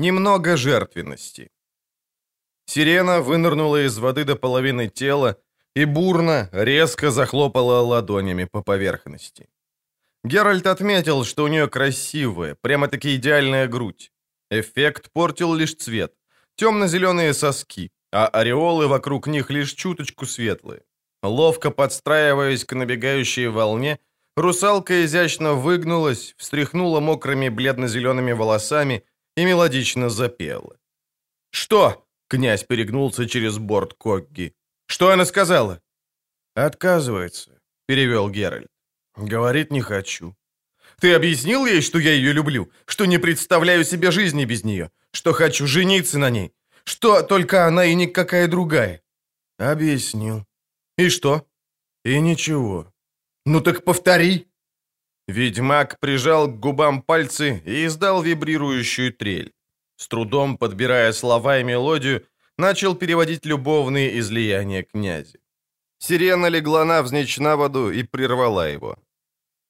Немного жертвенности. Сирена вынырнула из воды до половины тела и бурно, резко захлопала ладонями по поверхности. Геральт отметил, что у нее красивая, прямо-таки идеальная грудь. Эффект портил лишь цвет. Темно-зеленые соски, а ореолы вокруг них лишь чуточку светлые. Ловко подстраиваясь к набегающей волне, русалка изящно выгнулась, встряхнула мокрыми бледно-зелеными волосами и мелодично запела. «Что?» — князь перегнулся через борт Когги. «Что она сказала?» «Отказывается», — перевел Геральт. «Говорит, не хочу». «Ты объяснил ей, что я ее люблю, что не представляю себе жизни без нее, что хочу жениться на ней, что только она и никакая другая?» «Объяснил». «И что?» «И ничего». «Ну так повтори!» Ведьмак прижал к губам пальцы и издал вибрирующую трель. С трудом подбирая слова и мелодию, начал переводить любовные излияния князя. Сирена легла навзничь на воду и прервала его.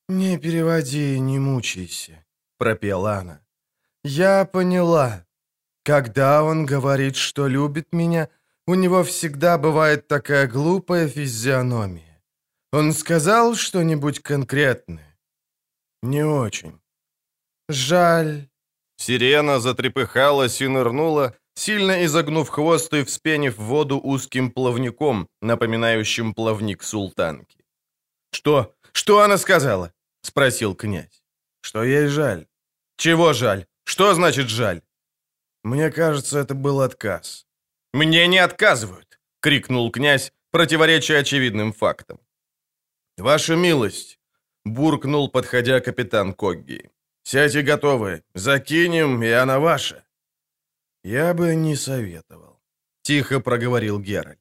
«Не переводи, не мучайся», — пропела она. «Я поняла. Когда он говорит, что любит меня, у него всегда бывает такая глупая физиономия. Он сказал что-нибудь конкретное?» «Не очень». «Жаль». Сирена затрепыхалась и нырнула, сильно изогнув хвост и вспенив воду узким плавником, напоминающим плавник султанки. «Что? Что она сказала?» — спросил князь. «Что ей жаль». «Чего жаль? Что значит жаль?» «Мне кажется, это был отказ». «Мне не отказывают!» — крикнул князь, противоречия очевидным фактам. «Ваша милость!» — буркнул, подходя капитан Когги. «Сядьте готовы. Закинем, и она ваша». «Я бы не советовал», — тихо проговорил Геральт.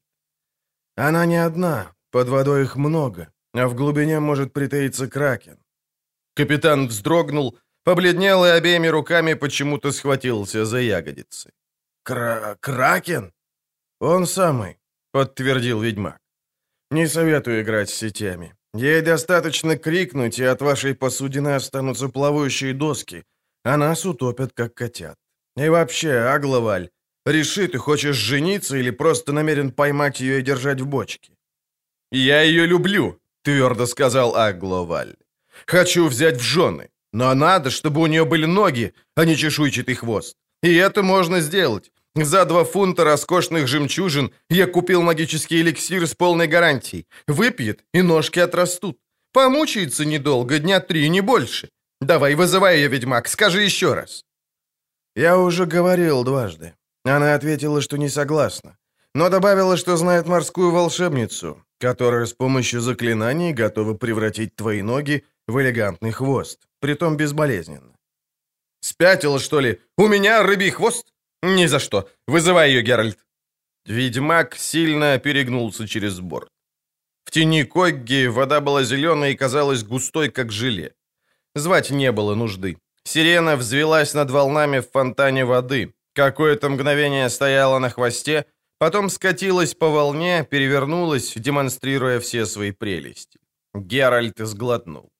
«Она не одна, под водой их много, а в глубине может притаиться кракен». Капитан вздрогнул, побледнел и обеими руками почему-то схватился за ягодицы. «Кра... кракен?» «Он самый», — подтвердил ведьмак. «Не советую играть с сетями. Ей достаточно крикнуть, и от вашей посудины останутся плавающие доски, а нас утопят, как котят. И вообще, Агловаль, реши, ты хочешь жениться или просто намерен поймать ее и держать в бочке?» «Я ее люблю», — твердо сказал Агловаль. «Хочу взять в жены, но надо, чтобы у нее были ноги, а не чешуйчатый хвост. И это можно сделать. За два фунта роскошных жемчужин я купил магический эликсир с полной гарантией. Выпьет, и ножки отрастут. Помучается недолго, дня три, не больше. Давай, вызывай ее, ведьмак, скажи еще раз». «Я уже говорил дважды». Она ответила, что не согласна, но добавила, что знает морскую волшебницу, которая с помощью заклинаний готова превратить твои ноги в элегантный хвост, притом безболезненно. «Спятила, что ли? У меня рыбий хвост? Ни за что. Вызывай ее, Геральт». Ведьмак сильно перегнулся через борт. В тени Когги вода была зеленой и казалась густой, как желе. Звать не было нужды. Сирена взвелась над волнами в фонтане воды. Какое-то мгновение стояла на хвосте, потом скатилась по волне, перевернулась, демонстрируя все свои прелести. Геральт сглотнул.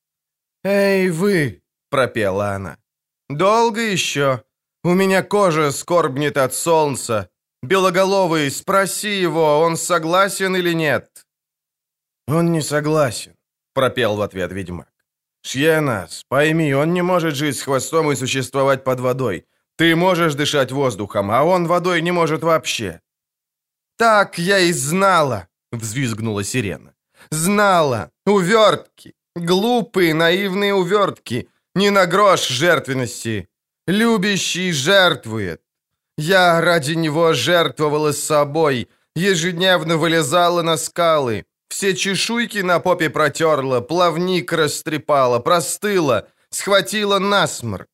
«Эй, вы!» — пропела она. «Долго еще? У меня кожа скорбнет от солнца. Белоголовый, спроси его, он согласен или нет?» «Он не согласен», — пропел в ответ ведьмак. «Шьенас, пойми, он не может жить с хвостом и существовать под водой. Ты можешь дышать воздухом, а он водой не может вообще». «Так я и знала!» — взвизгнула сирена. «Знала! Увертки! Глупые, наивные увертки! Не на грош жертвенности! Любящий жертвует! Я ради него жертвовала собой, ежедневно вылезала на скалы, все чешуйки на попе протерла, плавник растрепала, простыла, схватила насморк.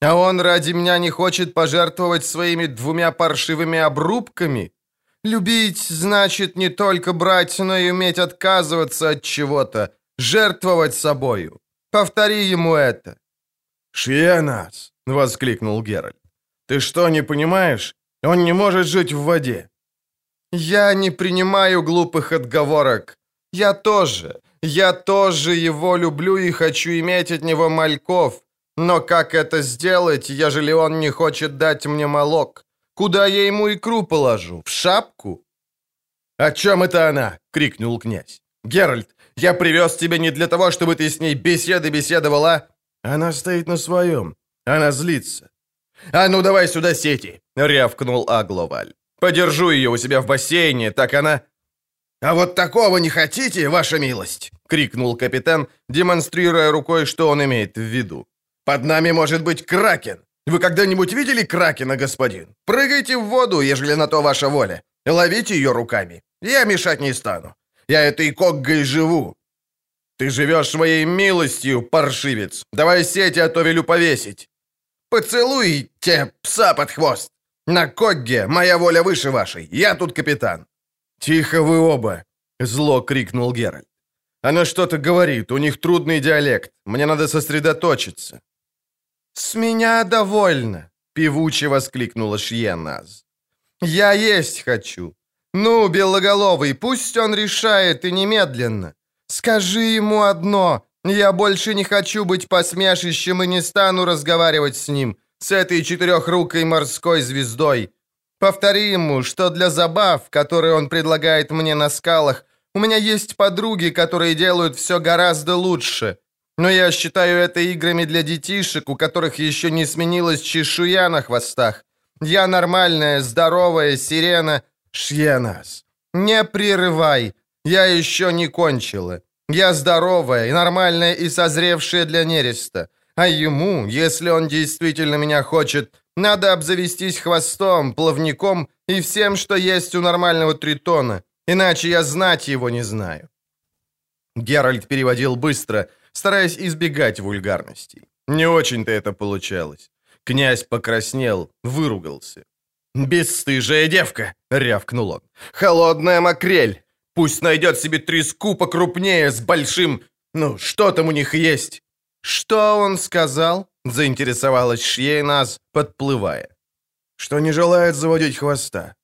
А он ради меня не хочет пожертвовать своими двумя паршивыми обрубками? Любить значит не только брать, но и уметь отказываться от чего-то, жертвовать собою. Повтори ему это». «Шьенас!» — воскликнул Геральт. «Ты что, не понимаешь? Он не может жить в воде». «Я не принимаю глупых отговорок. Я тоже. Я тоже его люблю и хочу иметь от него мальков. Но как это сделать, ежели он не хочет дать мне молок? Куда я ему икру положу? В шапку?» «О чем это она?» — крикнул князь. «Геральт, я привез тебя не для того, чтобы ты с ней беседы беседовала. Она стоит на своем. Она злится. «А ну давай сюда сети!» — рявкнул Агловаль. «Подержу ее у себя в бассейне, так она...» «А вот такого не хотите, ваша милость?» — крикнул капитан, демонстрируя рукой, что он имеет в виду. «Под нами может быть кракен! Вы когда-нибудь видели кракена, господин? Прыгайте в воду, ежели на то ваша воля. Ловите ее руками. Я мешать не стану. Я этой коггой живу. Ты живешь своей милостью, паршивец. Давай сети, а то велю повесить. Поцелуйте пса под хвост. На когге моя воля выше вашей. Я тут капитан. Тихо вы оба, зло крикнул Геральт. Она что-то говорит, у них трудный диалект. Мне надо сосредоточиться. «С меня довольно!» — певуче воскликнула Шьеназ. «Я есть хочу. «Ну, Белоголовый, пусть он решает и немедленно. Скажи ему одно. Я больше не хочу быть посмешищем и не стану разговаривать с ним, с этой четырехрукой морской звездой. Повтори ему, что для забав, которые он предлагает мне на скалах, у меня есть подруги, которые делают все гораздо лучше. Но я считаю это играми для детишек, у которых еще не сменилась чешуя на хвостах. Я нормальная, здоровая сирена, «Шьенас, не прерывай, я еще не кончила. Я здоровая и нормальная и созревшая для нереста. А ему, если он действительно меня хочет, надо обзавестись хвостом, плавником и всем, что есть у нормального тритона, иначе я знать его не знаю». Геральт переводил быстро, стараясь избегать вульгарностей. Не очень-то это получалось. Князь покраснел, выругался. «Бесстыжая девка!» — рявкнул он. «Холодная макрель! Пусть найдет себе треску покрупнее с большим... Ну, что там у них есть?» «Что он сказал?» — заинтересовалась Шьейназ, подплывая. «Что не желает заводить хвоста».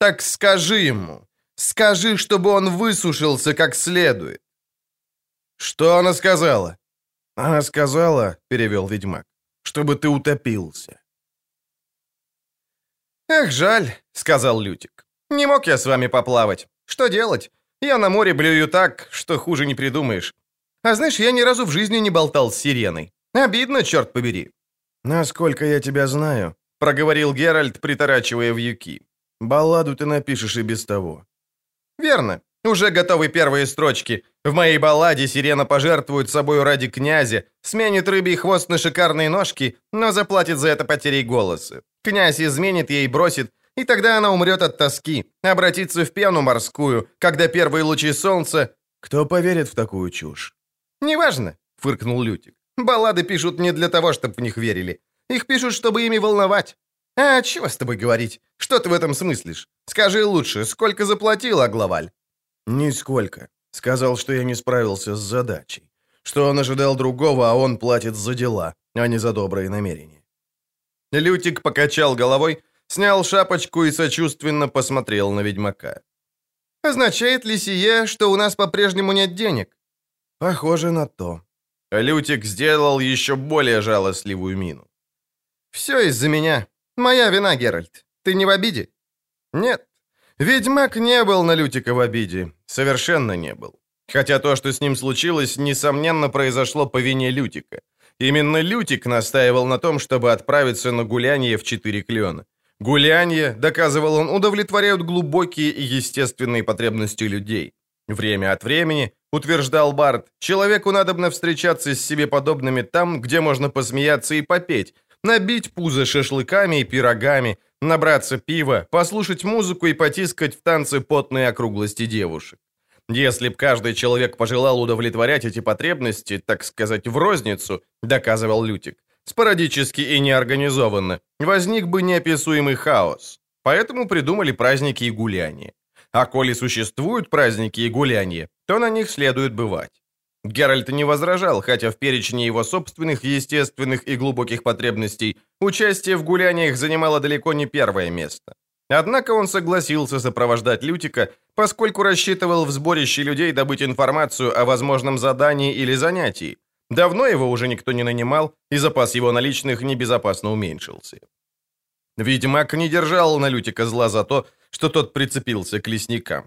«Так скажи ему. Скажи, чтобы он высушился как следует». «Что она сказала?» «Она сказала, — перевел ведьмак, — чтобы ты утопился». «Эх, жаль», — сказал Лютик. «Не мог я с вами поплавать. Что делать? Я на море блюю так, что хуже не придумаешь. А знаешь, я ни разу в жизни не болтал с сиреной. Обидно, черт побери». «Насколько я тебя знаю», — проговорил Геральт, приторачивая вьюки. «Балладу ты напишешь и без того». «Верно. Уже готовы первые строчки. В моей балладе сирена пожертвует собой ради князя, сменит рыбий хвост на шикарные ножки, но заплатит за это потерей голоса. Князь изменит ей, бросит, и тогда она умрет от тоски, обратится в пену морскую, когда первые лучи солнца... Кто поверит в такую чушь? «Неважно», — фыркнул Лютик. «Баллады пишут не для того, чтобы в них верили. Их пишут, чтобы ими волновать. А чего с тобой говорить? Что ты в этом смыслишь? Скажи лучше, сколько заплатил Агловаль?» «Нисколько. Сказал, что я не справился с задачей. Что он ожидал другого, а он платит за дела, а не за добрые намерения». Лютик покачал головой, снял шапочку и сочувственно посмотрел на ведьмака. «Означает ли сие, что у нас по-прежнему нет денег?» «Похоже на то». Лютик сделал еще более жалостливую мину. «Все из-за меня. Моя вина, Геральт. Ты не в обиде?» «Нет, Ведьмак не был на Лютика в обиде. Совершенно не был. Хотя то, что с ним случилось, несомненно, произошло по вине Лютика. Именно Лютик настаивал на том, чтобы отправиться на гуляние в четыре клена. Гулянье, доказывал он, удовлетворяют глубокие и естественные потребности людей. Время от времени, утверждал Барт, человеку надобно встречаться с себе подобными там, где можно посмеяться и попеть, набить пузо шашлыками и пирогами, набраться пива, послушать музыку и потискать в танце потные округлости девушек. Если б каждый человек пожелал удовлетворять эти потребности, так сказать, в розницу, доказывал Лютик, спорадически и неорганизованно, возник бы неописуемый хаос. Поэтому придумали праздники и гуляния. А коли существуют праздники и гуляния, то на них следует бывать. Геральт не возражал, хотя в перечне его собственных естественных и глубоких потребностей участие в гуляниях занимало далеко не первое место. Однако он согласился сопровождать Лютика, поскольку рассчитывал в сборище людей добыть информацию о возможном задании или занятии, Давно его уже никто не нанимал, и запас его наличных небезопасно уменьшился. Ведьмак не держал на Лютика зла за то, что тот прицепился к лесникам.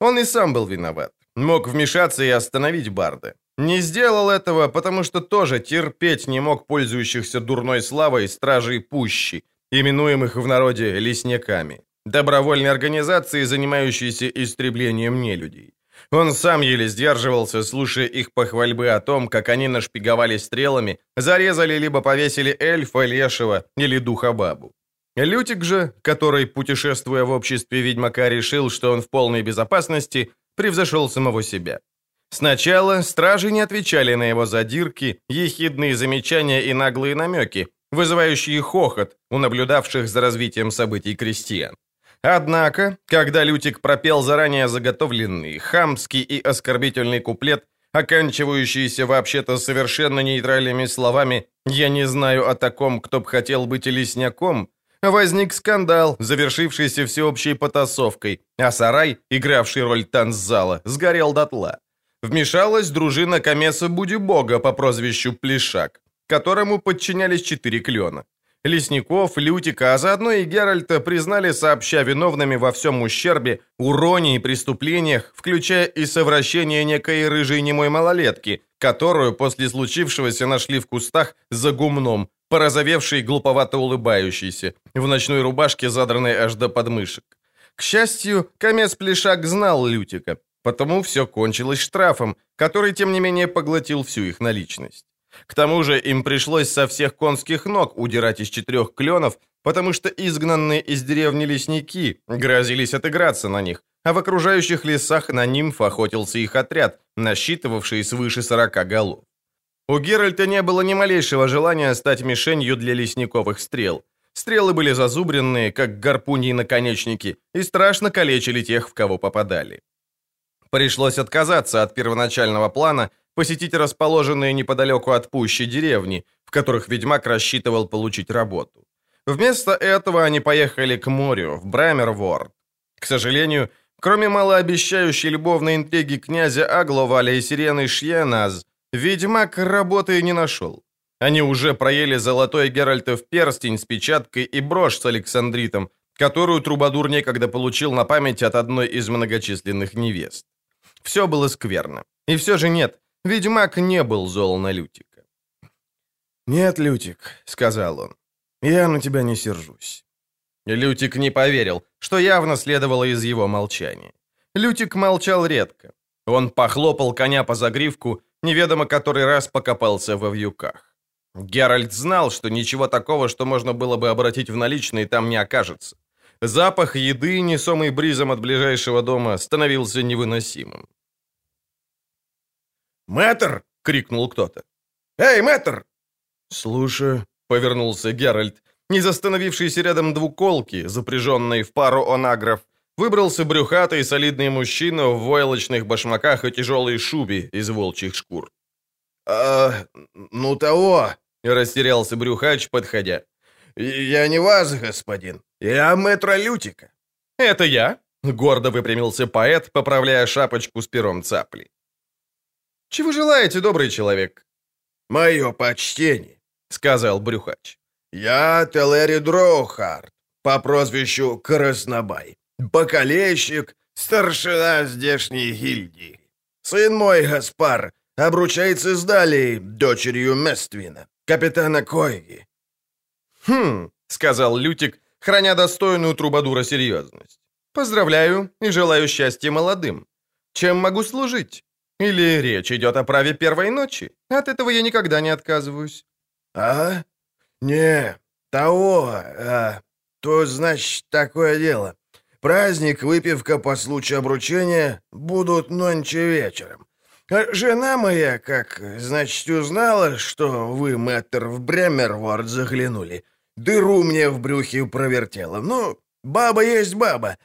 Он и сам был виноват. Мог вмешаться и остановить Барда. Не сделал этого, потому что тоже терпеть не мог пользующихся дурной славой стражей пущи, именуемых в народе лесниками, добровольной организации, занимающейся истреблением нелюдей. Он сам еле сдерживался, слушая их похвальбы о том, как они нашпиговали стрелами, зарезали либо повесили эльфа, лешего или духа бабу. Лютик же, который, путешествуя в обществе ведьмака, решил, что он в полной безопасности, превзошел самого себя. Сначала стражи не отвечали на его задирки, ехидные замечания и наглые намеки, вызывающие хохот у наблюдавших за развитием событий крестьян. Однако, когда Лютик пропел заранее заготовленный, хамский и оскорбительный куплет, оканчивающийся вообще-то совершенно нейтральными словами «Я не знаю о таком, кто б хотел быть лесняком», возник скандал, завершившийся всеобщей потасовкой, а сарай, игравший роль танцзала, сгорел дотла. Вмешалась дружина Камеса Будибога по прозвищу Плешак, которому подчинялись четыре клена. Лесников, Лютика, а заодно и Геральта признали сообща виновными во всем ущербе, уроне и преступлениях, включая и совращение некой рыжей немой малолетки, которую после случившегося нашли в кустах за гумном, порозовевший, глуповато улыбающийся, в ночной рубашке, задранной аж до подмышек. К счастью, Камес Плешак знал Лютика, потому все кончилось штрафом, который, тем не менее, поглотил всю их наличность. К тому же им пришлось со всех конских ног удирать из четырех кленов, потому что изгнанные из деревни лесники грозились отыграться на них, а в окружающих лесах на нимф охотился их отряд, насчитывавший свыше сорока голов. У Геральта не было ни малейшего желания стать мишенью для лесниковых стрел. Стрелы были зазубренные, как гарпуньи наконечники, и страшно калечили тех, в кого попадали. Пришлось отказаться от первоначального плана посетить расположенные неподалеку от пущи деревни, в которых ведьмак рассчитывал получить работу. Вместо этого они поехали к морю, в Брамерворд. К сожалению, кроме малообещающей любовной интриги князя Агловаля и сирены Шьеназ, ведьмак работы не нашел. Они уже проели золотой Геральтов перстень с печаткой и брошь с Александритом, которую Трубадур некогда получил на память от одной из многочисленных невест. Все было скверно. И все же нет, Ведьмак не был зол на Лютика. «Нет, Лютик», — сказал он, — «я на тебя не сержусь». Лютик не поверил, что явно следовало из его молчания. Лютик молчал редко. Он похлопал коня по загривку, неведомо который раз покопался во вьюках. Геральт знал, что ничего такого, что можно было бы обратить в наличные, там не окажется. Запах еды, несомый бризом от ближайшего дома, становился невыносимым. «Мэтр!» — крикнул кто-то. «Эй, мэтр!» «Слушаю», — повернулся Геральт. Не застановившийся рядом двуколки, запряженный в пару онагров, выбрался брюхатый солидный мужчина в войлочных башмаках и тяжелой шубе из волчьих шкур. «А, ну того!» — растерялся брюхач, подходя. «Я не вас, господин. Я мэтра Лютика». «Это я?» — гордо выпрямился поэт, поправляя шапочку с пером цапли. «Чего желаете, добрый человек?» «Мое почтение», — сказал Брюхач. «Я Телери Дроухард, по прозвищу Краснобай, бокалейщик, старшина здешней гильдии. Сын мой, Гаспар, обручается с Далей, дочерью Мествина, капитана Койги». «Хм», — сказал Лютик, храня достойную трубадура серьезность. «Поздравляю и желаю счастья молодым. Чем могу служить?» Или речь идет о праве первой ночи? От этого я никогда не отказываюсь». «А? Не, того, а, то, значит, такое дело. Праздник, выпивка по случаю обручения будут нонче вечером. А жена моя, как, значит, узнала, что вы, мэтр, в Бремерворд заглянули. Дыру мне в брюхе провертела. Ну, баба есть баба.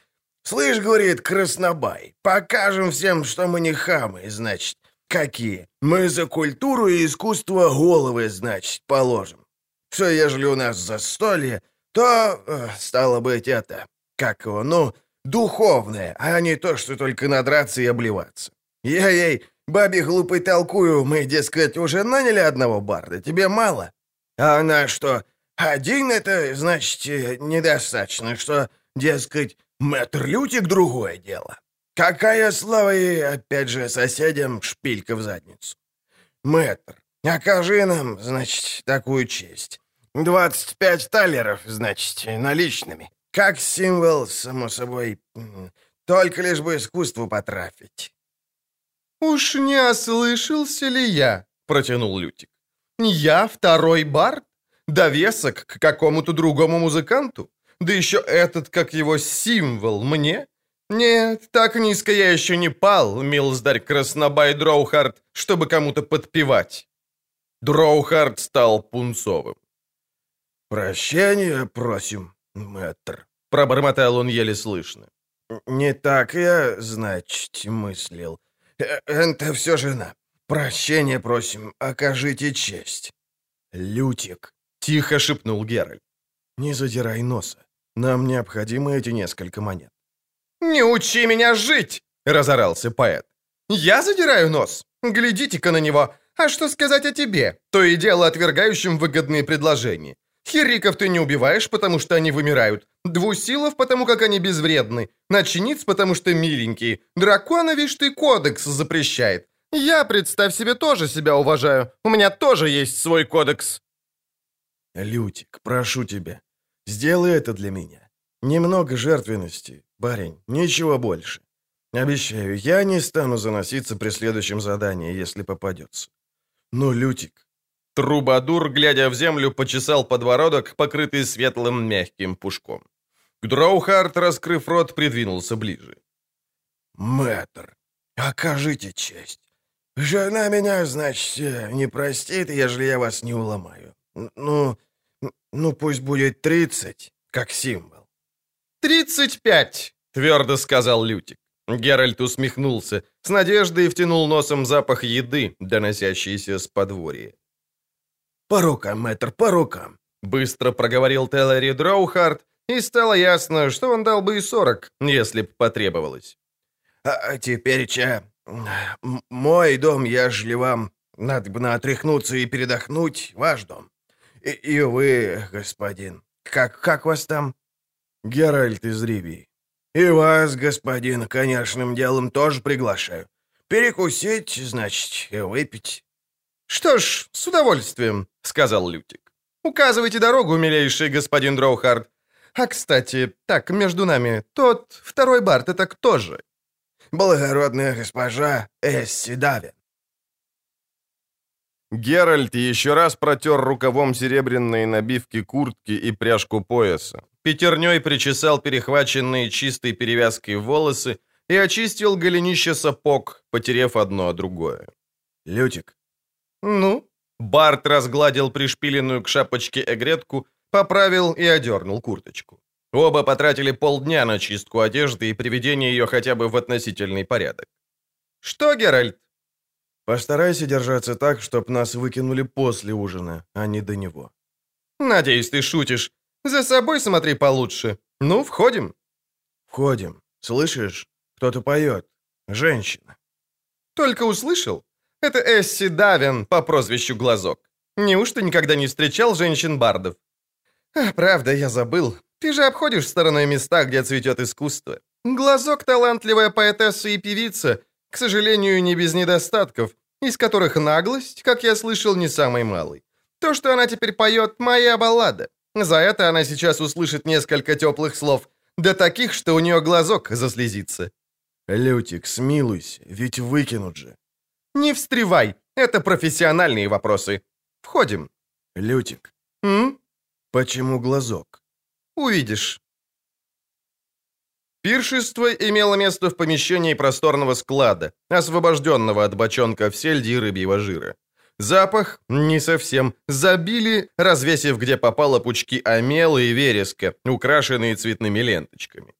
«Слышь, — говорит Краснобай, — покажем всем, что мы не хамы, значит. Какие? Мы за культуру и искусство головы, значит, положим. Что, ежели у нас застолье, то, э, стало быть, это, как его, ну, духовное, а не то, что только надраться и обливаться. Я ей Бабе глупой толкую, мы, дескать, уже наняли одного барда, тебе мало? А она что, один это, значит, недостаточно, что, дескать, мэтр Лютик другое дело. Какая слава и, опять же, соседям шпилька в задницу. Мэтр, окажи нам, значит, такую честь. Двадцать пять талеров, значит, наличными. Как символ, само собой, только лишь бы искусству потрафить. «Уж не ослышался ли я?» — протянул Лютик. «Я второй бард? Довесок к какому-то другому музыканту? Да еще этот, как его символ, мне? Нет, так низко я еще не пал, милздарь Краснобай Дроухард, чтобы кому-то подпевать». Дроухард стал пунцовым. «Прощения просим, мэтр», — пробормотал он еле слышно. «Не так я, значит, мыслил. Это все жена. Прощения просим, окажите честь». «Лютик», — тихо шепнул Геральт. «Не задирай носа. Нам необходимы эти несколько монет». «Не учи меня жить!» — разорался поэт. «Я задираю нос? Глядите-ка на него. А что сказать о тебе? То и дело отвергающим выгодные предложения. Хериков ты не убиваешь, потому что они вымирают. Двусилов, потому как они безвредны. Ночниц, потому что миленькие. Дракона, видишь ты, кодекс запрещает. Я, представь себе, тоже себя уважаю. У меня тоже есть свой кодекс. Лютик, прошу тебя, сделай это для меня. Немного жертвенности, барин, ничего больше. Обещаю, я не стану заноситься при следующем задании, если попадется. Но, Лютик, Трубадур, глядя в землю, почесал подбородок, покрытый светлым мягким пушком. Дроухард, раскрыв рот, придвинулся ближе. «Мэтр, окажите честь. Жена меня, значит, не простит, ежели я вас не уломаю. Ну, ну пусть будет тридцать, как символ». «Тридцать пять!» — твердо сказал Лютик. Геральт усмехнулся, с надеждой втянул носом запах еды, доносящийся с подворья. «По рукам, мэтр, по рукам!» Быстро проговорил Теллери Дроухард, и стало ясно, что он дал бы и сорок, если б потребовалось. «А, а теперь, ча, мой дом, ежели вам надо бы отряхнуться и передохнуть, ваш дом. И, и вы, господин, как, как вас там?» «Геральт из Ривии». «И вас, господин, конечным делом тоже приглашаю. Перекусить, значит, и выпить». «Что ж, с удовольствием», — сказал Лютик. «Указывайте дорогу, милейший господин Дроухард. А, кстати, так, между нами, тот второй Барт — это кто же?» «Благородная госпожа Эсси Давин». Геральт еще раз протер рукавом серебряные набивки куртки и пряжку пояса. Пятерней причесал перехваченные чистой перевязкой волосы и очистил голенище сапог, потерев одно о другое. «Лютик, «Ну?» Барт разгладил пришпиленную к шапочке эгретку, поправил и одернул курточку. Оба потратили полдня на чистку одежды и приведение ее хотя бы в относительный порядок. «Что, Геральт?» «Постарайся держаться так, чтоб нас выкинули после ужина, а не до него». «Надеюсь, ты шутишь. За собой смотри получше. Ну, входим?» «Входим. Слышишь? Кто-то поет. Женщина». «Только услышал? Это Эсси Давин по прозвищу Глазок. Неужто никогда не встречал женщин-бардов? А, правда, я забыл. Ты же обходишь стороной места, где цветет искусство. Глазок — талантливая поэтесса и певица, к сожалению, не без недостатков, из которых наглость, как я слышал, не самый малый. То, что она теперь поет, моя баллада. За это она сейчас услышит несколько теплых слов, да таких, что у нее глазок заслезится. «Лютик, смилуйся, ведь выкинут же». «Не встревай, это профессиональные вопросы. Входим». «Лютик». «М?» «Почему глазок?» «Увидишь». Пиршество имело место в помещении просторного склада, освобожденного от бочонков сельди и рыбьего жира. Запах не совсем. Забили, развесив где попало пучки омела и вереска, украшенные цветными ленточками.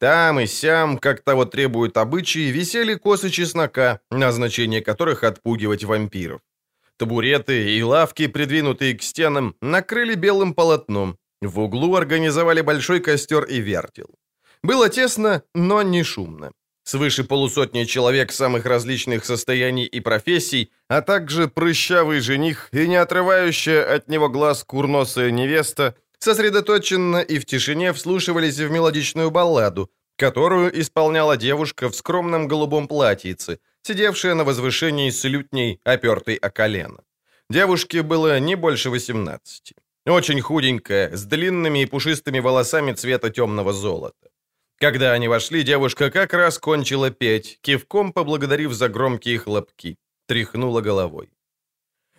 Там и сям, как того требуют обычаи, висели косы чеснока, назначение которых отпугивать вампиров. Табуреты и лавки, придвинутые к стенам, накрыли белым полотном. В углу организовали большой костер и вертел. Было тесно, но не шумно. свыше полусотни человек самых различных состояний и профессий, а также прыщавый жених и не отрывающая от него глаз курносая невеста, сосредоточенно и в тишине вслушивались в мелодичную балладу, которую исполняла девушка в скромном голубом платьице, сидевшая на возвышении с лютней, опертой о колено. Девушке было не больше 18. Очень худенькая, с длинными и пушистыми волосами цвета темного золота. Когда они вошли, девушка как раз кончила петь, кивком поблагодарив за громкие хлопки. Тряхнула головой.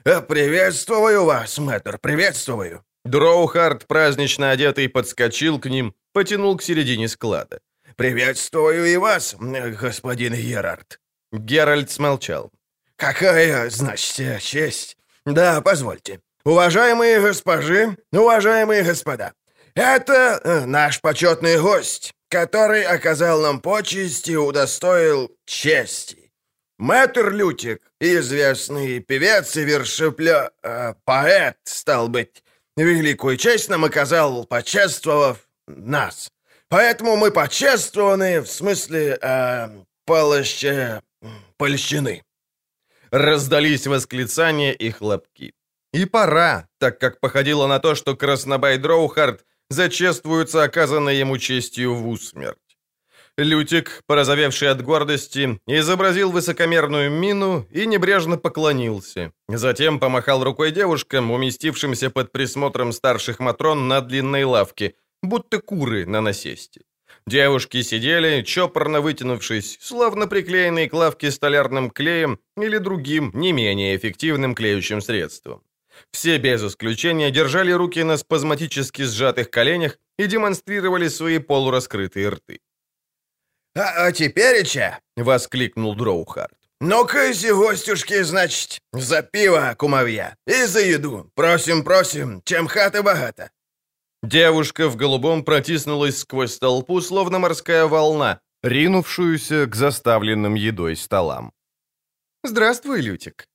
«Э, «Приветствую вас, мэтр, приветствую!» Дроухард, празднично одетый, подскочил к ним, потянул к середине склада. «Приветствую и вас, господин Герард!» Геральт смолчал. «Какая, значит, честь! Да, позвольте. Уважаемые госпожи, уважаемые господа, это э, наш почетный гость, который оказал нам почесть и удостоил чести. Мэтр Лютик, известный певец и вершеплё... Э, поэт, стал быть, великую честь нам оказал, почествовав нас. Поэтому мы почествованы, в смысле, э, полоще... польщены». Раздались восклицания и хлопки. И пора, так как походило на то, что Краснобай Дроухард зачествуется оказанной ему честью в усмерть. Лютик, порозовевший от гордости, изобразил высокомерную мину и небрежно поклонился. Затем помахал рукой девушкам, уместившимся под присмотром старших матрон на длинной лавке, будто куры на насесте. Девушки сидели, чопорно вытянувшись, словно приклеенные к лавке столярным клеем или другим, не менее эффективным клеющим средством. Все без исключения держали руки на спазматически сжатых коленях и демонстрировали свои полураскрытые рты. «А, а теперь-че!» — воскликнул Дроухард. «Ну-ка, гостюшки, значит, за пиво, кумовья, и за еду. Просим, просим, чем хата богата». Девушка в голубом протиснулась сквозь толпу, словно морская волна, ринувшуюся к заставленным едой столам. «Здравствуй, Лютик»,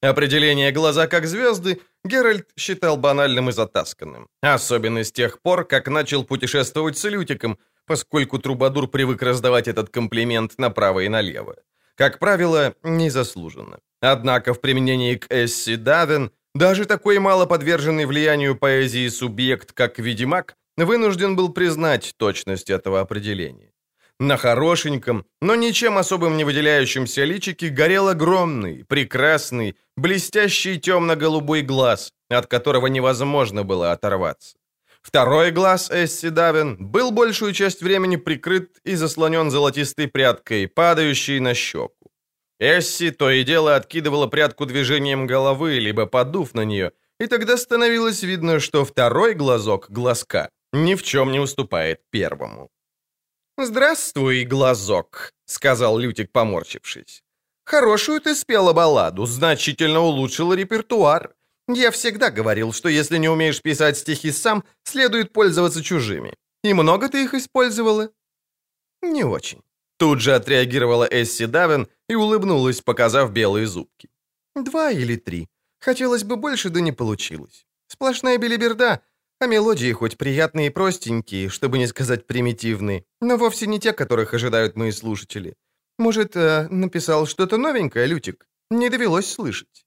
Определение «глаза как звезды» Геральт считал банальным и затасканным. Особенно с тех пор, как начал путешествовать с Лютиком, поскольку Трубадур привык раздавать этот комплимент направо и налево. Как правило, незаслуженно. Однако в применении к Эсси Давен даже такой мало подверженный влиянию поэзии субъект, как Ведьмак, вынужден был признать точность этого определения. На хорошеньком, но ничем особым не выделяющемся личике горел огромный, прекрасный, блестящий темно-голубой глаз, от которого невозможно было оторваться. Второй глаз Эсси Давин был большую часть времени прикрыт и заслонен золотистой прядкой, падающей на щеку. Эсси то и дело откидывала прядку движением головы, либо подув на нее, и тогда становилось видно, что второй глазок глазка ни в чем не уступает первому. «Здравствуй, глазок», — сказал Лютик, поморщившись. «Хорошую ты спела балладу, значительно улучшила репертуар. Я всегда говорил, что если не умеешь писать стихи сам, следует пользоваться чужими. И много ты их использовала?» «Не очень». Тут же отреагировала Эсси Давин и улыбнулась, показав белые зубки. «Два или три. Хотелось бы больше, да не получилось. Сплошная белиберда, а мелодии хоть приятные и простенькие, чтобы не сказать примитивные, но вовсе не те, которых ожидают мои слушатели. Может, э, написал что-то новенькое, Лютик? Не довелось слышать».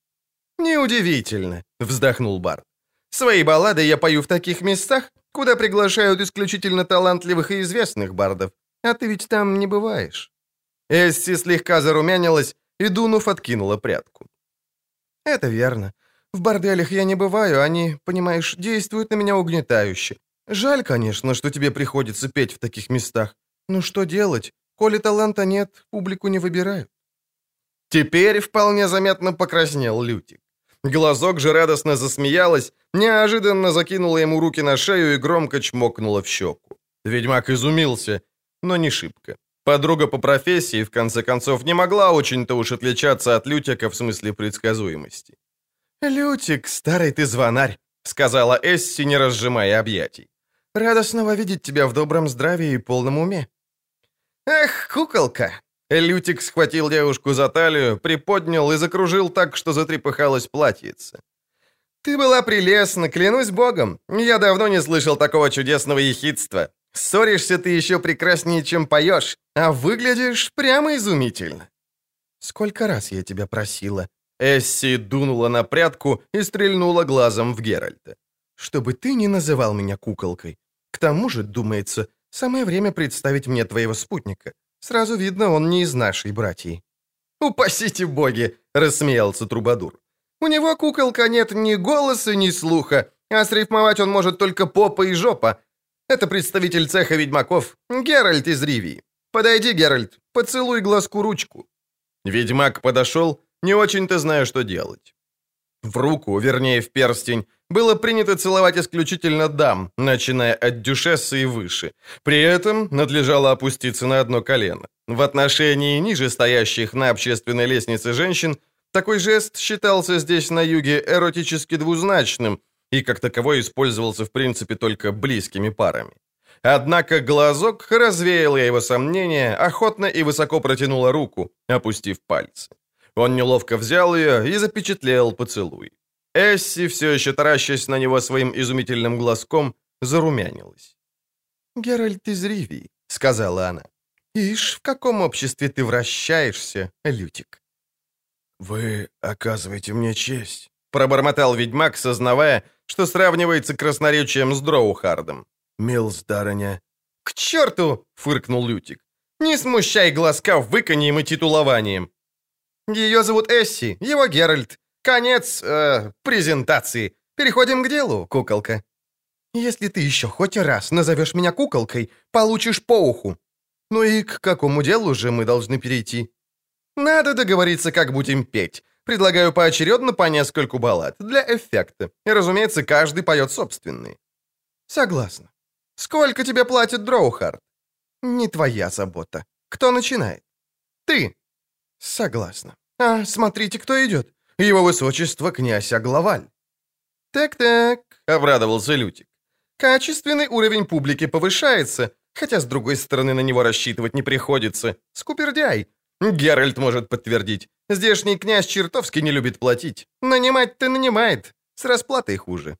«Неудивительно», — вздохнул Бар. «Свои баллады я пою в таких местах, куда приглашают исключительно талантливых и известных бардов, а ты ведь там не бываешь». Эсси слегка зарумянилась и, дунув, откинула прядку. «Это верно. В борделях я не бываю, они, понимаешь, действуют на меня угнетающе. Жаль, конечно, что тебе приходится петь в таких местах. Ну что делать? Коли таланта нет, публику не выбирают». Теперь вполне заметно покраснел Лютик. Глазок же радостно засмеялась, неожиданно закинула ему руки на шею и громко чмокнула в щеку. Ведьмак изумился, но не шибко. Подруга по профессии, в конце концов, не могла очень-то уж отличаться от Лютика в смысле предсказуемости. «Лютик, старый ты звонарь», — сказала Эсси, не разжимая объятий. «Радостного видеть тебя в добром здравии и полном уме». «Эх, куколка!» Лютик схватил девушку за талию, приподнял и закружил так, что затрепыхалась платьице. «Ты была прелестна, клянусь богом. Я давно не слышал такого чудесного ехидства. Ссоришься ты еще прекраснее, чем поешь, а выглядишь прямо изумительно. Сколько раз я тебя просила. Эсси дунула на прядку и стрельнула глазом в Геральта. Чтобы ты не называл меня куколкой. К тому же, думается, самое время представить мне твоего спутника. Сразу видно, он не из нашей братьи. «Упасите боги!» — рассмеялся Трубадур. «У него, куколка, нет ни голоса, ни слуха, а срифмовать он может только попа и жопа. Это представитель цеха ведьмаков, Геральт из Ривии. Подойди, Геральт, поцелуй глазку ручку». Ведьмак подошел, не очень-то зная, что делать. В руку, вернее, в перстень, было принято целовать исключительно дам, начиная от дюшессы и выше. При этом надлежало опуститься на одно колено. В отношении ниже стоящих на общественной лестнице женщин такой жест считался здесь на юге эротически двузначным и как таковой использовался в принципе только близкими парами. Однако глазок развеял его сомнения, охотно и высоко протянула руку, опустив пальцы. Он неловко взял ее и запечатлел поцелуй. Эсси, все еще таращась на него своим изумительным глазком, зарумянилась. «Геральт из Ривии», — сказала она. «Ишь, в каком обществе ты вращаешься, Лютик?» «Вы оказываете мне честь», — пробормотал ведьмак, сознавая, что сравнивается красноречием с Дроухардом. «Милс, дарыня». «К черту!» — фыркнул Лютик. «Не смущай глазка выканьем и титулованием. Ее зовут Эсси, его Геральт. Конец э, презентации. Переходим к делу, куколка. Если ты еще хоть раз назовешь меня куколкой, получишь по уху. Ну и к какому делу же мы должны перейти? Надо договориться, как будем петь. Предлагаю поочередно по нескольку баллад, для эффекта. И, разумеется, каждый поет собственный. Согласна. Сколько тебе платит Дроухард? Не твоя забота. Кто начинает? Ты. Согласна. А, смотрите, кто идет. Его высочество князь Аглаваль. Так-так, обрадовался Лютик. Качественный уровень публики повышается, хотя, с другой стороны, на него рассчитывать не приходится. Скупердяй. Геральт может подтвердить. Здешний князь чертовски не любит платить. Нанимать-то нанимает. С расплатой хуже.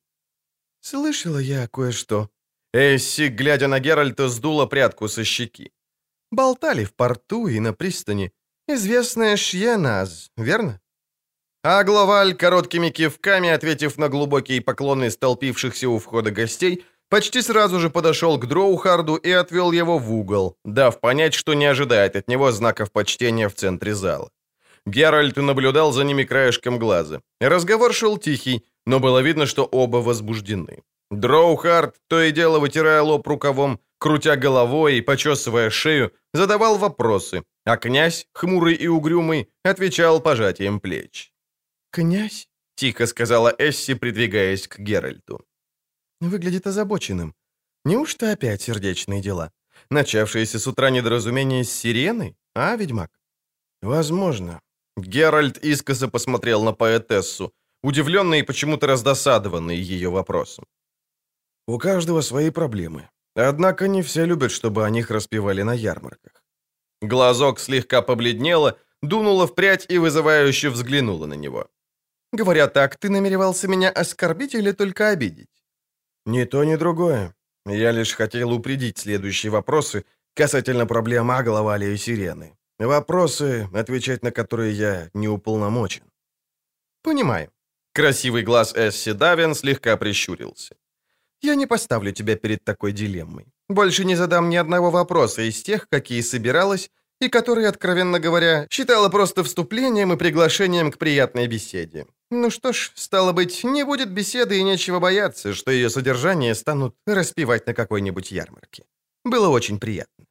Слышала я кое-что. Эсси, глядя на Геральта, сдула прядку со щеки. Болтали в порту и на пристани. Известная Шьеназ, верно? А главаль, короткими кивками, ответив на глубокие поклоны столпившихся у входа гостей, почти сразу же подошел к Дроухарду и отвел его в угол, дав понять, что не ожидает от него знаков почтения в центре зала. Геральт наблюдал за ними краешком глаза. Разговор шел тихий, но было видно, что оба возбуждены. Дроухард, то и дело вытирая лоб рукавом, крутя головой и почесывая шею, задавал вопросы, а князь, хмурый и угрюмый, отвечал пожатием плеч. «Князь?» — тихо сказала Эсси, придвигаясь к Геральту. «Выглядит озабоченным. Неужто опять сердечные дела? Начавшиеся с утра недоразумения с сиреной, а, ведьмак?» «Возможно». Геральт искоса посмотрел на поэтессу, удивленный и почему-то раздосадованный ее вопросом. «У каждого свои проблемы. Однако не все любят, чтобы о них распевали на ярмарках. Глазок слегка побледнело, дунула в прядь и вызывающе взглянула на него. «Говоря так, ты намеревался меня оскорбить или только обидеть?» «Ни то, ни другое. Я лишь хотел упредить следующие вопросы касательно проблем Агловали и Сирены. Вопросы, отвечать на которые я не уполномочен». «Понимаю». Красивый глаз Эсси Давин слегка прищурился. Я не поставлю тебя перед такой дилеммой. Больше не задам ни одного вопроса из тех, какие собиралась, и которые, откровенно говоря, считала просто вступлением и приглашением к приятной беседе. Ну что ж, стало быть, не будет беседы и нечего бояться, что ее содержание станут распевать на какой-нибудь ярмарке. Было очень приятно.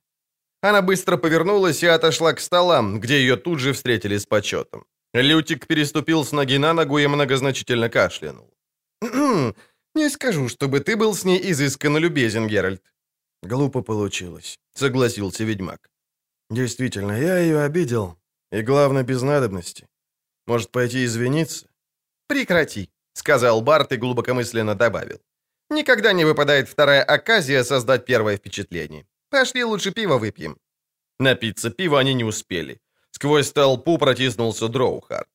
Она быстро повернулась и отошла к столам, где ее тут же встретили с почетом. Лютик переступил с ноги на ногу и многозначительно кашлянул. Не скажу, чтобы ты был с ней изысканно любезен, Геральт. Глупо получилось, согласился ведьмак. Действительно, я ее обидел, и главное, без надобности. Может, пойти извиниться? Прекрати, сказал Барт и глубокомысленно добавил. Никогда не выпадает вторая оказия создать первое впечатление. Пошли лучше пиво выпьем. Напиться пива они не успели. Сквозь толпу протиснулся Дроухард.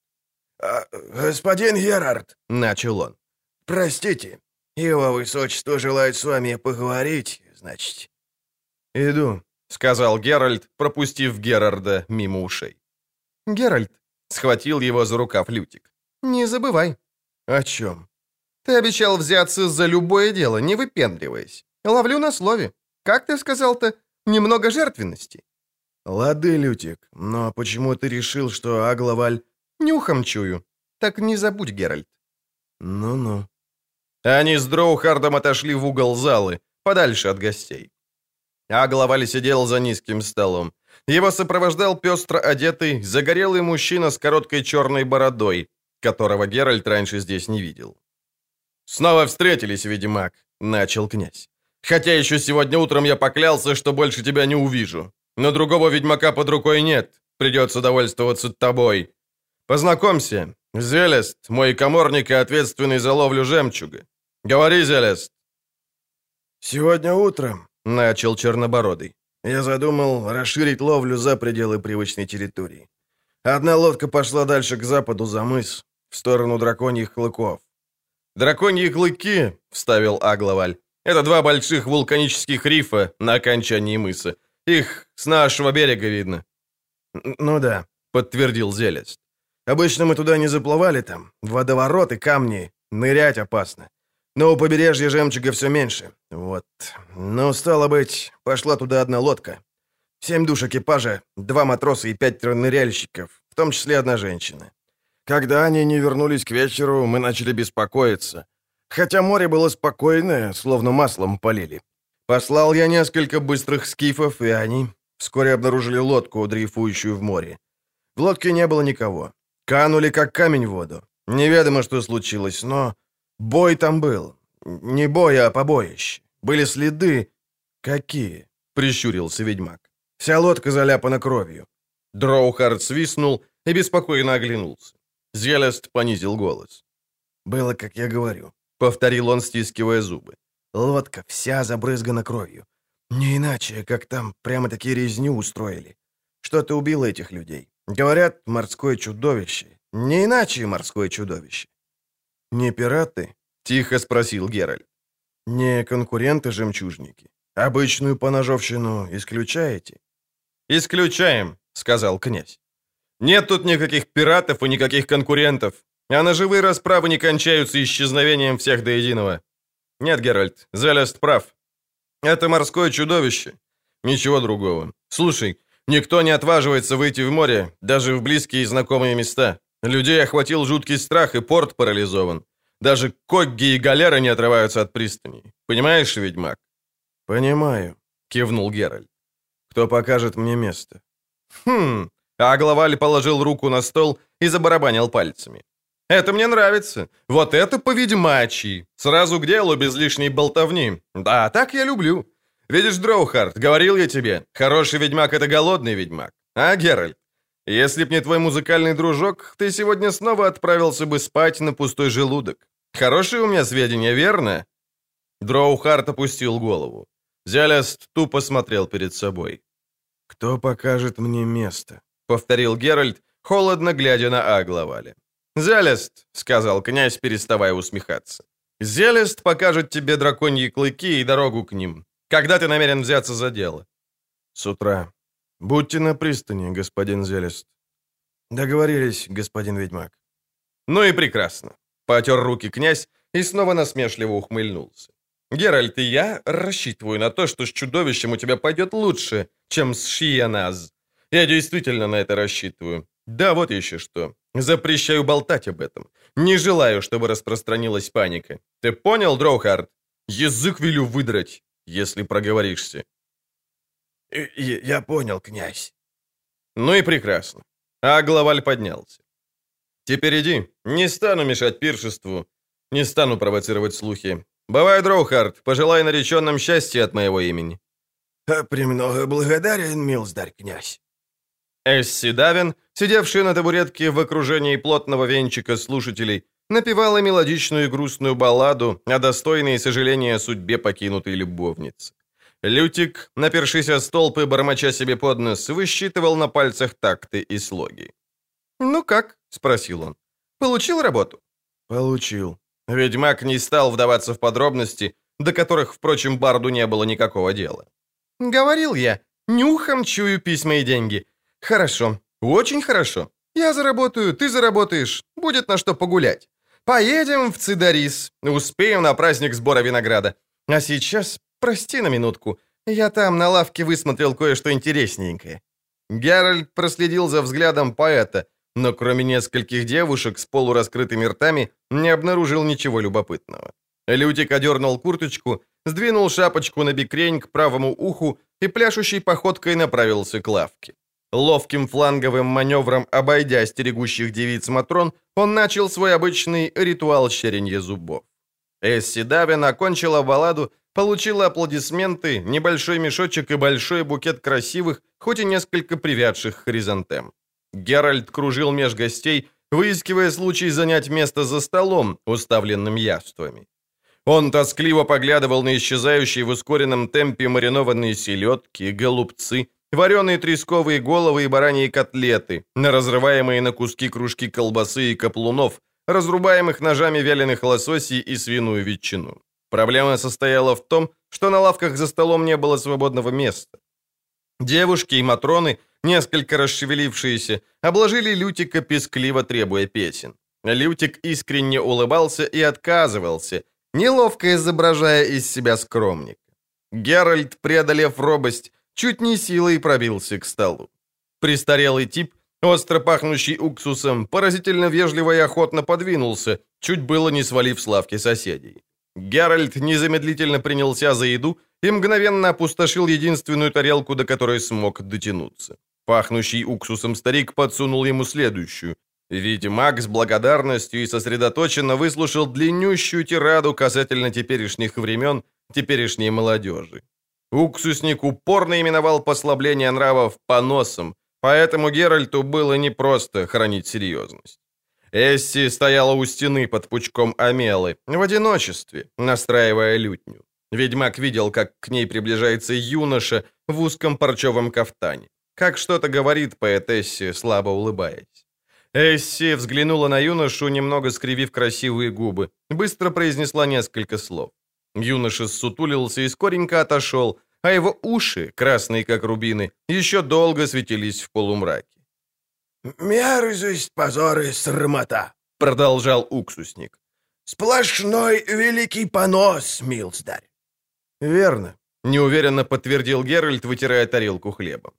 А, «Господин Герард», — начал он, — «простите, его высочество желает с вами поговорить, значит». «Иду», — сказал Геральт, пропустив Герарда мимо ушей. «Геральт», — схватил его за рукав Лютик. «Не забывай». «О чем?» «Ты обещал взяться за любое дело, не выпендриваясь. Ловлю на слове. Как ты сказал-то? Немного жертвенности». «Лады, Лютик, но почему ты решил, что Агловаль...» «Нюхом чую. Так не забудь, Геральт». «Ну-ну». Они с Дроухардом отошли в угол залы, подальше от гостей. Агловаль сидел за низким столом. Его сопровождал пестро одетый, загорелый мужчина с короткой черной бородой, которого Геральт раньше здесь не видел. «Снова встретились, ведьмак», — начал князь. «Хотя еще сегодня утром я поклялся, что больше тебя не увижу. Но другого ведьмака под рукой нет, придется довольствоваться тобой. Познакомься, Зелест, мой коморник и ответственный за ловлю жемчуга. Говори, Зелест». «Сегодня утром», — начал Чернобородый, я задумал расширить ловлю за пределы привычной территории. Одна лодка пошла дальше к западу за мыс, в сторону драконьих клыков. «Драконьи клыки», — вставил Агловаль, — «это два больших вулканических рифа на окончании мыса. Их с нашего берега видно». «Ну да», — подтвердил Зелест. «Обычно мы туда не заплывали там. Водовороты, камни. Нырять опасно. Но у побережья жемчуга все меньше. Вот. Ну, стало быть, пошла туда одна лодка. Семь душ экипажа, два матроса и пять ныряльщиков, в том числе одна женщина. Когда они не вернулись к вечеру, мы начали беспокоиться. Хотя море было спокойное, словно маслом полили. Послал я несколько быстрых скифов, и они вскоре обнаружили лодку, дрейфующую в море. В лодке не было никого. Канули, как камень в воду. Неведомо, что случилось, но Бой там был. Не бой, а побоище. Были следы. Какие? Прищурился ведьмак. Вся лодка заляпана кровью. Дроухард свистнул и беспокойно оглянулся. Зелест понизил голос. «Было, как я говорю», — повторил он, стискивая зубы. «Лодка вся забрызгана кровью. Не иначе, как там прямо-таки резню устроили. Что-то убило этих людей. Говорят, морское чудовище. Не иначе морское чудовище. «Не пираты?» — тихо спросил Геральт. «Не конкуренты-жемчужники? Обычную поножовщину исключаете?» «Исключаем», — сказал князь. «Нет тут никаких пиратов и никаких конкурентов, а ножевые расправы не кончаются исчезновением всех до единого. Нет, Геральт, Зелест прав. Это морское чудовище. Ничего другого. Слушай, никто не отваживается выйти в море, даже в близкие и знакомые места. Людей охватил жуткий страх, и порт парализован. Даже когги и галеры не отрываются от пристани. Понимаешь, ведьмак?» «Понимаю», — кивнул Геральт. «Кто покажет мне место?» «Хм...» А главаль положил руку на стол и забарабанил пальцами. «Это мне нравится. Вот это по-ведьмачьи. Сразу к делу, без лишней болтовни. Да, так я люблю. Видишь, Дроухард, говорил я тебе, хороший ведьмак — это голодный ведьмак. А, Геральт, если б не твой музыкальный дружок, ты сегодня снова отправился бы спать на пустой желудок. Хорошие у меня сведения, верно?» Дроухарт опустил голову. Зяляст тупо смотрел перед собой. «Кто покажет мне место?» — повторил Геральт, холодно глядя на Агловаля. «Зелест», — сказал князь, переставая усмехаться. «Зелест покажет тебе драконьи клыки и дорогу к ним. Когда ты намерен взяться за дело?» «С утра», «Будьте на пристани, господин Зелест». «Договорились, господин ведьмак». «Ну и прекрасно», — потер руки князь и снова насмешливо ухмыльнулся. «Геральт и я рассчитываю на то, что с чудовищем у тебя пойдет лучше, чем с Шияназ. Я действительно на это рассчитываю. Да, вот еще что. Запрещаю болтать об этом. Не желаю, чтобы распространилась паника. Ты понял, Дроухард? Язык велю выдрать, если проговоришься. «Я понял, князь». «Ну и прекрасно». А главаль поднялся. «Теперь иди. Не стану мешать пиршеству. Не стану провоцировать слухи. Бывай, Дроухард, пожелай нареченным счастья от моего имени». «Премного благодарен, милздарь князь». Эсси Давин, сидевшая на табуретке в окружении плотного венчика слушателей, напевала мелодичную и грустную балладу о достойной сожаления о судьбе покинутой любовницы. Лютик, напершись о столб и бормоча себе под нос, высчитывал на пальцах такты и слоги. «Ну как?» — спросил он. «Получил работу?» «Получил». Ведьмак не стал вдаваться в подробности, до которых, впрочем, Барду не было никакого дела. Говорил я, нюхом чую письма и деньги. Хорошо, очень хорошо. Я заработаю, ты заработаешь, будет на что погулять. Поедем в Цидарис, успеем на праздник сбора винограда. А сейчас, прости на минутку, я там на лавке высмотрел кое-что интересненькое». Геральт проследил за взглядом поэта, но кроме нескольких девушек с полураскрытыми ртами не обнаружил ничего любопытного. Лютик одернул курточку, сдвинул шапочку на бикрень к правому уху и пляшущей походкой направился к лавке. Ловким фланговым маневром, обойдя стерегущих девиц Матрон, он начал свой обычный ритуал щеренья зубов. Эсси Давин окончила балладу, получила аплодисменты, небольшой мешочек и большой букет красивых, хоть и несколько привядших хризантем. Геральт кружил меж гостей, выискивая случай занять место за столом, уставленным яствами. Он тоскливо поглядывал на исчезающие в ускоренном темпе маринованные селедки, голубцы, вареные тресковые головы и бараньи котлеты, на разрываемые на куски кружки колбасы и каплунов, разрубаемых ножами вяленых лососей и свиную ветчину. Проблема состояла в том, что на лавках за столом не было свободного места. Девушки и матроны, несколько расшевелившиеся, обложили Лютика пескливо требуя песен. Лютик искренне улыбался и отказывался, неловко изображая из себя скромника. Геральт, преодолев робость, чуть не силой пробился к столу. Престарелый тип, остро пахнущий уксусом, поразительно вежливо и охотно подвинулся, чуть было не свалив с лавки соседей. Геральт незамедлительно принялся за еду и мгновенно опустошил единственную тарелку, до которой смог дотянуться. Пахнущий уксусом старик подсунул ему следующую. Ведьмак с благодарностью и сосредоточенно выслушал длиннющую тираду касательно теперешних времен, теперешней молодежи. Уксусник упорно именовал послабление нравов поносом, поэтому Геральту было непросто хранить серьезность. Эсси стояла у стены под пучком амелы, в одиночестве, настраивая лютню. Ведьмак видел, как к ней приближается юноша в узком парчевом кафтане. Как что-то говорит поэтессе, слабо улыбаясь. Эсси взглянула на юношу, немного скривив красивые губы, быстро произнесла несколько слов. Юноша сутулился и скоренько отошел, а его уши, красные как рубины, еще долго светились в полумраке. «Мерзость, позор и срамота», — продолжал уксусник. «Сплошной великий понос, милздарь». «Верно», — неуверенно подтвердил Геральт, вытирая тарелку хлебом.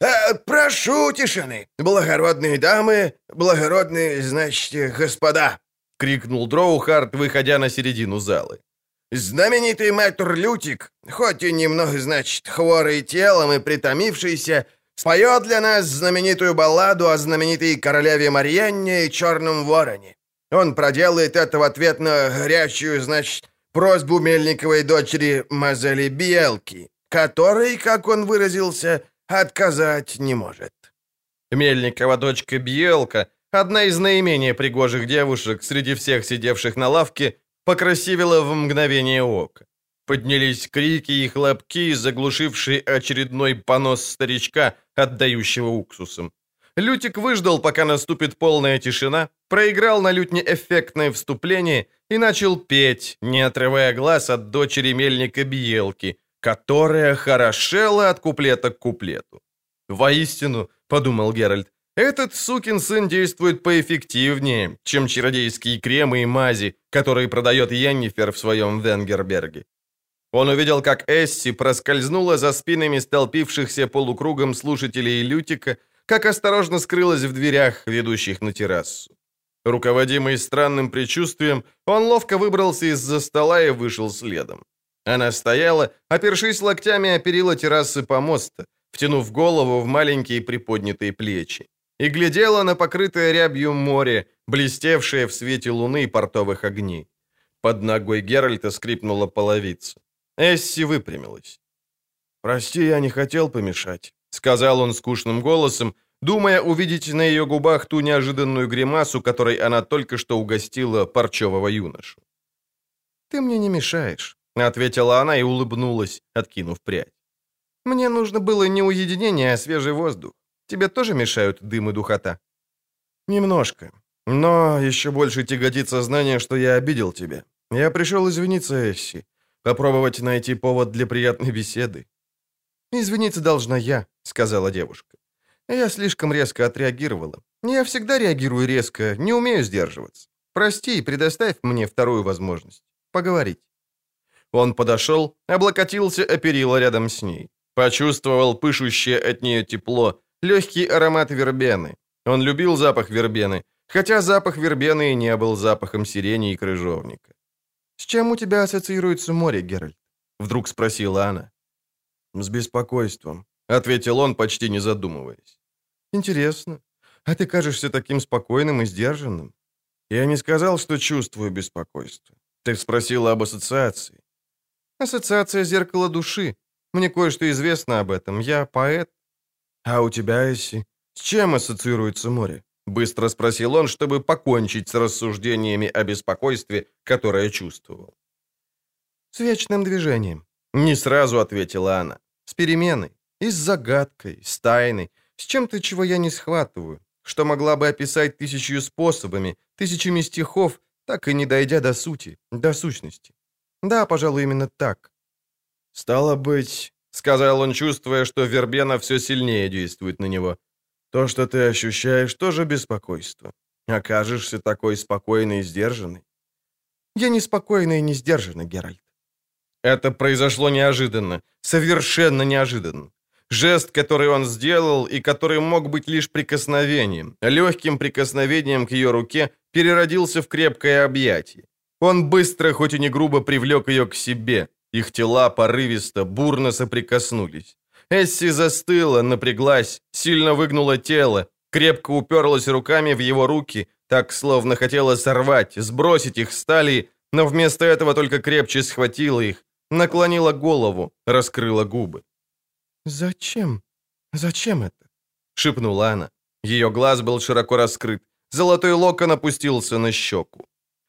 «Э, «Прошу тишины, благородные дамы, благородные, значит, господа», — крикнул Дроухард, выходя на середину залы. Знаменитый мэтр Лютик, хоть и немного, значит, хворый телом и притомившийся, споет для нас знаменитую балладу о знаменитой королеве Марьянне и черном вороне. Он проделает это в ответ на горячую, значит, просьбу Мельниковой дочери Мазели Биелки, которой, как он выразился, отказать не может. Мельникова дочка Биелка, одна из наименее пригожих девушек среди всех сидевших на лавке, покрасивела в мгновение ока. Поднялись крики и хлопки, заглушившие очередной понос старичка, отдающего уксусом. Лютик выждал, пока наступит полная тишина, проиграл на лютне эффектное вступление и начал петь, не отрывая глаз от дочери мельника Биелки, которая хорошела от куплета к куплету. «Воистину», — подумал Геральт, этот сукин сын действует поэффективнее, чем чародейские кремы и мази, которые продает Йеннифер в своем Венгерберге. Он увидел, как Эсси проскользнула за спинами столпившихся полукругом слушателей Лютика, как осторожно скрылась в дверях, ведущих на террасу. Руководимый странным предчувствием, он ловко выбрался из-за стола и вышел следом. Она стояла, опершись локтями о перила террасы помоста, втянув голову в маленькие приподнятые плечи и глядела на покрытое рябью море, блестевшее в свете луны портовых огней. Под ногой Геральта скрипнула половица. Эсси выпрямилась. «Прости, я не хотел помешать», — сказал он скучным голосом, думая увидеть на ее губах ту неожиданную гримасу, которой она только что угостила парчевого юношу. «Ты мне не мешаешь», — ответила она и улыбнулась, откинув прядь. «Мне нужно было не уединение, а свежий воздух. Тебе тоже мешают дым и духота?» «Немножко. Но еще больше тяготит сознание, что я обидел тебя. Я пришел извиниться, Эсси. Попробовать найти повод для приятной беседы». «Извиниться должна я», — сказала девушка. Я слишком резко отреагировала. Я всегда реагирую резко, не умею сдерживаться. Прости и предоставь мне вторую возможность. Поговорить. Он подошел, облокотился о перила рядом с ней. Почувствовал пышущее от нее тепло, легкий аромат вербены. Он любил запах вербены, хотя запах вербены и не был запахом сирени и крыжовника. «С чем у тебя ассоциируется море, Геральт?» Вдруг спросила она. «С беспокойством», — ответил он, почти не задумываясь. «Интересно. А ты кажешься таким спокойным и сдержанным?» «Я не сказал, что чувствую беспокойство. Ты спросила об ассоциации». «Ассоциация зеркала души. Мне кое-что известно об этом. Я поэт». «А у тебя, Эсси, с чем ассоциируется море?» Быстро спросил он, чтобы покончить с рассуждениями о беспокойстве, которое чувствовал. «С вечным движением», — не сразу ответила она. «С переменой, и с загадкой, с тайной, с чем-то, чего я не схватываю, что могла бы описать тысячью способами, тысячами стихов, так и не дойдя до сути, до сущности. Да, пожалуй, именно так. «Стало быть», — сказал он, чувствуя, что вербена все сильнее действует на него, «то, что ты ощущаешь, тоже беспокойство. Окажешься такой спокойный и сдержанный». «Я не спокойный и не сдержанный, Геральт». Это произошло неожиданно, совершенно неожиданно. Жест, который он сделал и который мог быть лишь прикосновением, легким прикосновением к ее руке, переродился в крепкое объятие. Он быстро, хоть и не грубо, привлек ее к себе. Их тела порывисто, бурно соприкоснулись. Эсси застыла, напряглась, сильно выгнула тело, крепко уперлась руками в его руки, так словно хотела сорвать, сбросить их с талии, но вместо этого только крепче схватила их, наклонила голову, раскрыла губы. «Зачем? Зачем это?» — шепнула она. Ее глаз был широко раскрыт. Золотой локон опустился на щеку.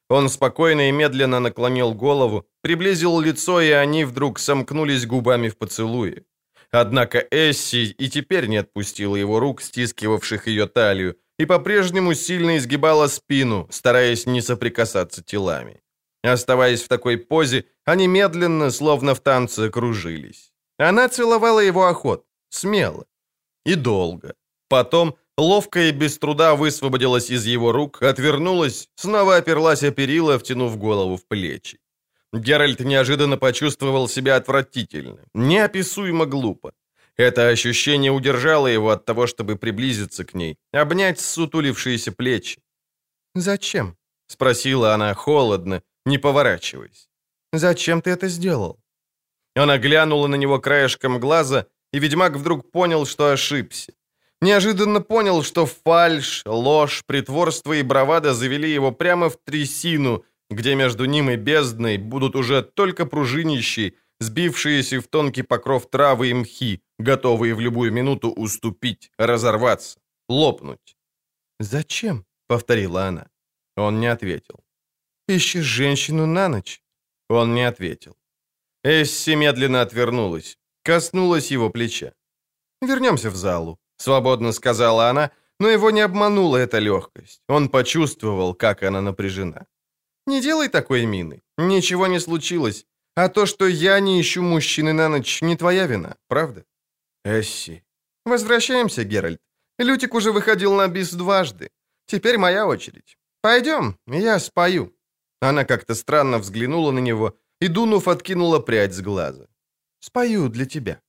Он спокойно и медленно наклонил голову, приблизил лицо, и они вдруг сомкнулись губами в поцелуе. Однако Эсси и теперь не отпустила его рук, стискивавших ее талию, и по-прежнему сильно изгибала спину, стараясь не соприкасаться телами. Оставаясь в такой позе, они медленно, словно в танце, кружились. Она целовала его охот, смело и долго. Потом ловко и без труда высвободилась из его рук, отвернулась, снова оперлась о перила, втянув голову в плечи. Геральт неожиданно почувствовал себя отвратительно, неописуемо глупо. Это ощущение удержало его от того, чтобы приблизиться к ней, обнять сутулившиеся плечи. «Зачем?» — спросила она холодно, не поворачиваясь. «Зачем ты это сделал?» Она глянула на него краешком глаза, и ведьмак вдруг понял, что ошибся. Неожиданно понял, что фальшь, ложь, притворство и бравада завели его прямо в трясину, где между ним и бездной будут уже только пружинищие, сбившиеся в тонкий покров травы и мхи, готовые в любую минуту уступить, разорваться, лопнуть. «Зачем?» — повторила она. Он не ответил. «Ищешь женщину на ночь?» Он не ответил. Эсси медленно отвернулась, коснулась его плеча. «Вернемся в залу», — свободно сказала она, но его не обманула эта легкость. Он почувствовал, как она напряжена. «Не делай такой мины. Ничего не случилось. А то, что я не ищу мужчины на ночь, не твоя вина, правда?» «Эсси». «Возвращаемся, Геральт. Лютик уже выходил на бис дважды. Теперь моя очередь. Пойдем, я спою». Она как-то странно взглянула на него, и, дунув, откинула прядь с глаза. «Спою для тебя».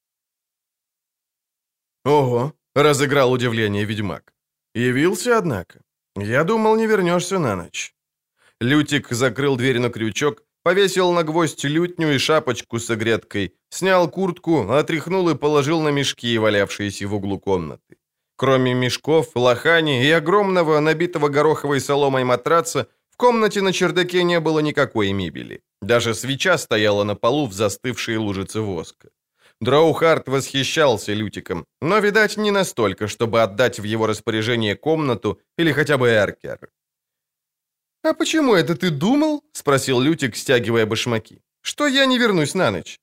«Ого!» — разыграл удивление ведьмак. «Явился, однако. Я думал, не вернешься на ночь». Лютик закрыл дверь на крючок, повесил на гвоздь лютню и шапочку с огредкой, снял куртку, отряхнул и положил на мешки, валявшиеся в углу комнаты. Кроме мешков, лохани и огромного, набитого гороховой соломой матраца, в комнате на чердаке не было никакой мебели. Даже свеча стояла на полу в застывшей лужице воска. Драухард восхищался Лютиком, но, видать, не настолько, чтобы отдать в его распоряжение комнату или хотя бы эркер. «А почему это ты думал?» — спросил Лютик, стягивая башмаки. «Что я не вернусь на ночь?»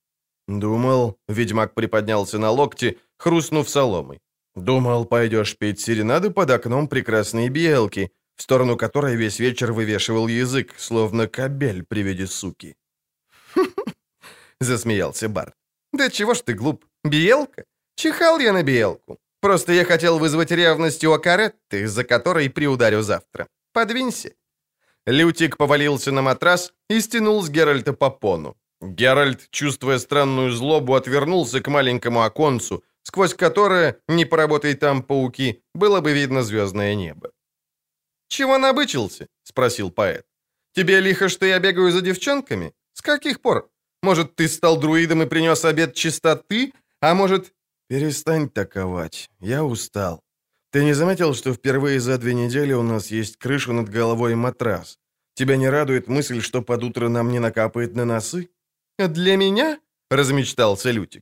«Думал», — ведьмак приподнялся на локти, хрустнув соломой. «Думал, пойдешь петь серенады под окном прекрасной белки, в сторону которой весь вечер вывешивал язык, словно кобель при виде суки. засмеялся Барт. «Да чего ж ты глуп? Белка? Чихал я на белку. Просто я хотел вызвать ревность у Акаретты, за которой приударю завтра. Подвинься». Лютик повалился на матрас и стянул с Геральта попону. Геральт, чувствуя странную злобу, отвернулся к маленькому оконцу, сквозь которое, не поработай там пауки, было бы видно звездное небо. «Чего набычился?» — спросил поэт. «Тебе лихо, что я бегаю за девчонками? С каких пор? Может, ты стал друидом и принес обед чистоты? А может...» «Перестань таковать. Я устал. Ты не заметил, что впервые за две недели у нас есть крыша над головой и матрас? Тебя не радует мысль, что под утро нам не накапает на носы?» «Для меня?» — размечтался Лютик.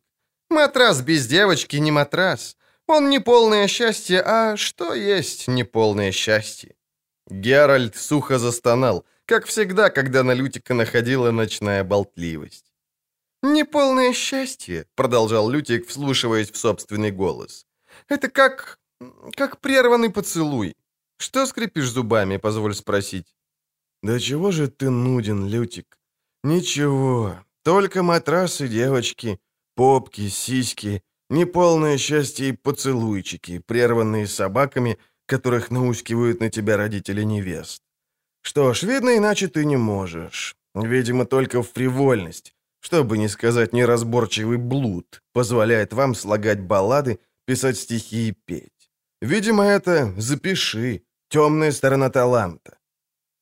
«Матрас без девочки не матрас. Он не полное счастье, а что есть неполное счастье?» Геральт сухо застонал, как всегда, когда на Лютика находила ночная болтливость. «Неполное счастье», — продолжал Лютик, вслушиваясь в собственный голос. «Это как... как прерванный поцелуй. Что скрипишь зубами, позволь спросить?» «Да чего же ты нуден, Лютик? Ничего, только матрасы девочки, попки, сиськи, неполное счастье и поцелуйчики, прерванные собаками, которых наускивают на тебя родители невест. Что ж, видно, иначе ты не можешь. Видимо, только в фривольность, чтобы не сказать неразборчивый блуд, позволяет вам слагать баллады, писать стихи и петь. Видимо, это «запиши», темная сторона таланта.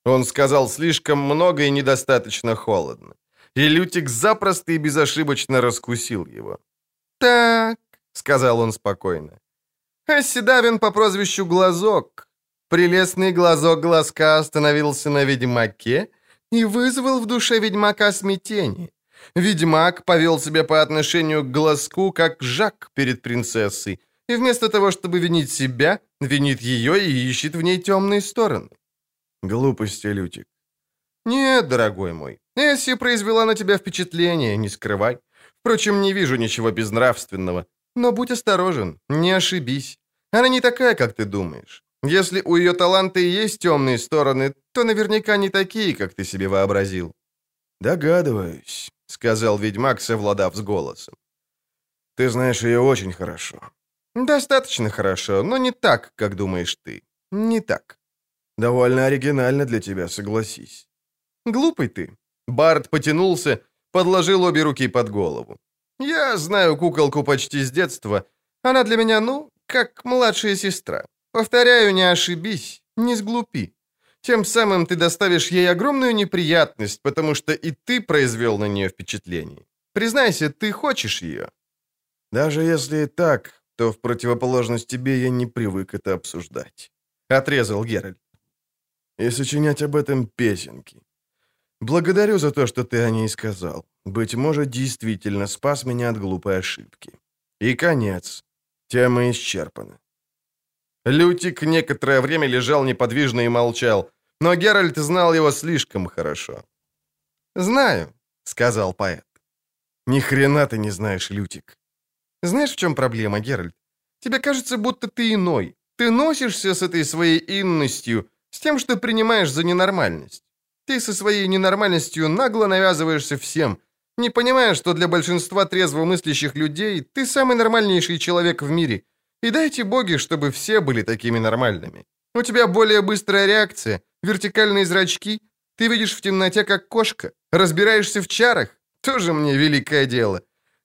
Он сказал слишком много и недостаточно холодно и Лютик запросто и безошибочно раскусил его. «Так», — сказал он спокойно, — «Оседавин по прозвищу Глазок. Прелестный глазок глазка остановился на ведьмаке и вызвал в душе ведьмака смятение. Ведьмак повел себя по отношению к глазку, как Жак перед принцессой, и вместо того, чтобы винить себя, винит ее и ищет в ней темные стороны». «Глупости, Лютик». «Нет, дорогой мой, Эсси произвела на тебя впечатление, не скрывай. Впрочем, не вижу ничего безнравственного. Но будь осторожен, не ошибись. Она не такая, как ты думаешь. Если у ее таланта и есть темные стороны, то наверняка не такие, как ты себе вообразил». «Догадываюсь», — сказал ведьмак, совладав с голосом. «Ты знаешь ее очень хорошо». «Достаточно хорошо, но не так, как думаешь ты. Не так». «Довольно оригинально для тебя, согласись». «Глупый ты. Барт потянулся, подложил обе руки под голову. «Я знаю куколку почти с детства. Она для меня, ну, как младшая сестра. Повторяю, не ошибись, не сглупи. Тем самым ты доставишь ей огромную неприятность, потому что и ты произвел на нее впечатление. Признайся, ты хочешь ее?» «Даже если и так, то в противоположность тебе я не привык это обсуждать», — отрезал Геральт. «И сочинять об этом песенки. Благодарю за то, что ты о ней сказал. Быть может, действительно спас меня от глупой ошибки. И конец. Тема исчерпана. Лютик некоторое время лежал неподвижно и молчал, но Геральт знал его слишком хорошо. «Знаю», — сказал поэт. «Ни хрена ты не знаешь, Лютик». «Знаешь, в чем проблема, Геральт? Тебе кажется, будто ты иной. Ты носишься с этой своей инностью, с тем, что принимаешь за ненормальность. Ты со своей ненормальностью нагло навязываешься всем, не понимая, что для большинства трезво мыслящих людей ты самый нормальнейший человек в мире. И дайте боги, чтобы все были такими нормальными. У тебя более быстрая реакция, вертикальные зрачки, ты видишь в темноте, как кошка, разбираешься в чарах. Тоже мне великое дело.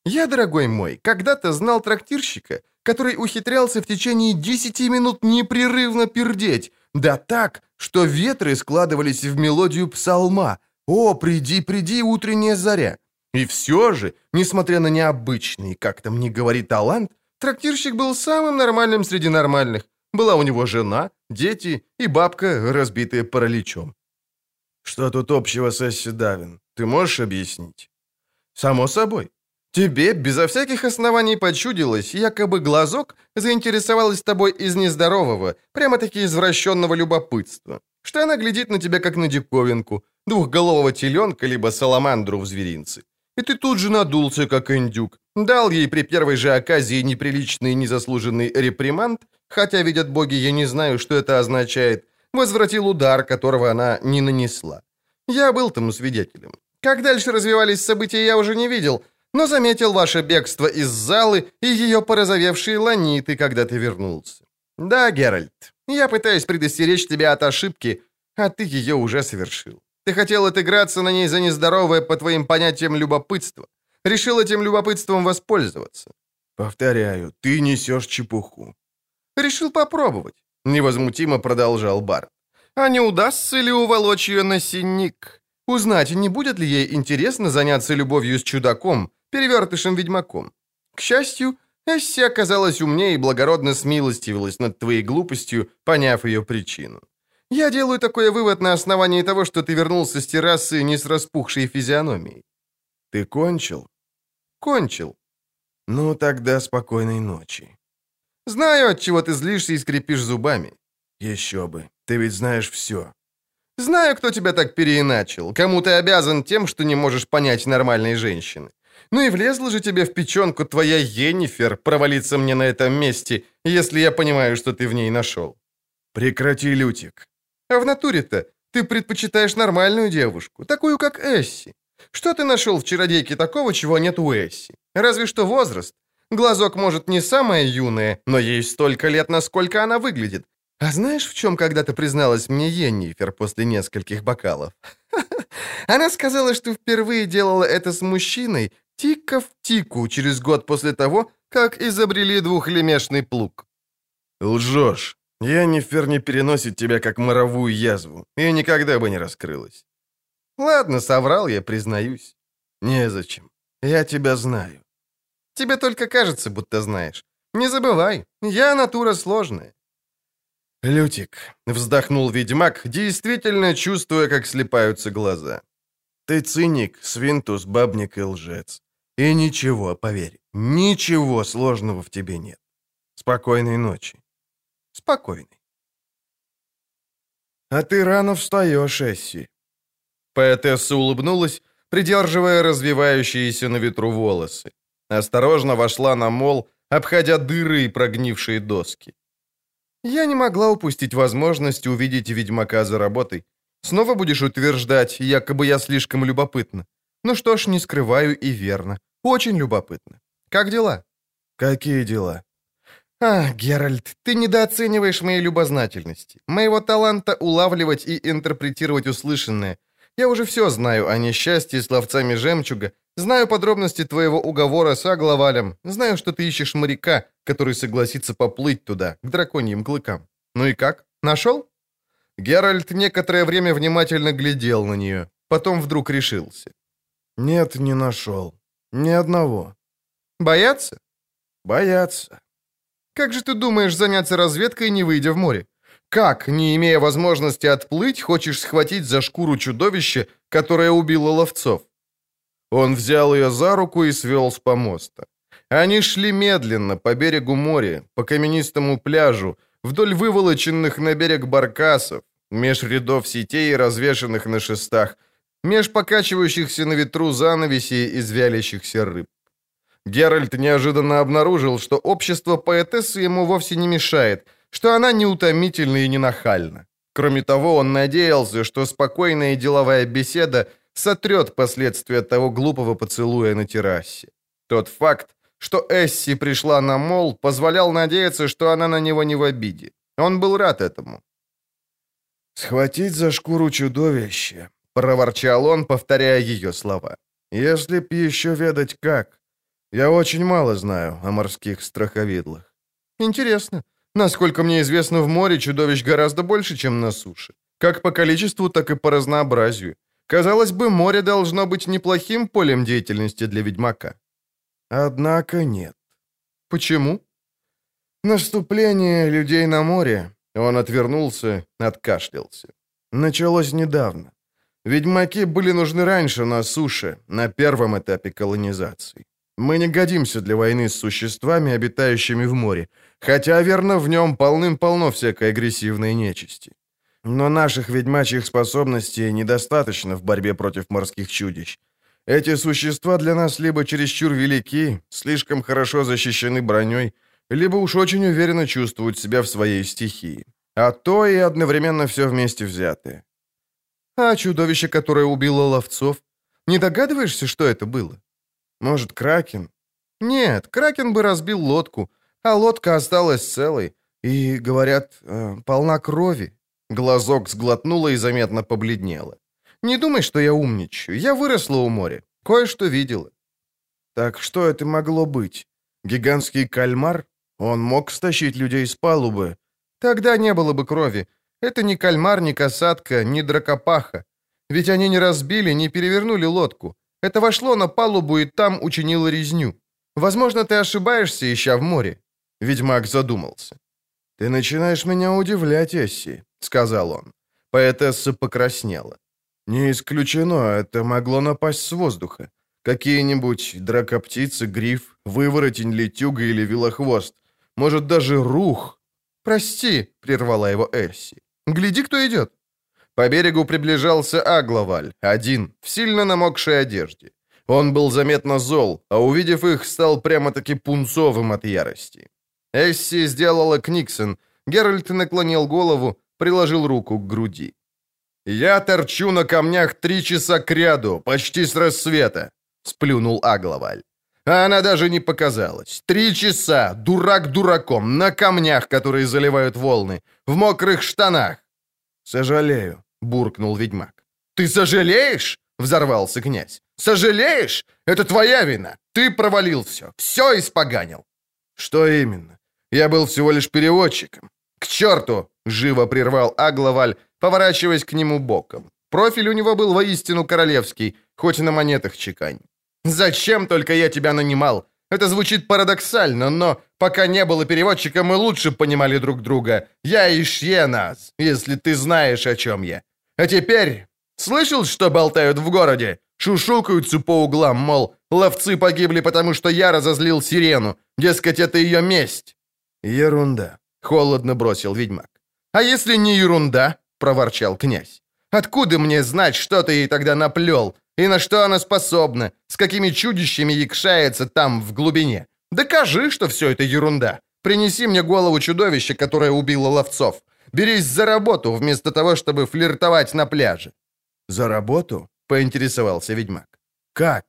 Я, дорогой мой, когда-то знал трактирщика, который ухитрялся в течение 10 минут непрерывно пердеть, да так, что ветры складывались в мелодию псалма «О, приди, приди, утренняя заря». И все же, несмотря на необычный, как там не говорит талант, трактирщик был самым нормальным среди нормальных. Была у него жена, дети и бабка, разбитая параличом. Что тут общего с Эсси Давин? Ты можешь объяснить? Само собой. Тебе безо всяких оснований почудилось, якобы глазок заинтересовалась тобой из нездорового, прямо-таки извращенного любопытства, что она глядит на тебя как на диковинку, двухголового теленка либо саламандру в зверинце. И ты тут же надулся, как индюк, дал ей при первой же оказии неприличный незаслуженный реприманд, хотя, видят боги, я не знаю, что это означает, возвратил удар, которого она не нанесла. Я был тому свидетелем. Как дальше развивались события, я уже не видел — но заметил ваше бегство из залы и ее порозовевшие ланиты, когда ты вернулся. Да, Геральт, я пытаюсь предостеречь тебя от ошибки, а ты ее уже совершил. Ты хотел отыграться на ней за нездоровое, по твоим понятиям, любопытство. Решил этим любопытством воспользоваться. Повторяю, ты несешь чепуху. Решил попробовать, невозмутимо продолжал Барт. А не удастся ли уволочь ее на синик? Узнать, не будет ли ей интересно заняться любовью с чудаком, перевертышем-ведьмаком. К счастью, Эсси оказалась умнее и благородно смилостивилась над твоей глупостью, поняв ее причину. Я делаю такой вывод на основании того, что ты вернулся с террасы не с распухшей физиономией. Ты кончил? Кончил. Ну, тогда спокойной ночи. Знаю, от чего ты злишься и скрипишь зубами. Еще бы. Ты ведь знаешь все. Знаю, кто тебя так переиначил. Кому ты обязан тем, что не можешь понять нормальной женщины. Ну и влезла же тебе в печенку твоя Енифер провалиться мне на этом месте, если я понимаю, что ты в ней нашел. Прекрати, Лютик. А в натуре-то ты предпочитаешь нормальную девушку, такую, как Эсси. Что ты нашел в чародейке такого, чего нет у Эсси? Разве что возраст. Глазок, может, не самая юная, но ей столько лет, насколько она выглядит. А знаешь, в чем когда-то призналась мне Еннифер после нескольких бокалов? Она сказала, что впервые делала это с мужчиной, тика в тику, через год после того, как изобрели двухлемешный плуг. Лжешь. Еннифер не переносит тебя как моровую язву, и никогда бы не раскрылась. Ладно, соврал я, признаюсь. Незачем. Я тебя знаю. Тебе только кажется, будто знаешь. Не забывай, я натура сложная. «Лютик», — вздохнул ведьмак, действительно чувствуя, как слепаются глаза. «Ты циник, свинтус, бабник и лжец. И ничего, поверь, ничего сложного в тебе нет. Спокойной ночи». «Спокойной». «А ты рано встаешь, Эсси». Поэтесса улыбнулась, придерживая развивающиеся на ветру волосы. Осторожно вошла на мол, обходя дыры и прогнившие доски. Я не могла упустить возможность увидеть ведьмака за работой. Снова будешь утверждать, якобы я слишком любопытна. Ну что ж, не скрываю и верно. Очень любопытно. Как дела? Какие дела? А, Геральт, ты недооцениваешь моей любознательности, моего таланта улавливать и интерпретировать услышанное. Я уже все знаю о несчастье с ловцами жемчуга, знаю подробности твоего уговора с Агловалем, знаю, что ты ищешь моряка, который согласится поплыть туда, к драконьим клыкам. Ну и как? Нашел?» Геральт некоторое время внимательно глядел на нее, потом вдруг решился. «Нет, не нашел. Ни одного». «Бояться?» «Бояться». «Как же ты думаешь заняться разведкой, не выйдя в море? Как, не имея возможности отплыть, хочешь схватить за шкуру чудовище, которое убило ловцов?» Он взял ее за руку и свел с помоста. Они шли медленно по берегу моря, по каменистому пляжу, вдоль выволоченных на берег баркасов, меж рядов сетей, развешанных на шестах, меж покачивающихся на ветру занавесей из вялящихся рыб. Геральт неожиданно обнаружил, что общество поэтессы ему вовсе не мешает, что она неутомительна и не нахальна. Кроме того, он надеялся, что спокойная и деловая беседа сотрет последствия того глупого поцелуя на террасе. Тот факт, что Эсси пришла на мол, позволял надеяться, что она на него не в обиде. Он был рад этому. «Схватить за шкуру чудовище», — проворчал он, повторяя ее слова. «Если б еще ведать как. Я очень мало знаю о морских страховидлах». «Интересно. Насколько мне известно, в море чудовищ гораздо больше, чем на суше. Как по количеству, так и по разнообразию. Казалось бы, море должно быть неплохим полем деятельности для ведьмака. Однако нет. Почему? Наступление людей на море. Он отвернулся, откашлялся. Началось недавно. Ведьмаки были нужны раньше на суше, на первом этапе колонизации. Мы не годимся для войны с существами, обитающими в море, хотя, верно, в нем полным-полно всякой агрессивной нечисти. Но наших ведьмачьих способностей недостаточно в борьбе против морских чудищ. Эти существа для нас либо чересчур велики, слишком хорошо защищены броней, либо уж очень уверенно чувствуют себя в своей стихии. А то и одновременно все вместе взятые. А чудовище, которое убило ловцов? Не догадываешься, что это было? Может, Кракен? Нет, Кракен бы разбил лодку, а лодка осталась целой. И, говорят, э, полна крови. Глазок сглотнула и заметно побледнела. Не думай, что я умничаю. Я выросла у моря. Кое-что видела. Так что это могло быть? Гигантский кальмар? Он мог стащить людей с палубы. Тогда не было бы крови. Это не кальмар, не касатка, не дракопаха. Ведь они не разбили, не перевернули лодку. Это вошло на палубу и там учинило резню. Возможно, ты ошибаешься, ища в море». Ведьмак задумался. «Ты начинаешь меня удивлять, Эсси», — сказал он. Поэтесса покраснела. «Не исключено, это могло напасть с воздуха. Какие-нибудь дракоптицы, гриф, выворотень, летюга или вилохвост. Может, даже рух». «Прости», — прервала его Эсси. «Гляди, кто идет». По берегу приближался Агловаль, один, в сильно намокшей одежде. Он был заметно зол, а увидев их, стал прямо-таки пунцовым от ярости. Эсси сделала Книксон. Геральт наклонил голову, приложил руку к груди. «Я торчу на камнях три часа кряду, почти с рассвета», — сплюнул Агловаль. А она даже не показалась. Три часа, дурак дураком, на камнях, которые заливают волны, в мокрых штанах. «Сожалею», — буркнул ведьмак. «Ты сожалеешь?» — взорвался князь. «Сожалеешь? Это твоя вина. Ты провалил все. Все испоганил». «Что именно? Я был всего лишь переводчиком». «К черту!» — живо прервал Агловаль, поворачиваясь к нему боком. Профиль у него был воистину королевский, хоть и на монетах чекань. «Зачем только я тебя нанимал? Это звучит парадоксально, но пока не было переводчика, мы лучше понимали друг друга. Я и Шьенас, если ты знаешь, о чем я. А теперь... Слышал, что болтают в городе? Шушукаются по углам, мол, ловцы погибли, потому что я разозлил сирену. Дескать, это ее месть. Ерунда, холодно бросил ведьмак. А если не ерунда? проворчал князь. Откуда мне знать, что ты ей тогда наплел? И на что она способна? С какими чудищами якшается там, в глубине? Докажи, что все это ерунда. Принеси мне голову чудовища, которое убило ловцов. Берись за работу, вместо того, чтобы флиртовать на пляже». «За работу?» — поинтересовался ведьмак. «Как?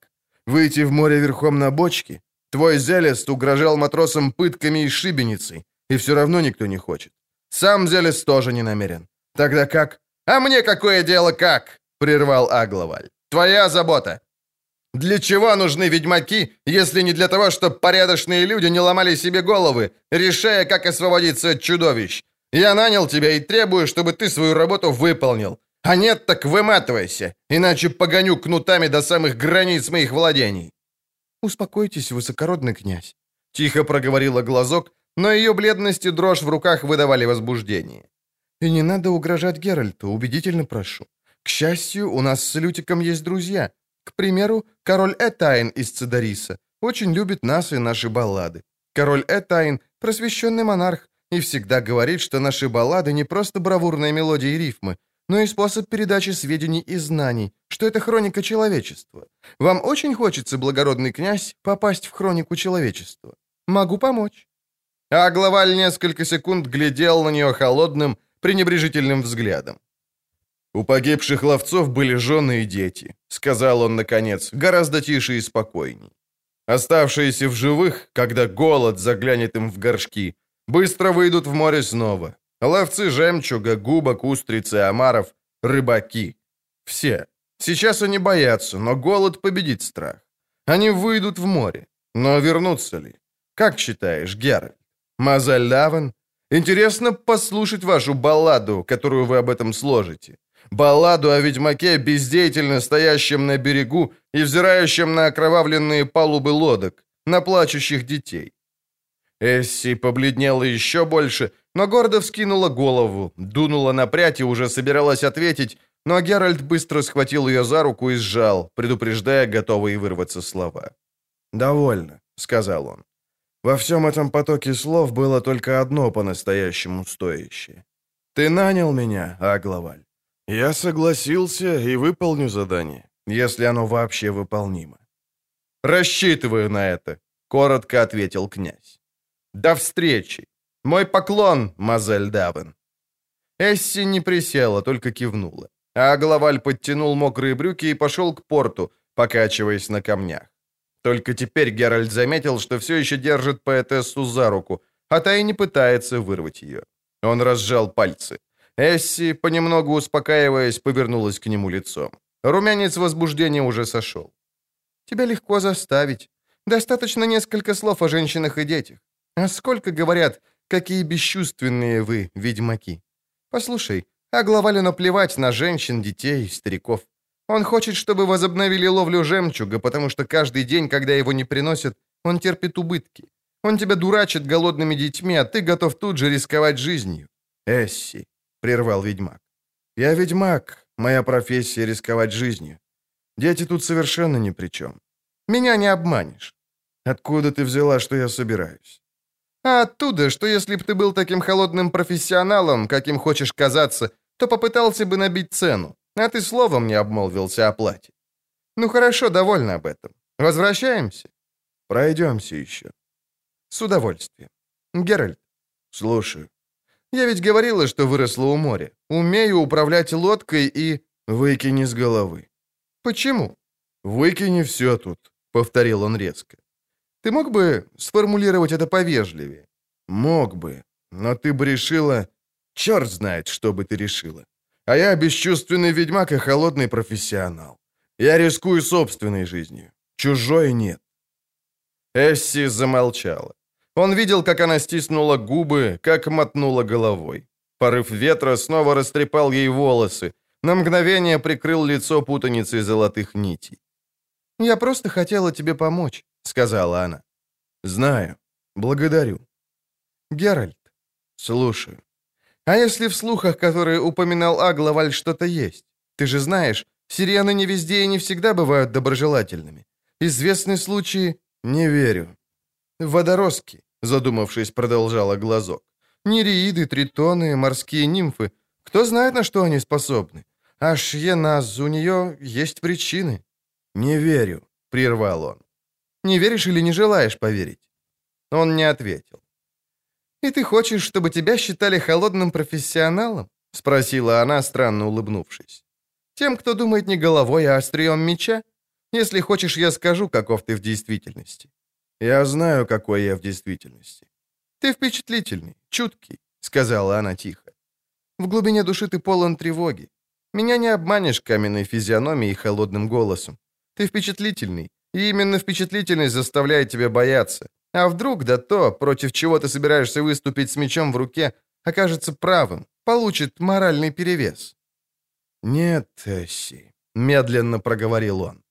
Выйти в море верхом на бочке? Твой Зелест угрожал матросам пытками и шибеницей, и все равно никто не хочет. Сам Зелест тоже не намерен. Тогда как?» «А мне какое дело как?» — прервал Агловаль. «Твоя забота. Для чего нужны ведьмаки, если не для того, чтобы порядочные люди не ломали себе головы, решая, как освободиться от чудовищ? Я нанял тебя и требую, чтобы ты свою работу выполнил. А нет, так выматывайся, иначе погоню кнутами до самых границ моих владений». «Успокойтесь, высокородный князь», — тихо проговорила глазок, но ее бледность и дрожь в руках выдавали возбуждение. «И не надо угрожать Геральту, убедительно прошу. К счастью, у нас с Лютиком есть друзья. К примеру, король Этайн из Цидариса очень любит нас и наши баллады. Король Этайн – просвещенный монарх и всегда говорит, что наши баллады не просто бравурные мелодии и рифмы, но и способ передачи сведений и знаний, что это хроника человечества. Вам очень хочется, благородный князь, попасть в хронику человечества. Могу помочь». А главаль несколько секунд глядел на нее холодным, пренебрежительным взглядом. «У погибших ловцов были жены и дети», — сказал он, наконец, гораздо тише и спокойней. «Оставшиеся в живых, когда голод заглянет им в горшки, быстро выйдут в море снова. Ловцы жемчуга, губок, устрицы, омаров, рыбаки. Все. Сейчас они боятся, но голод победит страх. Они выйдут в море. Но вернутся ли? Как считаешь, Геральт? Мазаль Лаван? Интересно послушать вашу балладу, которую вы об этом сложите. Балладу о ведьмаке, бездеятельно стоящем на берегу и взирающем на окровавленные палубы лодок, на плачущих детей. Эсси побледнела еще больше, но гордо вскинула голову, дунула на прядь и уже собиралась ответить, но Геральт быстро схватил ее за руку и сжал, предупреждая готовые вырваться слова. «Довольно», — сказал он. «Во всем этом потоке слов было только одно по-настоящему стоящее. Ты нанял меня, Агловаль. Я согласился и выполню задание, если оно вообще выполнимо. «Рассчитываю на это», — коротко ответил князь. «До встречи! Мой поклон, мазель Давен!» Эсси не присела, только кивнула. А Главаль подтянул мокрые брюки и пошел к порту, покачиваясь на камнях. Только теперь Геральт заметил, что все еще держит поэтессу за руку, а та и не пытается вырвать ее. Он разжал пальцы. Эсси, понемногу успокаиваясь, повернулась к нему лицом. Румянец возбуждения уже сошел. «Тебя легко заставить. Достаточно несколько слов о женщинах и детях. А сколько говорят, какие бесчувственные вы, ведьмаки. Послушай, а главалину плевать на женщин, детей, стариков. Он хочет, чтобы возобновили ловлю жемчуга, потому что каждый день, когда его не приносят, он терпит убытки. Он тебя дурачит голодными детьми, а ты готов тут же рисковать жизнью. Эсси, — прервал ведьмак. Я ведьмак, моя профессия — рисковать жизнью. Дети тут совершенно ни при чем. Меня не обманешь. Откуда ты взяла, что я собираюсь? А оттуда, что если бы ты был таким холодным профессионалом, каким хочешь казаться, то попытался бы набить цену, а ты словом не обмолвился о плате. Ну хорошо, довольно об этом. Возвращаемся? Пройдемся еще. С удовольствием. Геральт. Слушаю. Я ведь говорила, что выросла у моря. Умею управлять лодкой и... Выкини с головы. Почему? Выкини все тут, повторил он резко. Ты мог бы сформулировать это повежливее? Мог бы, но ты бы решила... Черт знает, что бы ты решила. А я бесчувственный ведьмак и холодный профессионал. Я рискую собственной жизнью. Чужой нет. Эсси замолчала. Он видел, как она стиснула губы, как мотнула головой. Порыв ветра снова растрепал ей волосы, на мгновение прикрыл лицо путаницей золотых нитей. «Я просто хотела тебе помочь», — сказала она. «Знаю. Благодарю». «Геральт». «Слушаю». «А если в слухах, которые упоминал Агловаль, что-то есть? Ты же знаешь, сирены не везде и не всегда бывают доброжелательными. Известны случаи...» «Не верю». «Водоростки задумавшись, продолжала глазок. Нереиды, тритоны, морские нимфы. Кто знает, на что они способны? А Шьеназ, у нее есть причины. Не верю, прервал он. Не веришь или не желаешь поверить? Он не ответил. «И ты хочешь, чтобы тебя считали холодным профессионалом?» — спросила она, странно улыбнувшись. «Тем, кто думает не головой, а острием меча? Если хочешь, я скажу, каков ты в действительности. Я знаю, какой я в действительности. Ты впечатлительный, чуткий, сказала она тихо. В глубине души ты полон тревоги. Меня не обманешь каменной физиономией и холодным голосом. Ты впечатлительный, и именно впечатлительность заставляет тебя бояться. А вдруг да то, против чего ты собираешься выступить с мечом в руке, окажется правым, получит моральный перевес? «Нет, Тесси», — медленно проговорил он.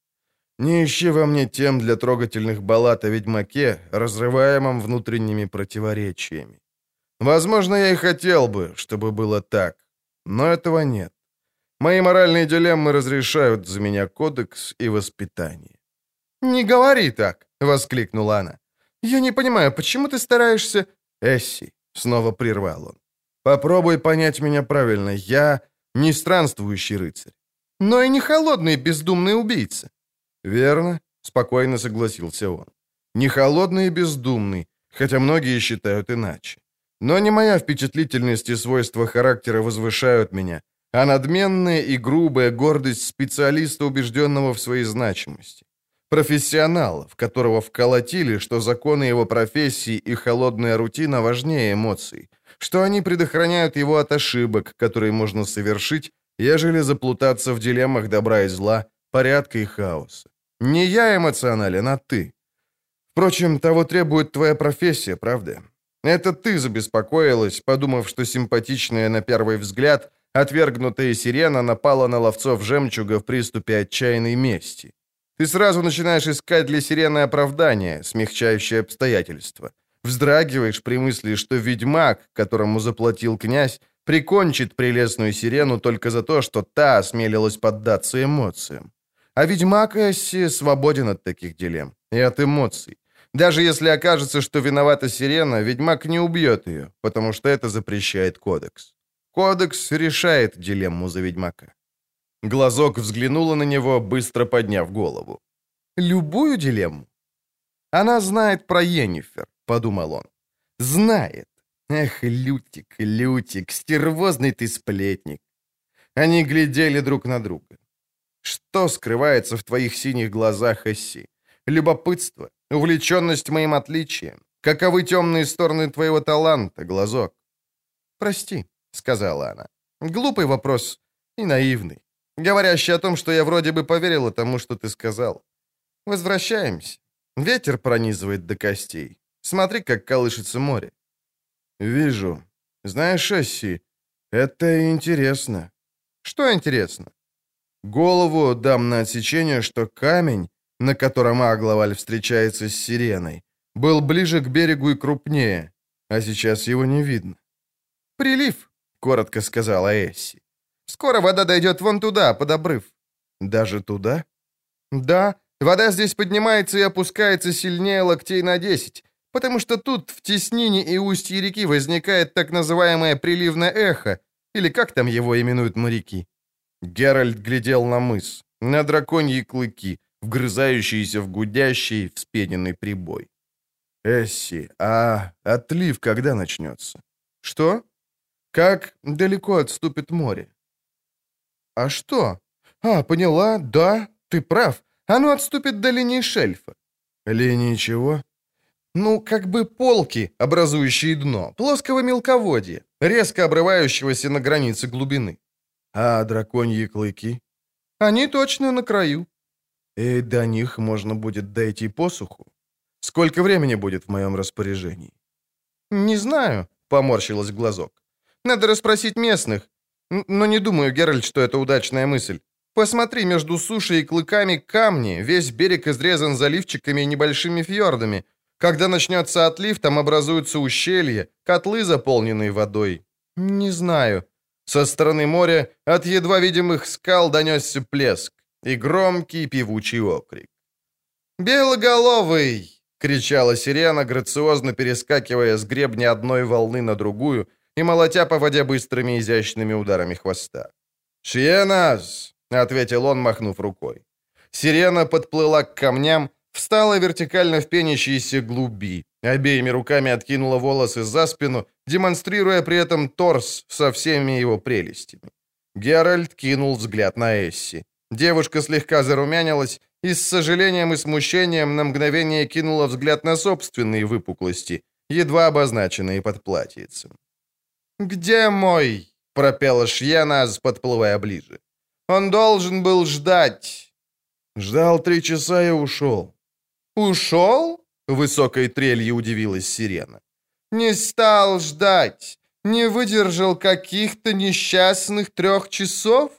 Не ищи во мне тем для трогательных баллад о ведьмаке, разрываемом внутренними противоречиями. Возможно, я и хотел бы, чтобы было так, но этого нет. Мои моральные дилеммы разрешают за меня кодекс и воспитание. «Не говори так!» — воскликнула она. «Я не понимаю, почему ты стараешься...» «Эсси», — снова прервал он. «Попробуй понять меня правильно. Я не странствующий рыцарь». «Но и не холодный бездумный убийца. «Верно», — спокойно согласился он. «Не холодный и бездумный, хотя многие считают иначе. Но не моя впечатлительность и свойства характера возвышают меня, а надменная и грубая гордость специалиста, убежденного в своей значимости. Профессионала, в которого вколотили, что законы его профессии и холодная рутина важнее эмоций, что они предохраняют его от ошибок, которые можно совершить, ежели заплутаться в дилеммах добра и зла, порядка и хаоса. Не я эмоционален, а ты. Впрочем, того требует твоя профессия, правда? Это ты забеспокоилась, подумав, что симпатичная на первый взгляд отвергнутая сирена напала на ловцов жемчуга в приступе отчаянной мести. Ты сразу начинаешь искать для сирены оправдание, смягчающее обстоятельства. Вздрагиваешь при мысли, что ведьмак, которому заплатил князь, прикончит прелестную сирену только за то, что та осмелилась поддаться эмоциям. А ведьмак Эсси свободен от таких дилемм и от эмоций. Даже если окажется, что виновата сирена, ведьмак не убьет ее, потому что это запрещает кодекс. Кодекс решает дилемму за ведьмака. Глазок взглянула на него, быстро подняв голову. «Любую дилемму?» «Она знает про Йеннифер», — подумал он. «Знает. Эх, Лютик, Лютик, стервозный ты сплетник». Они глядели друг на друга. Что скрывается в твоих синих глазах, Эсси? любопытство, увлеченность моим отличием. Каковы темные стороны твоего таланта, глазок? «Прости», — сказала она. «Глупый вопрос и наивный, говорящий о том, что я вроде бы поверила тому, что ты сказал. Возвращаемся. Ветер пронизывает до костей. Смотри, как колышется море». «Вижу. Знаешь, Эсси, это интересно». «Что интересно?» «Голову дам на отсечение, что камень, на котором Агловаль встречается с сиреной, был ближе к берегу и крупнее, а сейчас его не видно. «Прилив», — коротко сказала Эсси. «Скоро вода дойдет вон туда, под обрыв». «Даже туда?» «Да, вода здесь поднимается и опускается сильнее локтей на десять, потому что тут, в теснине и устье реки, возникает так называемое приливное эхо, или как там его именуют моряки». Геральт глядел на мыс, на драконьи клыки, вгрызающиеся в гудящий, вспененный прибой. «Эсси, а отлив когда начнется?» «Что?» Как далеко отступит море? А что? А, поняла, да, ты прав. Оно отступит до линии шельфа. Линии чего? Ну, как бы полки, образующие дно, плоского мелководья, резко обрывающегося на границе глубины. А драконьи клыки? Они точно на краю. И до них можно будет дойти посуху? Сколько времени будет в моем распоряжении? Не знаю, поморщилась глазок. Надо расспросить местных. Но не думаю, Геральт, что это удачная мысль. Посмотри, между сушей и клыками камни, весь берег изрезан заливчиками и небольшими фьордами. Когда начнется отлив, там образуются ущелья, котлы, заполненные водой. Не знаю. Со стороны моря от едва видимых скал донесся плеск и громкий певучий окрик. «Белоголовый!» — кричала сирена, грациозно перескакивая с гребня одной волны на другую и молотя по воде быстрыми изящными ударами хвоста. «Шиенас!» — ответил он, махнув рукой. Сирена подплыла к камням, встала вертикально в пенящиеся глуби, обеими руками откинула волосы за спину, демонстрируя при этом торс со всеми его прелестями. Геральт кинул взгляд на Эсси. Девушка слегка зарумянилась и с сожалением и смущением на мгновение кинула взгляд на собственные выпуклости, едва обозначенные под платьицем. «Где мой?» — пропела Шьяназ, подплывая ближе. «Он должен был ждать». «Ждал три часа и ушел». «Ушел?» — высокой трелью удивилась Сирена. «Не стал ждать. Не выдержал каких-то несчастных трех часов?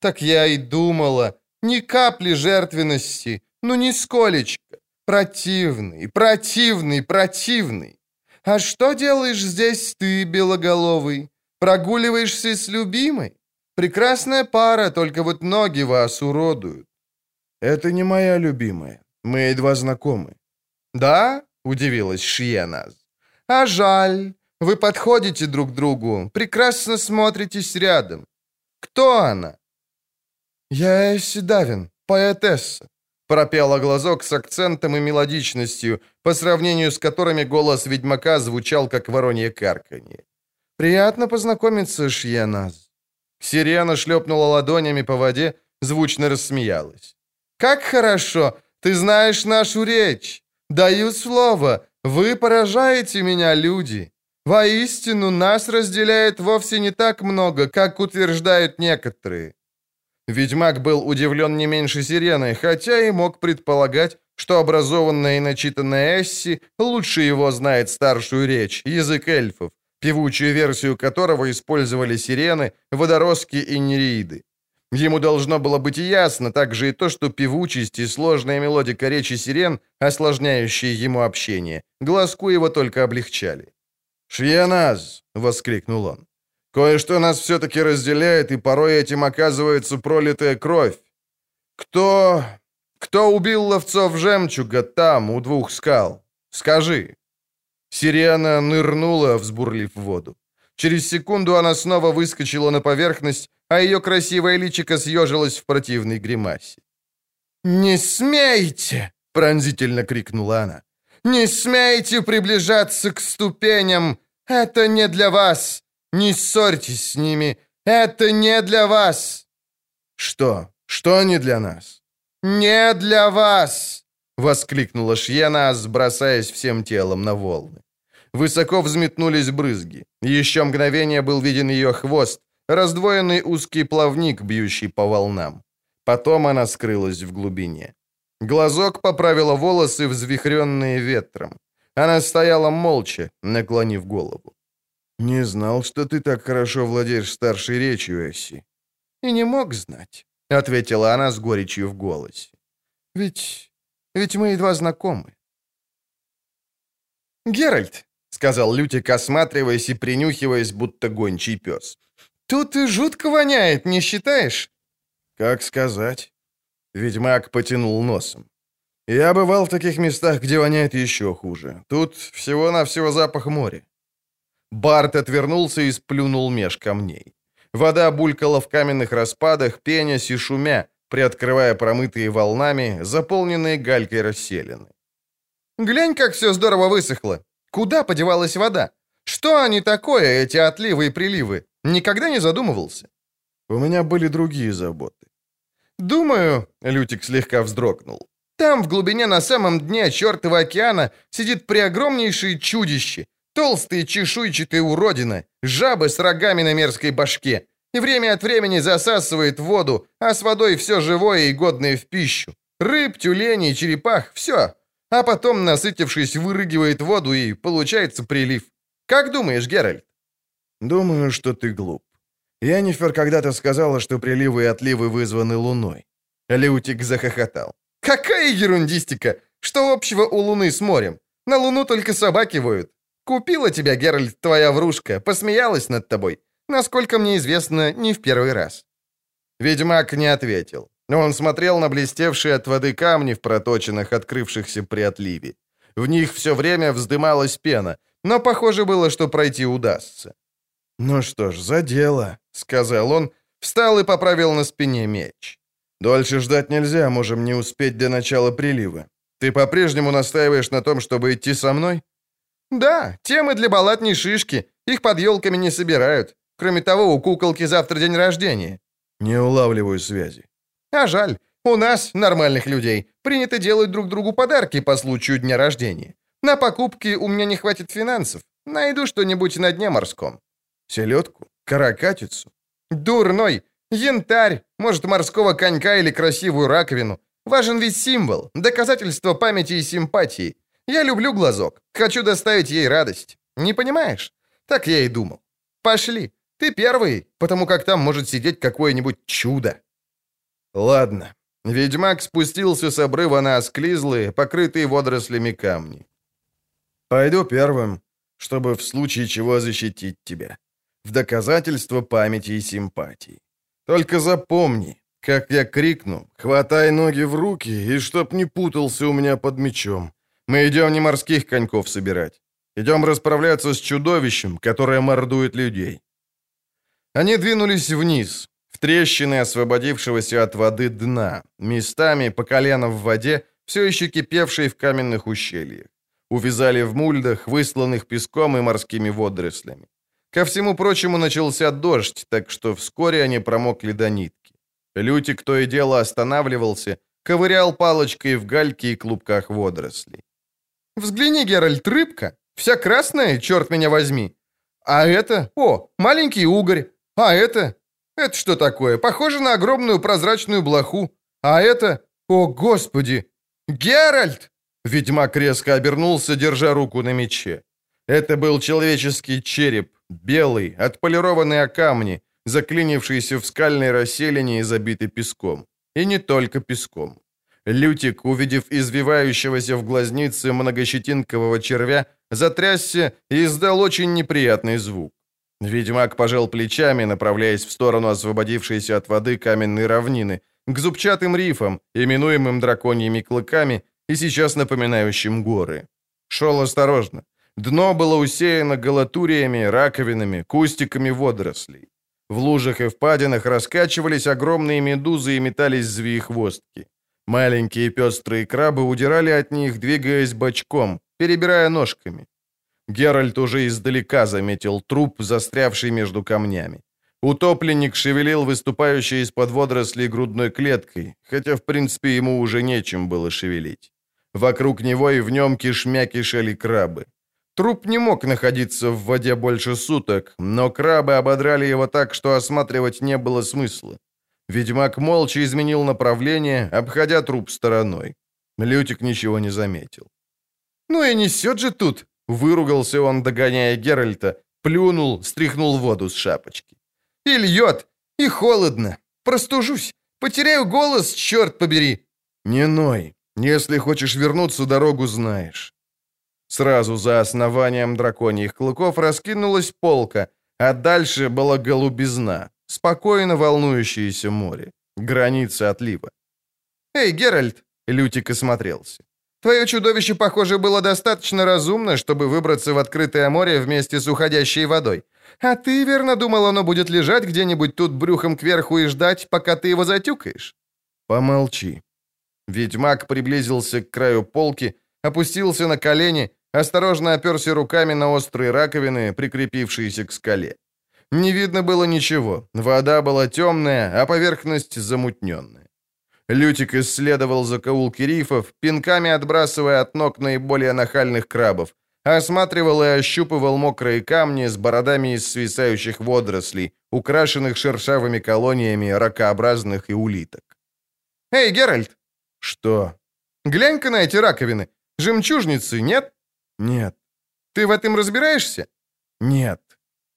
Так я и думала. Ни капли жертвенности, ну нисколечко. Противный, противный, противный. «А что делаешь здесь ты, белоголовый? Прогуливаешься с любимой? Прекрасная пара, только вот ноги вас уродуют». «Это не моя любимая. Мы едва знакомы». «Да?» — удивилась Шиеназ. «А жаль. Вы подходите друг к другу, прекрасно смотритесь рядом. Кто она?» «Я Эсси Давин, поэтесса пропела глазок с акцентом и мелодичностью, по сравнению с которыми голос ведьмака звучал как воронье карканье. «Приятно познакомиться, Шьяназ». Сирена шлепнула ладонями по воде, звучно рассмеялась. «Как хорошо! Ты знаешь нашу речь! Даю слово, вы поражаете меня, люди! Воистину, нас разделяет вовсе не так много, как утверждают некоторые. Ведьмак был удивлен не меньше сирены, хотя и мог предполагать, что образованная и начитанная Эсси лучше его знает старшую речь, язык эльфов, певучую версию которого использовали сирены, водоростки и нереиды. Ему должно было быть ясно также и то, что певучесть и сложная мелодика речи сирен, осложняющие ему общение, глазку его только облегчали. «Шьяназ!» — воскликнул он. Кое-что нас все-таки разделяет, и порой этим оказывается пролитая кровь. Кто... кто убил ловцов жемчуга там, у двух скал? Скажи». Сирена нырнула, взбурлив воду. Через секунду она снова выскочила на поверхность, а ее красивое личико съежилось в противной гримасе. «Не смейте!» — пронзительно крикнула она. «Не смейте приближаться к ступеням! Это не для вас! Не ссорьтесь с ними. Это не для вас. Что? Что не для нас? Не для вас. — воскликнула Шьена, сбросаясь всем телом на волны. Высоко взметнулись брызги. Еще мгновение был виден ее хвост, раздвоенный узкий плавник, бьющий по волнам. Потом она скрылась в глубине. Глазок поправила волосы, взвихренные ветром. Она стояла молча, наклонив голову. «Не знал, что ты так хорошо владеешь старшей речью, Эсси». «И не мог знать», — ответила она с горечью в голосе. «Ведь... ведь мы едва знакомы». «Геральт», — сказал Лютик, осматриваясь и принюхиваясь, будто гончий пес. «Тут и жутко воняет, не считаешь?» «Как сказать?» Ведьмак потянул носом. «Я бывал в таких местах, где воняет еще хуже. Тут всего-навсего запах моря». Барт отвернулся и сплюнул меж камней. Вода булькала в каменных распадах, пенясь и шумя, приоткрывая промытые волнами, заполненные галькой расселены. «Глянь, как все здорово высохло! Куда подевалась вода? Что они такое, эти отливы и приливы? Никогда не задумывался?» «У меня были другие заботы». «Думаю...» — Лютик слегка вздрогнул. «Там, в глубине на самом дне чертова океана, сидит преогромнейшее чудище, толстые чешуйчатые уродина, жабы с рогами на мерзкой башке, и время от времени засасывает воду, а с водой все живое и годное в пищу. Рыб, тюленей, черепах — все. А потом, насытившись, вырыгивает воду, и получается прилив. Как думаешь, Геральт? Думаю, что ты глуп. Янифер когда-то сказала, что приливы и отливы вызваны луной. Леутик захохотал. Какая ерундистика! Что общего у луны с морем? На луну только собаки воют. Купила тебя, Геральт, твоя врушка, посмеялась над тобой. Насколько мне известно, не в первый раз». Ведьмак не ответил. Он смотрел на блестевшие от воды камни в проточенных, открывшихся при отливе. В них все время вздымалась пена, но похоже было, что пройти удастся. «Ну что ж, за дело», — сказал он, встал и поправил на спине меч. «Дольше ждать нельзя, можем не успеть до начала прилива. Ты по-прежнему настаиваешь на том, чтобы идти со мной?» «Да, темы для баллад шишки, их под елками не собирают. Кроме того, у куколки завтра день рождения». «Не улавливаю связи». «А жаль. У нас, нормальных людей, принято делать друг другу подарки по случаю дня рождения. На покупки у меня не хватит финансов. Найду что-нибудь на дне морском». «Селедку? Каракатицу?» «Дурной! Янтарь! Может, морского конька или красивую раковину. Важен ведь символ, доказательство памяти и симпатии. Я люблю глазок. Хочу доставить ей радость. Не понимаешь? Так я и думал. Пошли. Ты первый, потому как там может сидеть какое-нибудь чудо. Ладно. Ведьмак спустился с обрыва на осклизлые, покрытые водорослями камни. Пойду первым, чтобы в случае чего защитить тебя. В доказательство памяти и симпатии. Только запомни, как я крикну, хватай ноги в руки, и чтоб не путался у меня под мечом. Мы идем не морских коньков собирать. Идем расправляться с чудовищем, которое мордует людей». Они двинулись вниз, в трещины освободившегося от воды дна, местами по колено в воде, все еще кипевшей в каменных ущельях. Увязали в мульдах, высланных песком и морскими водорослями. Ко всему прочему начался дождь, так что вскоре они промокли до нитки. Лютик то и дело останавливался, ковырял палочкой в гальке и клубках водорослей. Взгляни, Геральт, рыбка. Вся красная, черт меня возьми. А это? О, маленький угорь. А это? Это что такое? Похоже на огромную прозрачную блоху. А это? О, господи! Геральт! Ведьмак резко обернулся, держа руку на мече. Это был человеческий череп, белый, отполированный о камни, заклинившийся в скальной расселине и забитый песком. И не только песком. Лютик, увидев извивающегося в глазнице многощетинкового червя, затрясся и издал очень неприятный звук. Ведьмак пожал плечами, направляясь в сторону освободившейся от воды каменной равнины, к зубчатым рифам, именуемым драконьими клыками и сейчас напоминающим горы. Шел осторожно. Дно было усеяно галатуриями, раковинами, кустиками водорослей. В лужах и впадинах раскачивались огромные медузы и метались звеи-хвостки. Маленькие пестрые крабы удирали от них, двигаясь бочком, перебирая ножками. Геральт уже издалека заметил труп, застрявший между камнями. Утопленник шевелил выступающей из-под водорослей грудной клеткой, хотя, в принципе, ему уже нечем было шевелить. Вокруг него и в нем кишмя кишели крабы. Труп не мог находиться в воде больше суток, но крабы ободрали его так, что осматривать не было смысла. Ведьмак молча изменил направление, обходя труп стороной. Лютик ничего не заметил. «Ну и несет же тут!» — выругался он, догоняя Геральта, плюнул, стряхнул воду с шапочки. «И льет, и холодно. Простужусь, потеряю голос, черт побери!» «Не ной. Если хочешь вернуться, дорогу знаешь». Сразу за основанием драконьих клыков раскинулась полка, а дальше была голубизна, спокойно волнующееся море, граница отлива. «Эй, Геральт!» — Лютик осмотрелся. «Твое чудовище, похоже, было достаточно разумно, чтобы выбраться в открытое море вместе с уходящей водой. А ты, верно, думал, оно будет лежать где-нибудь тут брюхом кверху и ждать, пока ты его затюкаешь?» «Помолчи». Ведьмак приблизился к краю полки, опустился на колени, осторожно оперся руками на острые раковины, прикрепившиеся к скале. Не видно было ничего, вода была темная, а поверхность замутненная. Лютик исследовал закоулки рифов, пинками отбрасывая от ног наиболее нахальных крабов, осматривал и ощупывал мокрые камни с бородами из свисающих водорослей, украшенных шершавыми колониями ракообразных и улиток. «Эй, Геральт!» «Что?» «Глянь-ка на эти раковины. Жемчужницы, нет?» «Нет». «Ты в этом разбираешься?» «Нет».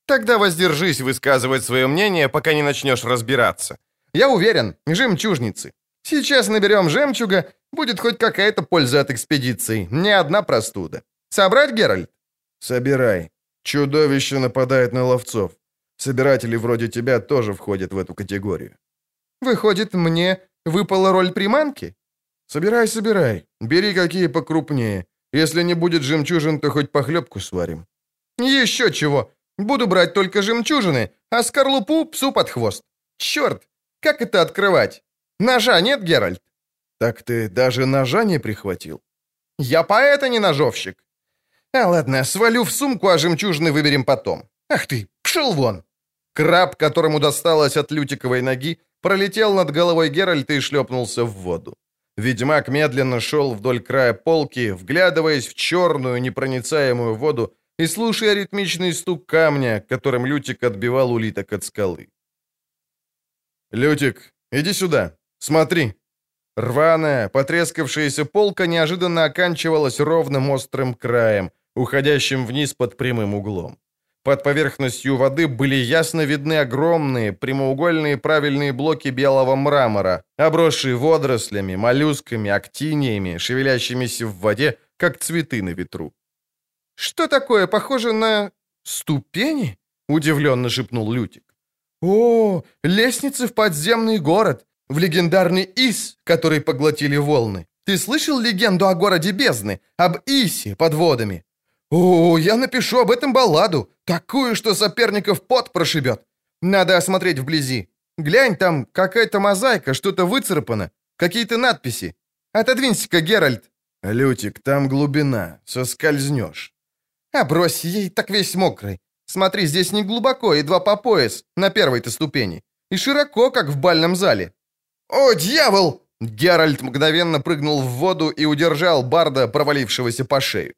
Тогда воздержись высказывать свое мнение, пока не начнешь разбираться. Я уверен, жемчужницы. Сейчас наберем жемчуга, будет хоть какая-то польза от экспедиции, не одна простуда. Собрать, Геральт? Собирай. Чудовище нападает на ловцов. Собиратели вроде тебя тоже входят в эту категорию. Выходит, мне выпала роль приманки? Собирай, собирай. Бери какие покрупнее. Если не будет жемчужин, то хоть похлебку сварим. Еще чего. Буду брать только жемчужины, а скорлупу псу под хвост. Черт, как это открывать? Ножа нет, Геральт? Так ты даже ножа не прихватил? Я поэт, а не ножовщик. А ладно, свалю в сумку, а жемчужины выберем потом. Ах ты, пшел вон. Краб, которому досталось от лютиковой ноги, пролетел над головой Геральта и шлепнулся в воду. Ведьмак медленно шел вдоль края полки, вглядываясь в черную непроницаемую воду, и слушая ритмичный стук камня, которым Лютик отбивал улиток от скалы. «Лютик, иди сюда, смотри!» Рваная, потрескавшаяся полка неожиданно оканчивалась ровным острым краем, уходящим вниз под прямым углом. Под поверхностью воды были ясно видны огромные, прямоугольные правильные блоки белого мрамора, обросшие водорослями, моллюсками, актиниями, шевелящимися в воде, как цветы на ветру. «Что такое? Похоже на... ступени?» — удивленно шепнул Лютик. «О, лестницы в подземный город, в легендарный Ис, который поглотили волны. Ты слышал легенду о городе бездны, об Исе под водами? О, я напишу об этом балладу, такую, что соперников пот прошибет. Надо осмотреть вблизи. Глянь, там какая-то мозаика, что-то выцарапано, какие-то надписи. Отодвинься-ка, Геральт». «Лютик, там глубина, соскользнешь». А брось, ей так весь мокрый. Смотри, здесь не глубоко, едва по пояс, на первой-то ступени. И широко, как в бальном зале. О, дьявол! Геральт мгновенно прыгнул в воду и удержал Барда, провалившегося по шею.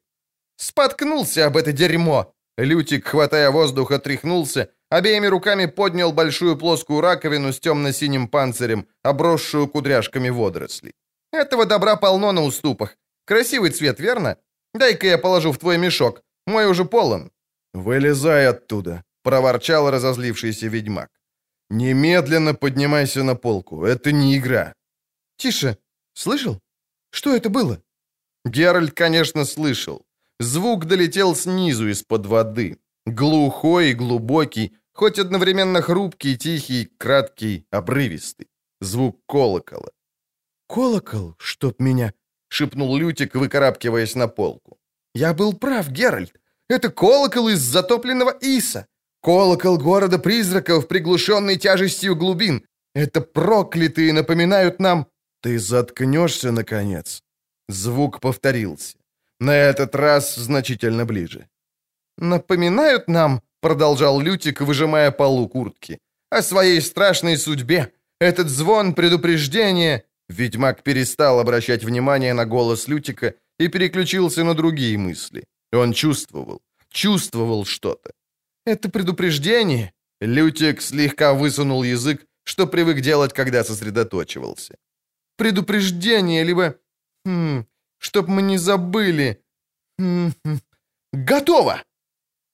Споткнулся об это дерьмо. Лютик, хватая воздух, отряхнулся, обеими руками поднял большую плоскую раковину с темно-синим панцирем, обросшую кудряшками водорослей. Этого добра полно на уступах. Красивый цвет, верно? Дай-ка я положу в твой мешок. Мой уже полон». «Вылезай оттуда», — проворчал разозлившийся ведьмак. «Немедленно поднимайся на полку. Это не игра». «Тише. Слышал? Что это было?» Геральт, конечно, слышал. Звук долетел снизу, из-под воды. Глухой глубокий, хоть одновременно хрупкий, тихий, краткий, обрывистый. Звук колокола. «Колокол, чтоб меня!» — шепнул Лютик, выкарабкиваясь на полку. «Я был прав, Геральт. Это колокол из затопленного Иса. Колокол города призраков, приглушенный тяжестью глубин. Это проклятые напоминают нам... Ты заткнешься, наконец. Звук повторился. На этот раз значительно ближе. «Напоминают нам», — продолжал Лютик, выжимая полу куртки, «о своей страшной судьбе. Этот звон предупреждения...» Ведьмак перестал обращать внимание на голос Лютика и переключился на другие мысли. Он чувствовал, чувствовал что-то. «Это предупреждение?» Лютик слегка высунул язык, что привык делать, когда сосредоточивался. «Предупреждение, либо... Хм, чтоб мы не забыли. Хм. Готово!»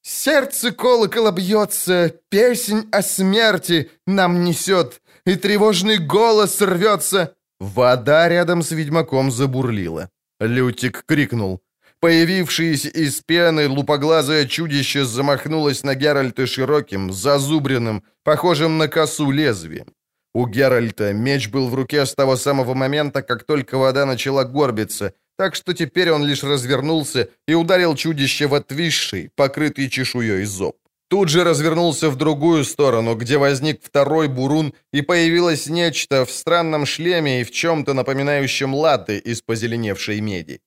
Сердце колокола бьется, песнь о смерти нам несет, и тревожный голос рвется. Вода рядом с ведьмаком забурлила. Лютик крикнул. Появившееся из пены лупоглазое чудище замахнулось на Геральта широким, зазубренным, похожим на косу лезвием. У Геральта меч был в руке с того самого момента, как только вода начала горбиться, так что теперь он лишь развернулся и ударил чудище в отвисший, покрытый чешуей зоб. Тут же развернулся в другую сторону, где возник второй бурун, и появилось нечто в странном шлеме и в чем-то напоминающем латы из позеленевшей меди.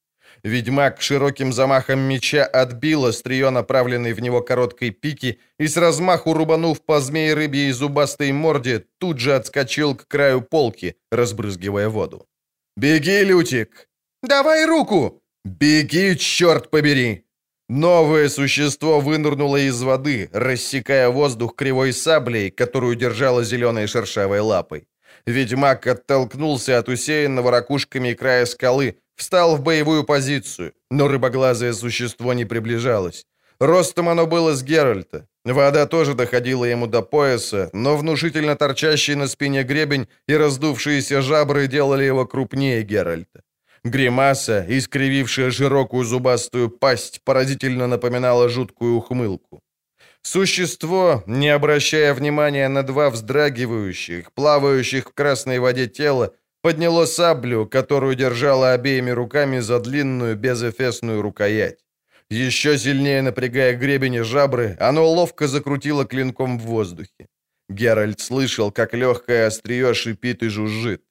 Ведьмак широким замахом меча отбил острие, направленной в него короткой пики, и с размаху рубанув по змеи рыбьей зубастой морде, тут же отскочил к краю полки, разбрызгивая воду. «Беги, Лютик!» «Давай руку!» «Беги, черт побери!» Новое существо вынырнуло из воды, рассекая воздух кривой саблей, которую держало зеленой шершавой лапой. Ведьмак оттолкнулся от усеянного ракушками края скалы, встал в боевую позицию, но рыбоглазое существо не приближалось. Ростом оно было с Геральта. Вода тоже доходила ему до пояса, но внушительно торчащий на спине гребень и раздувшиеся жабры делали его крупнее Геральта. Гримаса, искривившая широкую зубастую пасть, поразительно напоминала жуткую ухмылку. Существо, не обращая внимания на два вздрагивающих, плавающих в красной воде тела, подняло саблю, которую держало обеими руками за длинную безэфесную рукоять. Еще сильнее напрягая гребень и жабры, оно ловко закрутило клинком в воздухе. Геральт слышал, как легкое острие шипит и жужжит.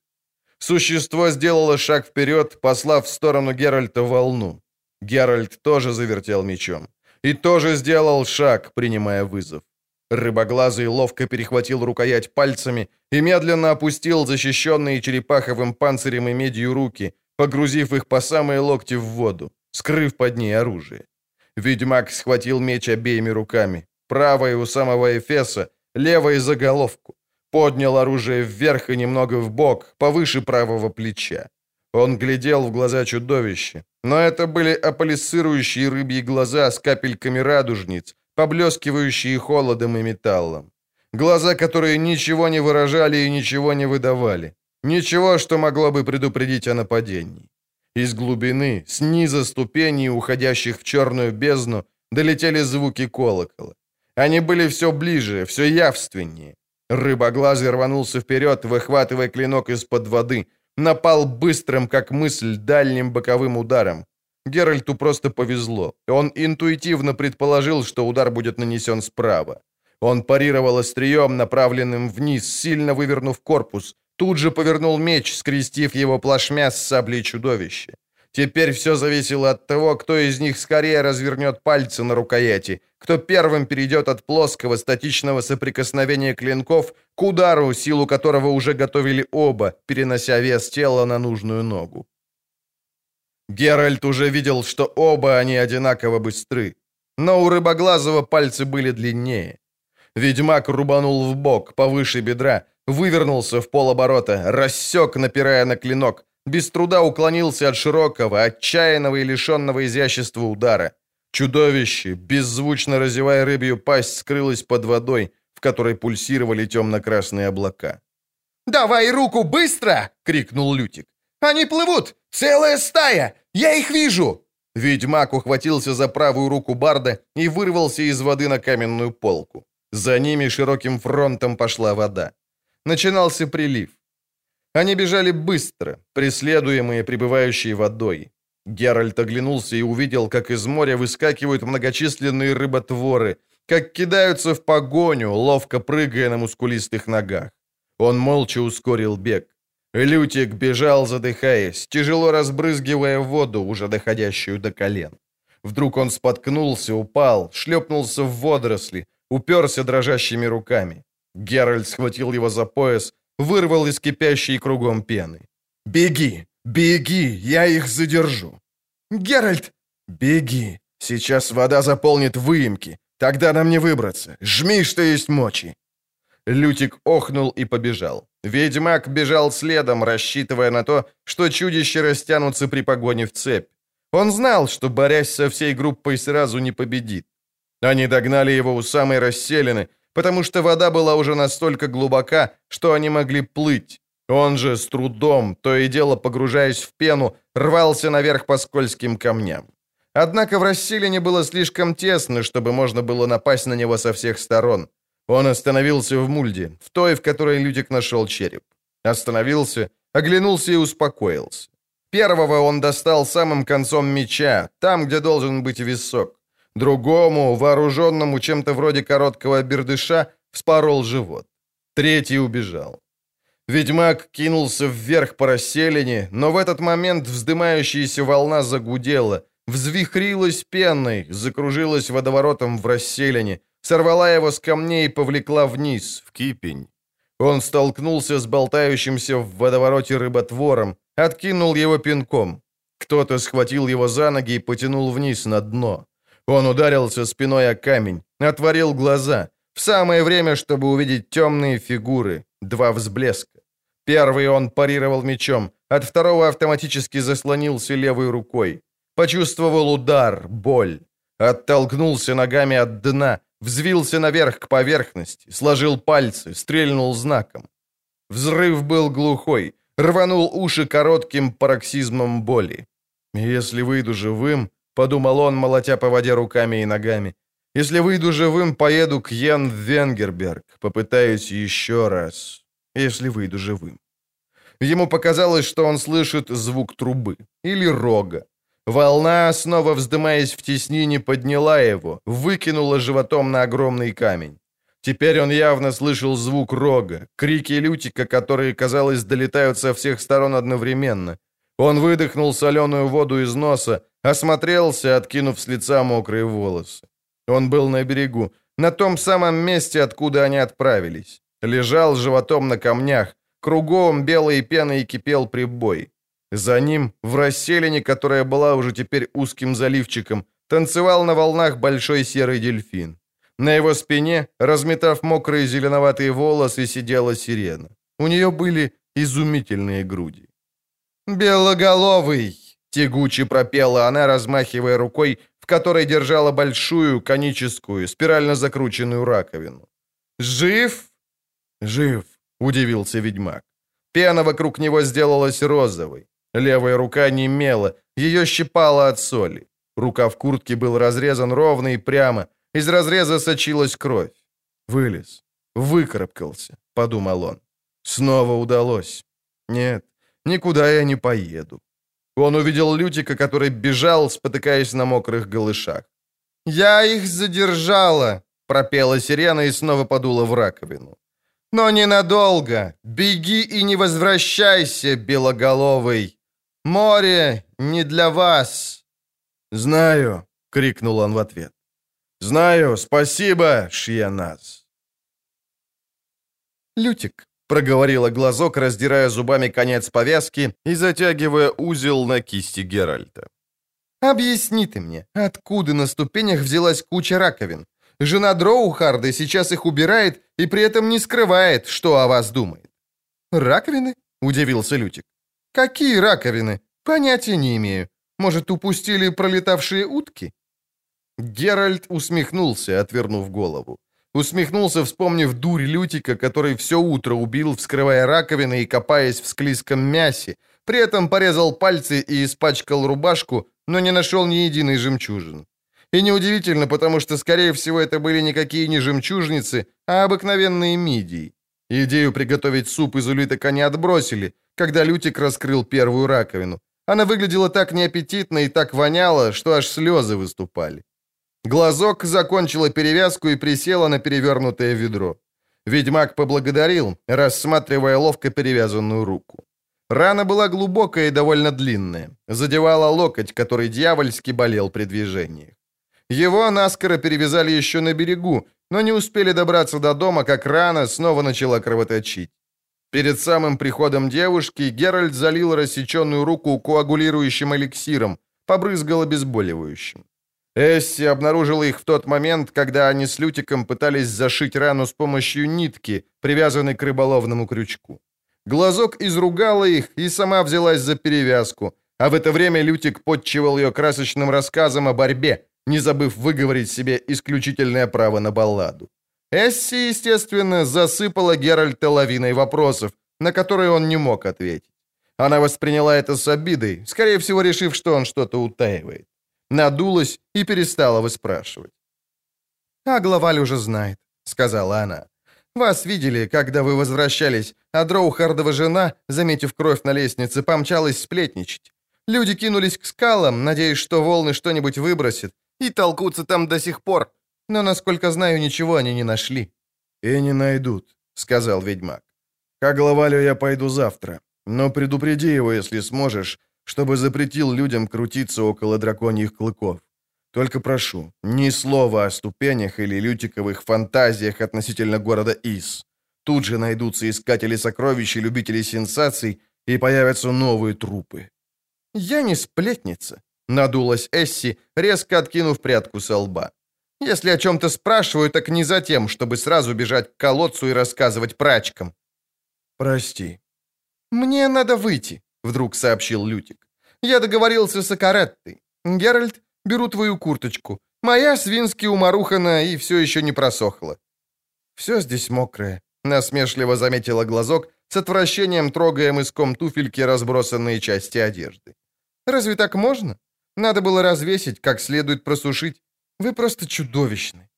Существо сделало шаг вперед, послав в сторону Геральта волну. Геральт тоже завертел мечом. И тоже сделал шаг, принимая вызов. Рыбоглазый ловко перехватил рукоять пальцами и медленно опустил защищенные черепаховым панцирем и медью руки, погрузив их по самые локти в воду, скрыв под ней оружие. Ведьмак схватил меч обеими руками, правой у самого Эфеса, левой за головку. Поднял оружие вверх и немного вбок, повыше правого плеча. Он глядел в глаза чудовища, но это были аполисцирующие рыбьи глаза с капельками радужниц, поблескивающие холодом и металлом. Глаза, которые ничего не выражали и ничего не выдавали. Ничего, что могло бы предупредить о нападении. Из глубины, снизу ступеней, уходящих в черную бездну, долетели звуки колокола. Они были все ближе, все явственнее. Рыбоглазый рванулся вперед, выхватывая клинок из-под воды. Напал быстрым, как мысль, дальним боковым ударом. Геральту просто повезло. Он интуитивно предположил, что удар будет нанесен справа. Он парировал острием, направленным вниз, сильно вывернув корпус. Тут же повернул меч, скрестив его плашмя с саблей чудовища. Теперь все зависело от того, кто из них скорее развернет пальцы на рукояти, кто первым перейдет от плоского статичного соприкосновения клинков к удару, силу которого уже готовили оба, перенося вес тела на нужную ногу. Геральт уже видел, что оба они одинаково быстры, но у Рыбоглазого пальцы были длиннее. Ведьмак рубанул в бок, повыше бедра, вывернулся в полоборота, рассек, напирая на клинок, без труда уклонился от широкого, отчаянного и лишенного изящества удара. Чудовище, беззвучно разевая рыбью пасть, скрылось под водой, в которой пульсировали темно-красные облака. «Давай руку, быстро!» — крикнул Лютик. «Они плывут! Целая стая! Я их вижу!» Ведьмак ухватился за правую руку Барда и вырвался из воды на каменную полку. За ними широким фронтом пошла вода. Начинался прилив. Они бежали быстро, преследуемые прибывающей водой. Геральт оглянулся и увидел, как из моря выскакивают многочисленные рыботворы, как кидаются в погоню, ловко прыгая на мускулистых ногах. Он молча ускорил бег. Лютик бежал, задыхаясь, тяжело разбрызгивая воду, уже доходящую до колен. Вдруг он споткнулся, упал, шлепнулся в водоросли, уперся дрожащими руками. Геральт схватил его за пояс, вырвал из кипящей кругом пены. Беги! Беги! Я их задержу!» «Геральт!» «Беги! Сейчас вода заполнит выемки. Тогда нам не выбраться. Жми, что есть мочи!» Лютик охнул и побежал. Ведьмак бежал следом, рассчитывая на то, что чудища растянутся при погоне в цепь. Он знал, что, борясь со всей группой, сразу не победит. Они догнали его у самой расселины, потому что вода была уже настолько глубока, что они могли плыть. Он же с трудом, то и дело погружаясь в пену, рвался наверх по скользким камням. Однако в расселине было слишком тесно, чтобы можно было напасть на него со всех сторон. Он остановился в мульде, в той, в которой Лютик нашел череп. Остановился, оглянулся и успокоился. Первого он достал самым концом меча, там, где должен быть висок. Другому, вооруженному чем-то вроде короткого бердыша, вспорол живот. Третий убежал. Ведьмак кинулся вверх по расселине, но в этот момент вздымающаяся волна загудела, взвихрилась пеной, закружилась водоворотом в расселине, сорвала его с камней и повлекла вниз, в кипень. Он столкнулся с болтающимся в водовороте рыботвором, откинул его пинком. Кто-то схватил его за ноги и потянул вниз на дно. Он ударился спиной о камень, отворил глаза. В самое время, чтобы увидеть темные фигуры, два взблеска. Первый он парировал мечом, от второго автоматически заслонился левой рукой. Почувствовал удар, боль. Оттолкнулся ногами от дна, взвился наверх к поверхности, сложил пальцы, стрельнул знаком. Взрыв был глухой, рванул уши коротким пароксизмом боли. «Если выйду живым», — подумал он, молотя по воде руками и ногами, «если выйду живым, поеду к Йен Венгерберг, попытаюсь еще раз, если выйду живым». Ему показалось, что он слышит звук трубы или рога. Волна, снова вздымаясь в теснине, подняла его, выкинула животом на огромный камень. Теперь он явно слышал звук рога, крики Лютика, которые, казалось, долетают со всех сторон одновременно. Он выдохнул соленую воду из носа, осмотрелся, откинув с лица мокрые волосы. Он был на берегу, на том самом месте, откуда они отправились. Лежал животом на камнях, кругом белой пеной кипел прибой. За ним, в расселине, которая была уже теперь узким заливчиком, танцевал на волнах большой серый дельфин. На его спине, разметав мокрые зеленоватые волосы, сидела сирена. У нее были изумительные груди. «Белоголовый!» — тягуче пропела она, размахивая рукой, в которой держала большую коническую, спирально закрученную раковину. «Жив?» «Жив», — удивился ведьмак. Пена вокруг него сделалась розовой. Левая рука немела, ее щипала от соли. Рука в куртке был разрезан ровно и прямо, из разреза сочилась кровь. Вылез. Выкарабкался, подумал он. Снова удалось. Нет, никуда я не поеду. Он увидел Лютика, который бежал, спотыкаясь на мокрых голышах. «Я их задержала!» — пропела сирена и снова подула в раковину. «Но ненадолго! Беги и не возвращайся, белоголовый! Море не для вас!» «Знаю!» — крикнул он в ответ. «Знаю, спасибо, Шьяназ». «Лютик», — проговорила глазок, раздирая зубами конец повязки и затягивая узел на кисти Геральта. «Объясни ты мне, откуда на ступенях взялась куча раковин? Жена Дроухарда сейчас их убирает и при этом не скрывает, что о вас думает». «Раковины?» — удивился Лютик. «Какие раковины? Понятия не имею. Может, упустили пролетавшие утки?» Геральт усмехнулся, отвернув голову. Усмехнулся, вспомнив дурь Лютика, который все утро убил, вскрывая раковины и копаясь в склизком мясе, при этом порезал пальцы и испачкал рубашку, но не нашел ни единой жемчужины. И неудивительно, потому что, скорее всего, это были никакие не жемчужницы, а обыкновенные мидии. Идею приготовить суп из улиток они отбросили, когда Лютик раскрыл первую раковину. Она выглядела так неаппетитно и так воняла, что аж слезы выступали. Глазок закончила перевязку и присела на перевернутое ведро. Ведьмак поблагодарил, рассматривая ловко перевязанную руку. Рана была глубокая и довольно длинная. Задевала локоть, который дьявольски болел при движениях. Его наскоро перевязали еще на берегу, но не успели добраться до дома, как рана снова начала кровоточить. Перед самым приходом девушки Геральт залил рассеченную руку коагулирующим эликсиром, побрызгал обезболивающим. Эсси обнаружила их в тот момент, когда они с Лютиком пытались зашить рану с помощью нитки, привязанной к рыболовному крючку. Глазок изругала их и сама взялась за перевязку, а в это время Лютик подчивал ее красочным рассказом о борьбе, не забыв выговорить себе исключительное право на балладу. Эсси, естественно, засыпала Геральта лавиной вопросов, на которые он не мог ответить. Она восприняла это с обидой, скорее всего, решив, что он что-то утаивает. Надулась и перестала выспрашивать. «А главаль уже знает», — сказала она. «Вас видели, когда вы возвращались, а Дроухардова жена, заметив кровь на лестнице, помчалась сплетничать. Люди кинулись к скалам, надеясь, что волны что-нибудь выбросят, и толкутся там до сих пор. Но, насколько знаю, ничего они не нашли». «И не найдут», — сказал ведьмак. «К главалю я пойду завтра, но предупреди его, если сможешь, чтобы запретил людям крутиться около драконьих клыков. Только прошу, ни слова о ступенях или лютиковых фантазиях относительно города Ис. Тут же найдутся искатели сокровищ и любители сенсаций, и появятся новые трупы. «Я не сплетница», — надулась Эсси, резко откинув прядку со лба. «Если о чем-то спрашиваю, так не за тем, чтобы сразу бежать к колодцу и рассказывать прачкам». «Прости». «Мне надо выйти», — вдруг сообщил Лютик. «Я договорился с Акареттой. Геральт, беру твою курточку. Моя свински уморухана и все еще не просохла». «Все здесь мокрое», — насмешливо заметила глазок, с отвращением трогая мыском туфельки разбросанные части одежды. Разве так можно? Надо было развесить, как следует просушить. Вы просто чудовищны.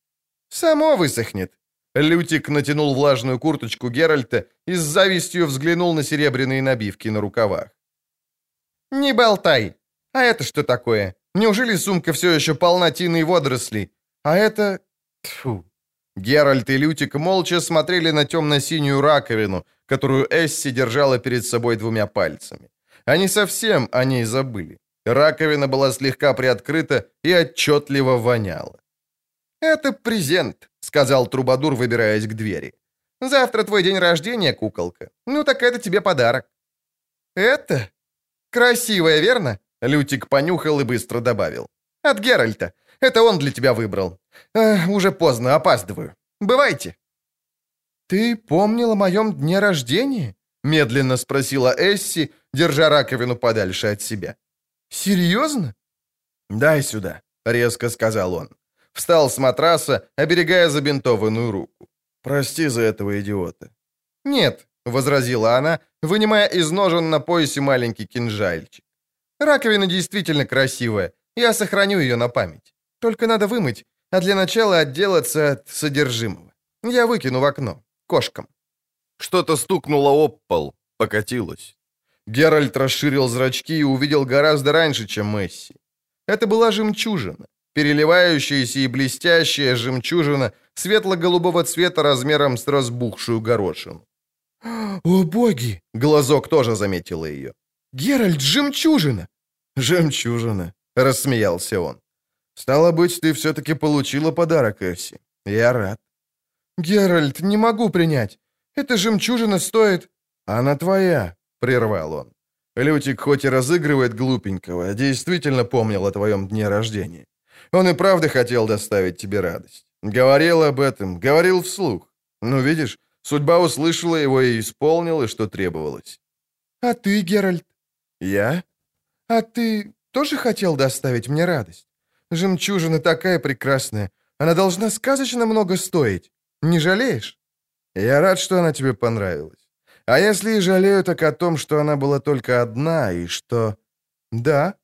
Само высохнет. Лютик натянул влажную курточку Геральта и с завистью взглянул на серебряные набивки на рукавах. «Не болтай! А это что такое? Неужели сумка все еще полна тины и водорослей? А это... Тьфу!» Геральт и Лютик молча смотрели на темно-синюю раковину, которую Эсси держала перед собой двумя пальцами. Они совсем о ней забыли. Раковина была слегка приоткрыта и отчетливо воняла. «Это презент», — сказал Трубадур, выбираясь к двери. «Завтра твой день рождения, куколка. Ну так это тебе подарок». «Это? Красивая, верно?» Лютик понюхал и быстро добавил. «От Геральта. Это он для тебя выбрал. Э, уже поздно, опаздываю. Бывайте». «Ты помнил о моем дне рождения?» Медленно спросила Эсси, держа раковину подальше от себя. «Серьезно?» «Дай сюда», — резко сказал он. Встал с матраса, оберегая забинтованную руку. «Прости за этого идиота». «Нет», — возразила она, вынимая из ножен на поясе маленький кинжальчик. «Раковина действительно красивая. Я сохраню ее на память. Только надо вымыть, а для начала отделаться от содержимого. Я выкину в окно. Кошкам». Что-то стукнуло об пол, покатилось. Геральт расширил зрачки и увидел гораздо раньше, чем Месси. Это была жемчужина. Переливающаяся и блестящая жемчужина светло-голубого цвета размером с разбухшую горошину. «О, боги!» — глазок тоже заметила ее. «Геральт, жемчужина!» «Жемчужина!» — рассмеялся он. «Стало быть, ты все-таки получила подарок, Эсси. Я рад». «Геральт, не могу принять. Эта жемчужина стоит...» «Она твоя», — прервал он. Лютик хоть и разыгрывает глупенького, а действительно помнил о твоем дне рождения. Он и правда хотел доставить тебе радость. Говорил об этом, говорил вслух. Ну, видишь, судьба услышала его и исполнила, что требовалось. «А ты, Геральт?» «Я?» «А ты тоже хотел доставить мне радость? Жемчужина такая прекрасная. Она должна сказочно много стоить. Не жалеешь?» «Я рад, что она тебе понравилась. А если и жалею, так о том, что она была только одна, и что... Да,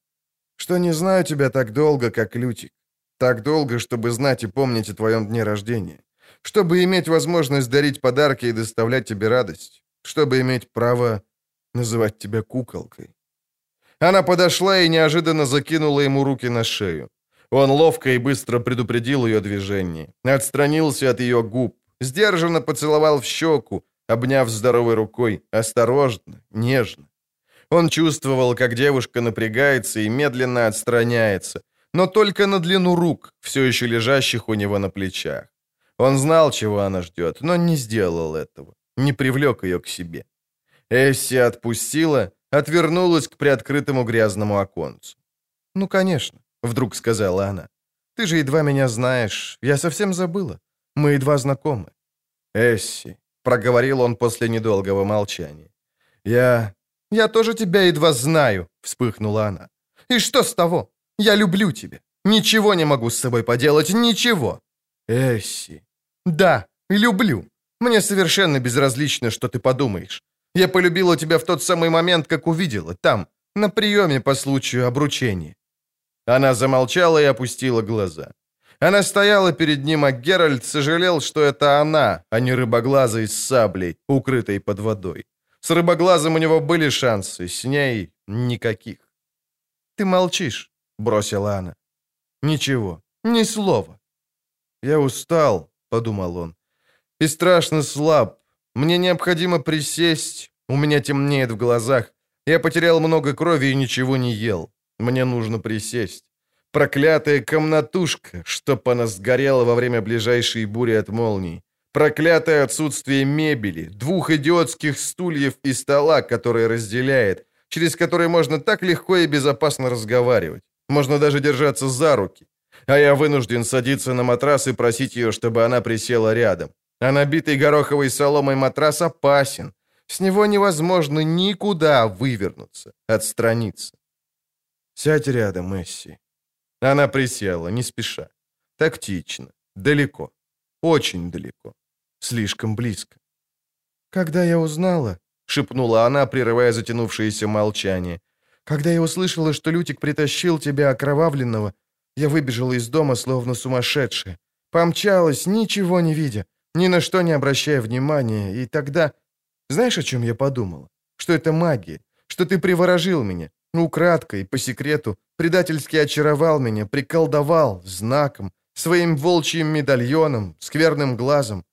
что не знаю тебя так долго, как Лютик. Так долго, чтобы знать и помнить о твоем дне рождения. Чтобы иметь возможность дарить подарки и доставлять тебе радость. Чтобы иметь право называть тебя куколкой. Она подошла и неожиданно закинула ему руки на шею. Он ловко и быстро предупредил ее движение, отстранился от ее губ, сдержанно поцеловал в щеку, обняв здоровой рукой, осторожно, нежно. Он чувствовал, как девушка напрягается и медленно отстраняется, но только на длину рук, все еще лежащих у него на плечах. Он знал, чего она ждет, но не сделал этого, не привлек ее к себе. Эсси отпустила, отвернулась к приоткрытому грязному оконцу. «Ну, конечно», — вдруг сказала она. «Ты же едва меня знаешь. Я совсем забыла. Мы едва знакомы». «Эсси», — проговорил он после недолгого молчания. «Я... я тоже тебя едва знаю», — вспыхнула она. «И что с того? Я люблю тебя. Ничего не могу с собой поделать, ничего». «Эсси». «Да, люблю. Мне совершенно безразлично, что ты подумаешь. Я полюбила тебя в тот самый момент, как увидела, там, на приеме по случаю обручения». Она замолчала и опустила глаза. Она стояла перед ним, а Геральт сожалел, что это она, а не рыбоглазый с саблей, укрытой под водой. С рыбоглазом у него были шансы, с ней никаких. «Ты молчишь», — бросила она. «Ничего, ни слова». «Я устал», — подумал он, — «и страшно слаб. Мне необходимо присесть, у меня темнеет в глазах. Я потерял много крови и ничего не ел. Мне нужно присесть. Проклятая комнатушка, чтоб она сгорела во время ближайшей бури от молний. Проклятое отсутствие мебели, двух идиотских стульев и стола, которые разделяет, через который можно так легко и безопасно разговаривать. Можно даже держаться за руки. А я вынужден садиться на матрас и просить ее, чтобы она присела рядом. А набитый гороховой соломой матрас опасен. С него невозможно никуда вывернуться, отстраниться. «Сядь рядом, Месси». Она присела, не спеша. Тактично. Далеко. Очень далеко. Слишком близко. «Когда я узнала, — шепнула она, прерывая затянувшееся молчание. «Когда я услышала, что Лютик притащил тебя окровавленного, я выбежала из дома, словно сумасшедшая. Помчалась, ничего не видя, ни на что не обращая внимания, и тогда... Знаешь, о чем я подумала? Что это магия, что ты приворожил меня, украдкой, по секрету, предательски очаровал меня, приколдовал, знаком, своим волчьим медальоном, скверным глазом.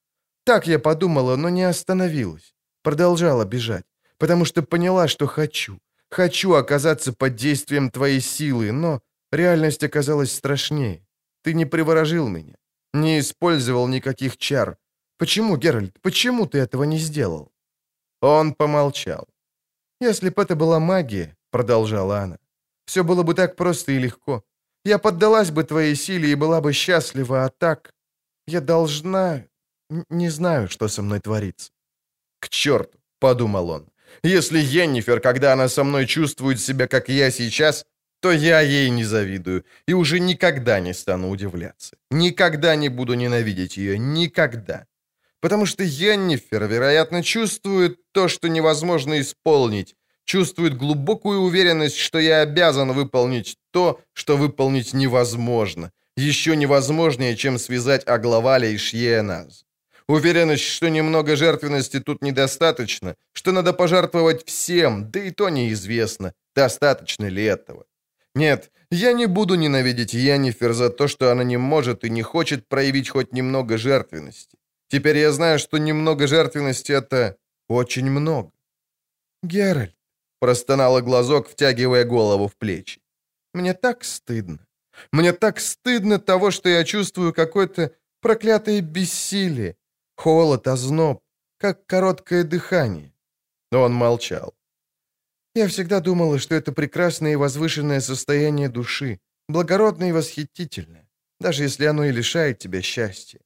Так я подумала, но не остановилась. Продолжала бежать, потому что поняла, что хочу. Хочу оказаться под действием твоей силы, но реальность оказалась страшнее. Ты не приворожил меня, не использовал никаких чар. Почему, Геральт, почему ты этого не сделал?» Он помолчал. «Если бы это была магия», — продолжала она, — «все было бы так просто и легко. Я поддалась бы твоей силе и была бы счастлива, а так я должна... Не знаю, что со мной творится. «К черту!» — подумал он. «Если Йеннифер, когда она со мной чувствует себя, как я сейчас, то я ей не завидую и уже никогда не стану удивляться. Никогда не буду ненавидеть ее. Никогда. Потому что Йеннифер, вероятно, чувствует то, что невозможно исполнить, чувствует глубокую уверенность, что я обязан выполнить то, что выполнить невозможно, еще невозможнее, чем связать Аглаваля и Шьеназ. Уверенность, что немного жертвенности тут недостаточно, что надо пожертвовать всем, да и то неизвестно, достаточно ли этого. Нет, я не буду ненавидеть Янифер за то, что она не может и не хочет проявить хоть немного жертвенности. Теперь я знаю, что немного жертвенности — это очень много. «Геральт», — простонала глазок, втягивая голову в плечи. «Мне так стыдно. Мне так стыдно того, что я чувствую какое-то проклятое бессилие, Холод, озноб, как короткое дыхание. Но он молчал. Я всегда думала, что это прекрасное и возвышенное состояние души, благородное и восхитительное, даже если оно и лишает тебя счастья.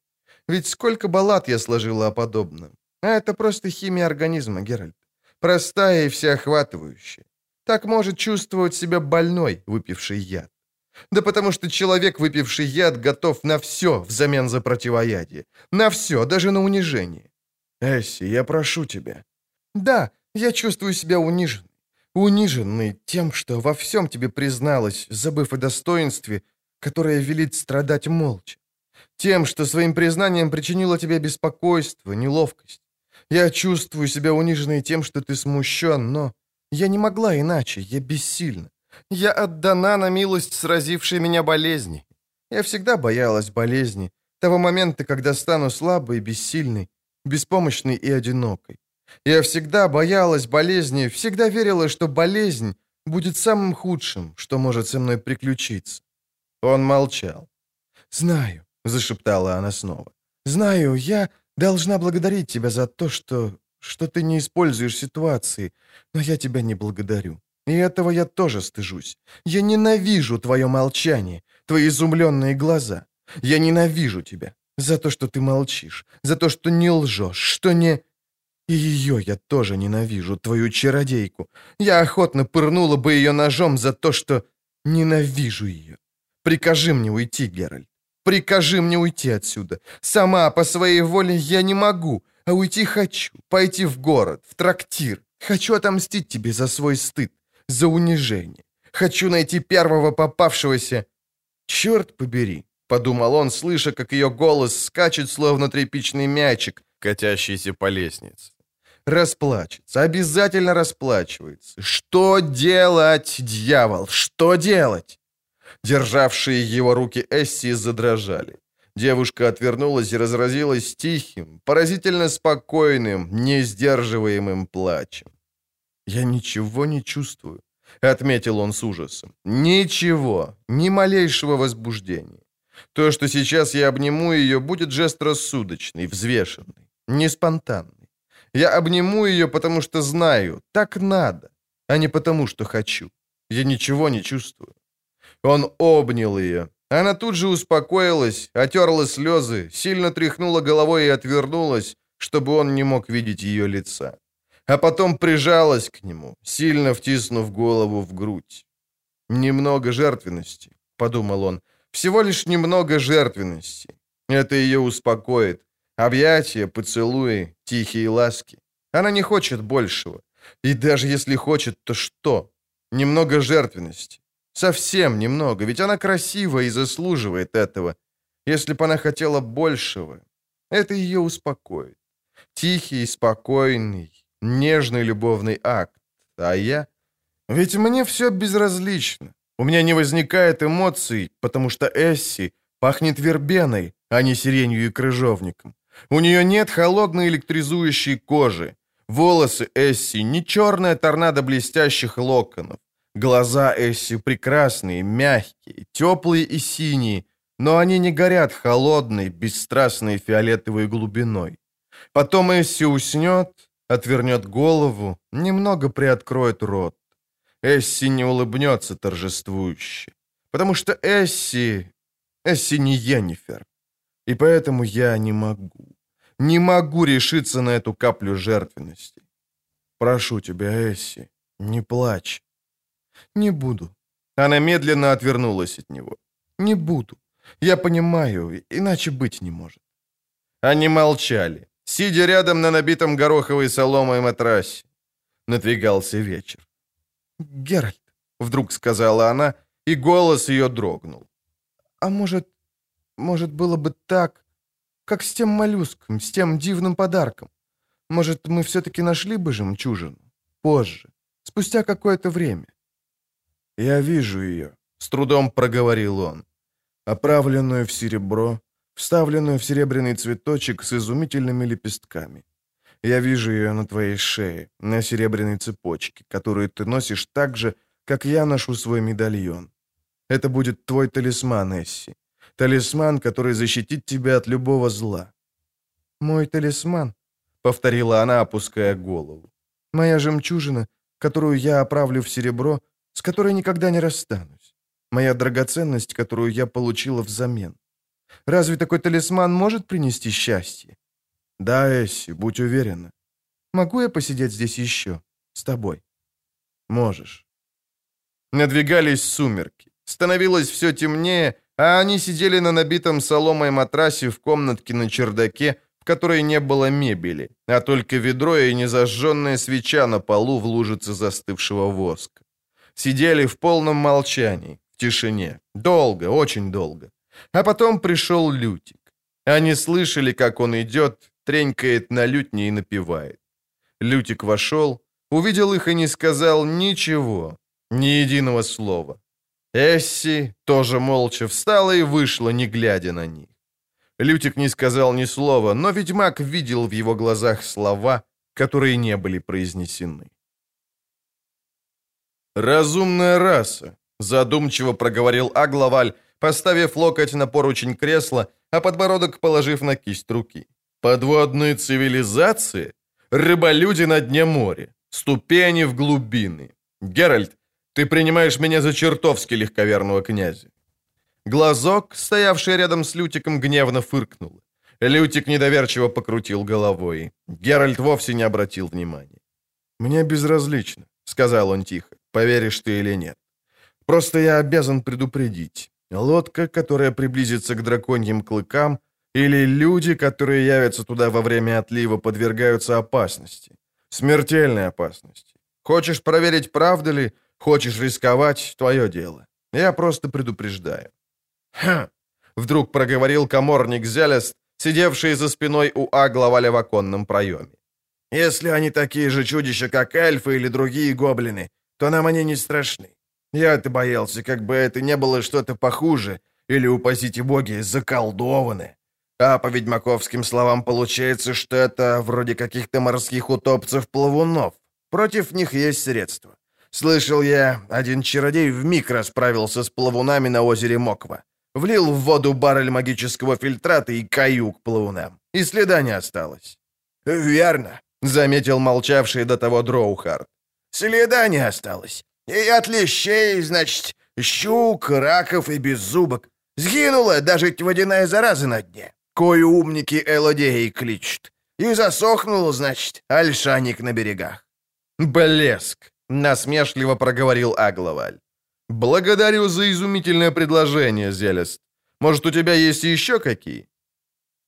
Ведь сколько баллад я сложила о подобном. А это просто химия организма, Геральт. Простая и всеохватывающая. Так может чувствовать себя больной, выпивший яд. Да потому что человек, выпивший яд, готов на все взамен за противоядие. На все, даже на унижение. Эсси, я прошу тебя. Да, я чувствую себя униженной. Униженной тем, что во всем тебе призналась, забыв о достоинстве, которое велит страдать молча. Тем, что своим признанием причинило тебе беспокойство, неловкость. Я чувствую себя униженной тем, что ты смущен, но я не могла иначе, я бессильна. Я отдана на милость сразившей меня болезни. Я всегда боялась болезни, того момента, когда стану слабой, бессильной, беспомощной и одинокой. Я всегда боялась болезни, всегда верила, что болезнь будет самым худшим, что может со мной приключиться. Он молчал. «Знаю», — зашептала она снова. «Знаю, я должна благодарить тебя за то, что... что ты не используешь ситуации, но я тебя не благодарю. И этого я тоже стыжусь. Я ненавижу твое молчание, твои изумленные глаза. Я ненавижу тебя за то, что ты молчишь, за то, что не лжешь, что не... И ее я тоже ненавижу, твою чародейку. Я охотно пырнула бы ее ножом за то, что ненавижу ее. Прикажи мне уйти, Геральт. Прикажи мне уйти отсюда. Сама по своей воле я не могу, а уйти хочу. Пойти в город, в трактир. Хочу отомстить тебе за свой стыд, за унижение. Хочу найти первого попавшегося. Черт побери, подумал он, слыша, как ее голос скачет, словно тряпичный мячик, катящийся по лестнице. Расплачется, обязательно расплачивается. Что делать, дьявол, что делать? Державшие его руки Эсси задрожали. Девушка отвернулась и разразилась тихим, поразительно спокойным, несдерживаемым плачем. «Я ничего не чувствую», — отметил он с ужасом. «Ничего, ни малейшего возбуждения. То, что сейчас я обниму ее, будет жест рассудочный, взвешенный, не спонтанный. Я обниму ее, потому что знаю, так надо, а не потому, что хочу. Я ничего не чувствую. Он обнял ее. Она тут же успокоилась, отерла слезы, сильно тряхнула головой и отвернулась, чтобы он не мог видеть ее лица. А потом прижалась к нему, сильно втиснув голову в грудь. «Немного жертвенности», — подумал он, — «всего лишь немного жертвенности. Это ее успокоит. Объятия, поцелуи, тихие ласки. Она не хочет большего. И даже если хочет, то что? Немного жертвенности. Совсем немного, ведь она красива и заслуживает этого. Если бы она хотела большего, это ее успокоит. Тихий, спокойный, нежный любовный акт. А я... Ведь мне все безразлично. У меня не возникает эмоций, потому что Эсси пахнет вербеной, а не сиренью и крыжовником. У нее нет холодной электризующей кожи. Волосы Эсси не черная торнадо блестящих локонов. Глаза Эсси прекрасные, мягкие, теплые и синие, но они не горят холодной, бесстрастной фиолетовой глубиной. Потом Эсси уснет, отвернет голову, немного приоткроет рот. Эсси не улыбнется торжествующе, потому что Эсси... Эсси не Йеннифер. И поэтому я не могу, не могу решиться на эту каплю жертвенности. Прошу тебя, Эсси, не плачь. «Не буду». Она медленно отвернулась от него. «Не буду. Я понимаю, иначе быть не может». Они молчали, сидя рядом на набитом гороховой соломой матрасе. Надвигался вечер. «Геральт», — вдруг сказала она, и голос ее дрогнул. «А может, может, было бы так, как с тем моллюском, с тем дивным подарком? Может, мы все-таки нашли бы жемчужину? Позже, спустя какое-то время. «Я вижу ее», — с трудом проговорил он. «Оправленную в серебро, вставленную в серебряный цветочек с изумительными лепестками. Я вижу ее на твоей шее, на серебряной цепочке, которую ты носишь так же, как я ношу свой медальон. Это будет твой талисман, Эсси. Талисман, который защитит тебя от любого зла». «Мой талисман», — повторила она, опуская голову. «Моя жемчужина, которую я оправлю в серебро, с которой никогда не расстанусь. Моя драгоценность, которую я получила взамен. Разве такой талисман может принести счастье? Да, Эсси, будь уверена. Могу я посидеть здесь еще, с тобой? Можешь. Надвигались сумерки. Становилось все темнее, а они сидели на набитом соломой матрасе в комнатке на чердаке, в которой не было мебели, а только ведро и незажженная свеча на полу в лужице застывшего воска. Сидели в полном молчании, в тишине. Долго, очень долго. А потом пришел Лютик. Они слышали, как он идет, тренькает на лютне и напевает. Лютик вошел, увидел их и не сказал ничего, ни единого слова. Эсси тоже молча встала и вышла, не глядя на них. Лютик не сказал ни слова, но ведьмак видел в его глазах слова, которые не были произнесены. «Разумная раса», — задумчиво проговорил Агловаль, поставив локоть на поручень кресла, а подбородок положив на кисть руки. «Подводные цивилизации? Рыболюди на дне моря. Ступени в глубины. Геральт, ты принимаешь меня за чертовски легковерного князя. Глазок, стоявший рядом с Лютиком, гневно фыркнул. Лютик недоверчиво покрутил головой. Геральт вовсе не обратил внимания. «Мне безразлично», — сказал он тихо, — «поверишь ты или нет. Просто я обязан предупредить. Лодка, которая приблизится к драконьим клыкам, или люди, которые явятся туда во время отлива, подвергаются опасности. Смертельной опасности. Хочешь проверить, правда ли, хочешь рисковать, твое дело. Я просто предупреждаю. «Ха!» — вдруг проговорил коморник Зелест, сидевший за спиной у Агловаля в оконном проеме. «Если они такие же чудища, как эльфы или другие гоблины, то нам они не страшны. Я-то боялся, как бы это не было что-то похуже, или, упасите боги, заколдованное. А по ведьмаковским словам получается, что это вроде каких-то морских утопцев-плавунов. Против них есть средства. Слышал я, один чародей вмиг расправился с плавунами на озере Моква. Влил в воду баррель магического фильтрата и каюк плавунам. И следа не осталось. «Верно», — заметил молчавший до того Дроухард. «Следа не осталось. И от лещей, значит, щук, раков и беззубок. Сгинула даже водяная зараза на дне, кою умники Элодеи кличут. И засохнул, значит, альшаник на берегах. «Блеск!» — насмешливо проговорил Агловаль. «Благодарю за изумительное предложение, Зелест. Может, у тебя есть еще какие?»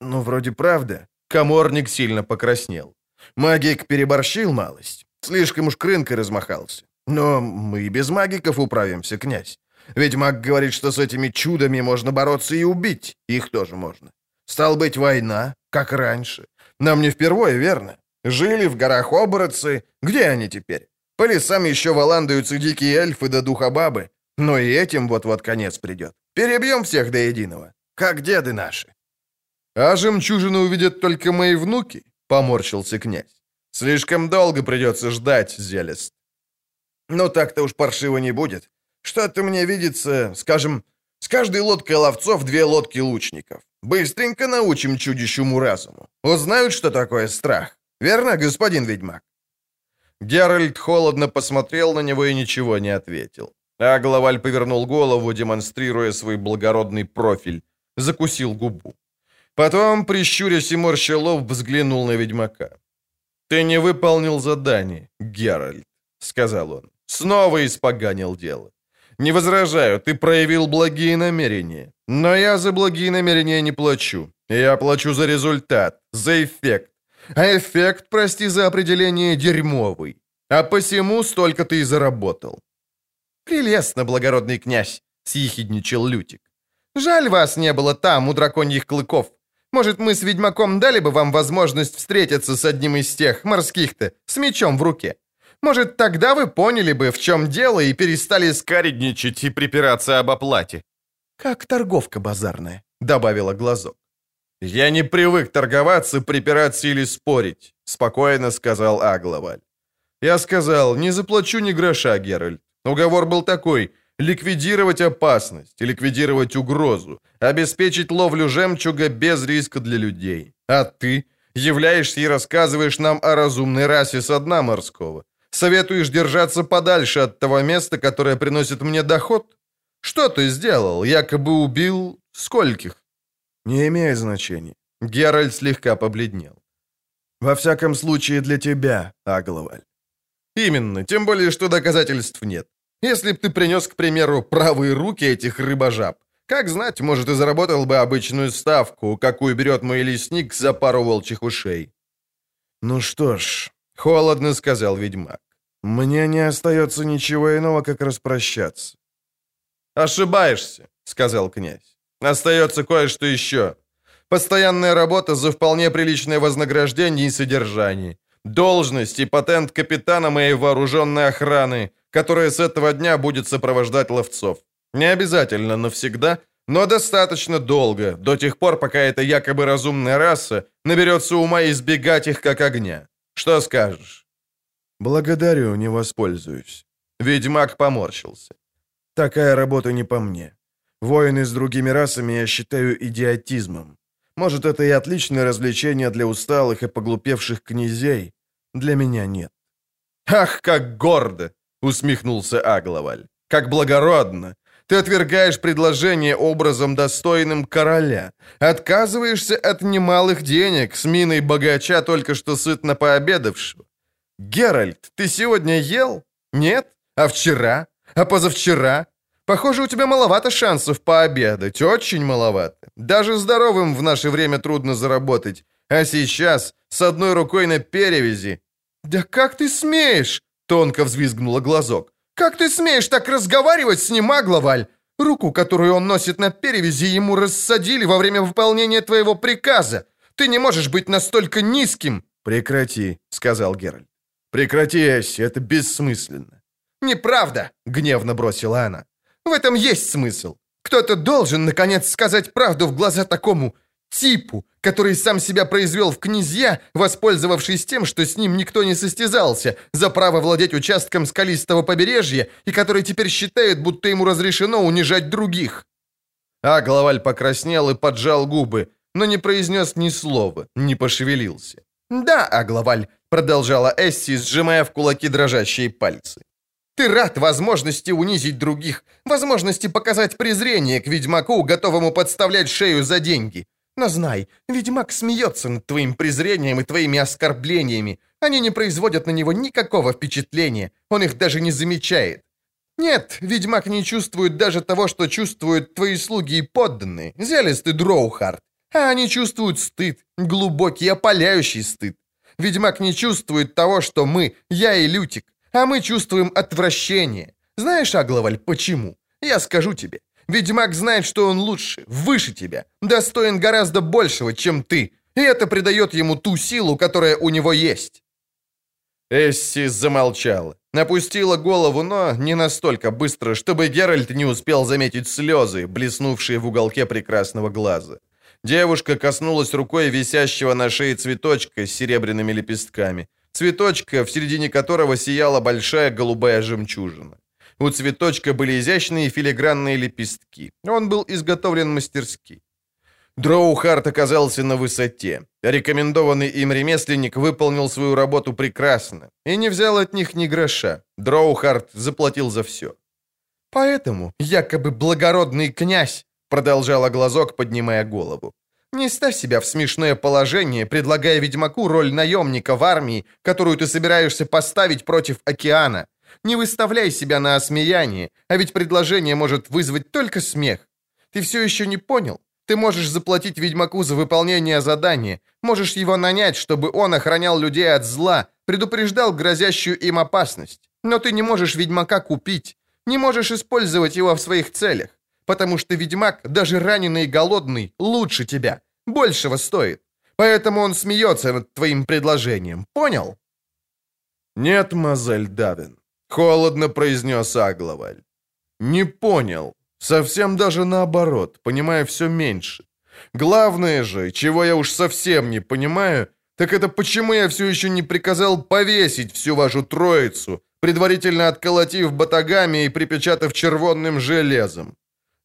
«Ну, вроде правда». Коморник сильно покраснел. Магик переборщил малость. Слишком уж крынкой размахался. Но мы и без магиков управимся, князь. Ведь маг говорит, что с этими чудами можно бороться и убить. Их тоже можно. Стал быть, война, как раньше. Нам не впервые, верно? Жили в горах оборотцы. Где они теперь? По лесам еще валандаются дикие эльфы да духобабы. Но и этим вот-вот конец придет. Перебьем всех до единого, как деды наши. «А жемчужины увидят только мои внуки?» — поморщился князь. «Слишком долго придется ждать, Зелест». «Ну так-то уж паршиво не будет. Что-то мне видится, скажем, с каждой лодкой ловцов две лодки лучников. Быстренько научим чудищу разуму. Узнают, что такое страх. Верно, господин ведьмак?» Геральт холодно посмотрел на него и ничего не ответил. А Главаль повернул голову, демонстрируя свой благородный профиль, закусил губу. Потом, прищурясь и морща лоб, взглянул на ведьмака. «Ты не выполнил задание, Геральт», — сказал он. «Снова испоганил дело. Не возражаю, ты проявил благие намерения. Но я за благие намерения не плачу. Я плачу за результат, за эффект. А эффект, прости за определение, дерьмовый. А посему столько ты и заработал. «Прелестно, благородный князь!» — съехидничал Лютик. «Жаль, вас не было там, у драконьих клыков. Может, мы с ведьмаком дали бы вам возможность встретиться с одним из тех, морских-то, с мечом в руке? Может, тогда вы поняли бы, в чем дело, и перестали скаредничать и припираться об оплате?» «Как торговка базарная», — добавила глазок. «Я не привык торговаться, припираться или спорить», — спокойно сказал Агловаль. «Я сказал, не заплачу ни гроша, Геральт. Уговор был такой — ликвидировать опасность, ликвидировать угрозу, обеспечить ловлю жемчуга без риска для людей. А ты являешься и рассказываешь нам о разумной расе со дна морского. Советуешь держаться подальше от того места, которое приносит мне доход? Что ты сделал? Якобы убил скольких? Не имеет значения. Геральт слегка побледнел. Во всяком случае для тебя, Агловаль. Именно, тем более, что доказательств нет. Если б ты принес, к примеру, правые руки этих рыбожаб, как знать, может, и заработал бы обычную ставку, какую берет мой лесник за пару волчьих ушей. Ну что ж, холодно сказал ведьмак. Мне не остается ничего иного, как распрощаться. Ошибаешься, сказал князь. Остается кое-что еще. Постоянная работа за вполне приличное вознаграждение и содержание. Должность и патент капитана моей вооруженной охраны, которая с этого дня будет сопровождать ловцов. Не обязательно навсегда, но достаточно долго, до тех пор, пока эта якобы разумная раса наберется ума избегать их как огня. Что скажешь?» «Благодарю, не воспользуюсь». Ведьмак поморщился. «Такая работа не по мне. Воины с другими расами я считаю идиотизмом. Может, это и отличное развлечение для усталых и поглупевших князей, Для меня нет. «Ах, как гордо!» — усмехнулся Агловаль. «Как благородно! Ты отвергаешь предложение образом достойным короля. Отказываешься от немалых денег с миной богача, только что сытно пообедавшего. Геральт, ты сегодня ел? Нет? А вчера? А позавчера? Похоже, у тебя маловато шансов пообедать, очень маловато. Даже здоровым в наше время трудно заработать. А сейчас с одной рукой на перевязи. Да как ты смеешь? Тонко взвизгнула глазок. «Как ты смеешь так разговаривать с ним, Агловаль? Руку, которую он носит на перевязи, ему рассадили во время выполнения твоего приказа. Ты не можешь быть настолько низким!» «Прекрати», — сказал Геральт. «Прекрати, Эсси, это бессмысленно». «Неправда!» — гневно бросила она. «В этом есть смысл. Кто-то должен, наконец, сказать правду в глаза такому типу, который сам себя произвел в князья, воспользовавшись тем, что с ним никто не состязался, за право владеть участком скалистого побережья, и который теперь считает, будто ему разрешено унижать других. А Главаль покраснел и поджал губы, но не произнес ни слова, не пошевелился. «Да, Аглаваль», — продолжала Эсси, сжимая в кулаки дрожащие пальцы. «Ты рад возможности унизить других, возможности показать презрение к ведьмаку, готовому подставлять шею за деньги. Но знай, ведьмак смеется над твоим презрением и твоими оскорблениями. Они не производят на него никакого впечатления, он их даже не замечает. Нет, ведьмак не чувствует даже того, что чувствуют твои слуги и подданные, Зелест и Дроухард. А они чувствуют стыд, глубокий, опаляющий стыд. Ведьмак не чувствует того, что мы, я и Лютик, а мы чувствуем отвращение. Знаешь, Агловаль, почему? Я скажу тебе. Ведьмак знает, что он лучше, выше тебя, достоин гораздо большего, чем ты, и это придает ему ту силу, которая у него есть». Эсси замолчала, опустила голову, но не настолько быстро, чтобы Геральт не успел заметить слезы, блеснувшие в уголке прекрасного глаза. Девушка коснулась рукой висящего на шее цветочка с серебряными лепестками, цветочка, в середине которого сияла большая голубая жемчужина. У цветочка были изящные филигранные лепестки. Он был изготовлен мастерски. Дроухарт оказался на высоте. Рекомендованный им ремесленник выполнил свою работу прекрасно и не взял от них ни гроша. Дроухарт заплатил за все. «Поэтому якобы благородный князь», — продолжала глазок, поднимая голову, «не ставь себя в смешное положение, предлагая ведьмаку роль наемника в армии, которую ты собираешься поставить против океана. Не выставляй себя на осмеяние, а ведь предложение может вызвать только смех. Ты все еще не понял? Ты можешь заплатить ведьмаку за выполнение задания, можешь его нанять, чтобы он охранял людей от зла, предупреждал грозящую им опасность. Но ты не можешь ведьмака купить, не можешь использовать его в своих целях, потому что ведьмак, даже раненый и голодный, лучше тебя, большего стоит. Поэтому он смеется над твоим предложением, понял? Нет, мазель Давин, Холодно произнес Агловаль. Не понял. Совсем даже наоборот, понимаю все меньше. Главное же, чего я уж совсем не понимаю, так это почему я все еще не приказал повесить всю вашу троицу, предварительно отколотив батагами и припечатав червонным железом.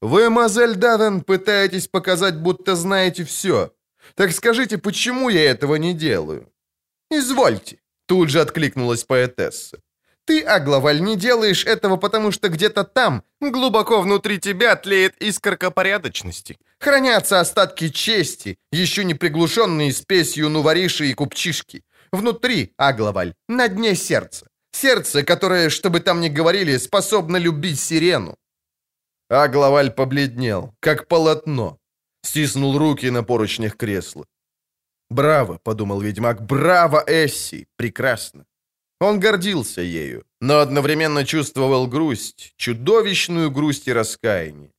Вы, мазель Давен, пытаетесь показать, будто знаете все. Так скажите, почему я этого не делаю? Извольте, тут же откликнулась поэтесса. Ты, Агловаль, не делаешь этого, потому что где-то там, глубоко внутри тебя, тлеет искорка порядочности. Хранятся остатки чести, еще не приглушенные спесью нувориши и купчишки. Внутри, Агловаль, на дне сердца. Сердце, которое, чтобы там ни говорили, способно любить сирену. Агловаль побледнел, как полотно. Стиснул руки на поручнях кресла. «Браво!» — подумал ведьмак. «Браво, Эсси! Прекрасно!» Он гордился ею, но одновременно чувствовал грусть, чудовищную грусть и раскаяние.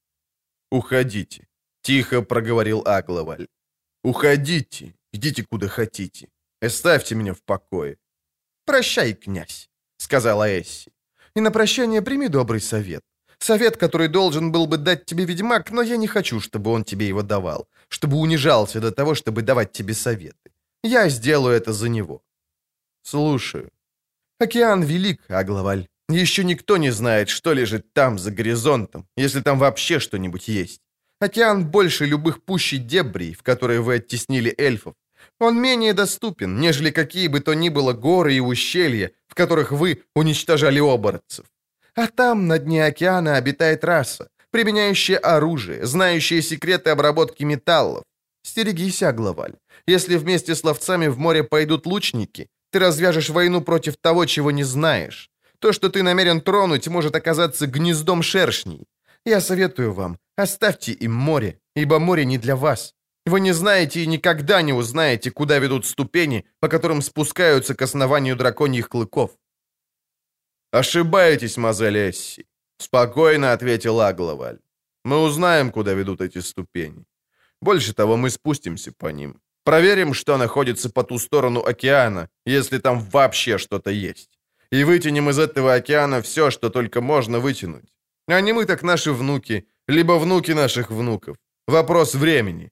«Уходите», — тихо проговорил Агловаль. «Уходите, идите куда хотите. Оставьте меня в покое». «Прощай, князь», — сказала Эсси. «И на прощание прими добрый совет. Совет, который должен был бы дать тебе ведьмак, но я не хочу, чтобы он тебе его давал, чтобы унижался до того, чтобы давать тебе советы. Я сделаю это за него». «Слушаю», Океан велик, Агловаль. Еще никто не знает, что лежит там, за горизонтом, если там вообще что-нибудь есть. Океан больше любых пущей дебрей, в которые вы оттеснили эльфов. Он менее доступен, нежели какие бы то ни было горы и ущелья, в которых вы уничтожали оборотцев. А там, на дне океана, обитает раса, применяющая оружие, знающая секреты обработки металлов. Стерегись, Агловаль. Если вместе с ловцами в море пойдут лучники, ты развяжешь войну против того, чего не знаешь. То, что ты намерен тронуть, может оказаться гнездом шершней. Я советую вам, оставьте им море, ибо море не для вас. Вы не знаете и никогда не узнаете, куда ведут ступени, по которым спускаются к основанию драконьих клыков. «Ошибаетесь, мазель Эсси», — спокойно ответил Агловаль. «Мы узнаем, куда ведут эти ступени. Больше того, мы спустимся по ним. Проверим, что находится по ту сторону океана, если там вообще что-то есть. И вытянем из этого океана все, что только можно вытянуть. А не мы, так наши внуки, либо внуки наших внуков. Вопрос времени.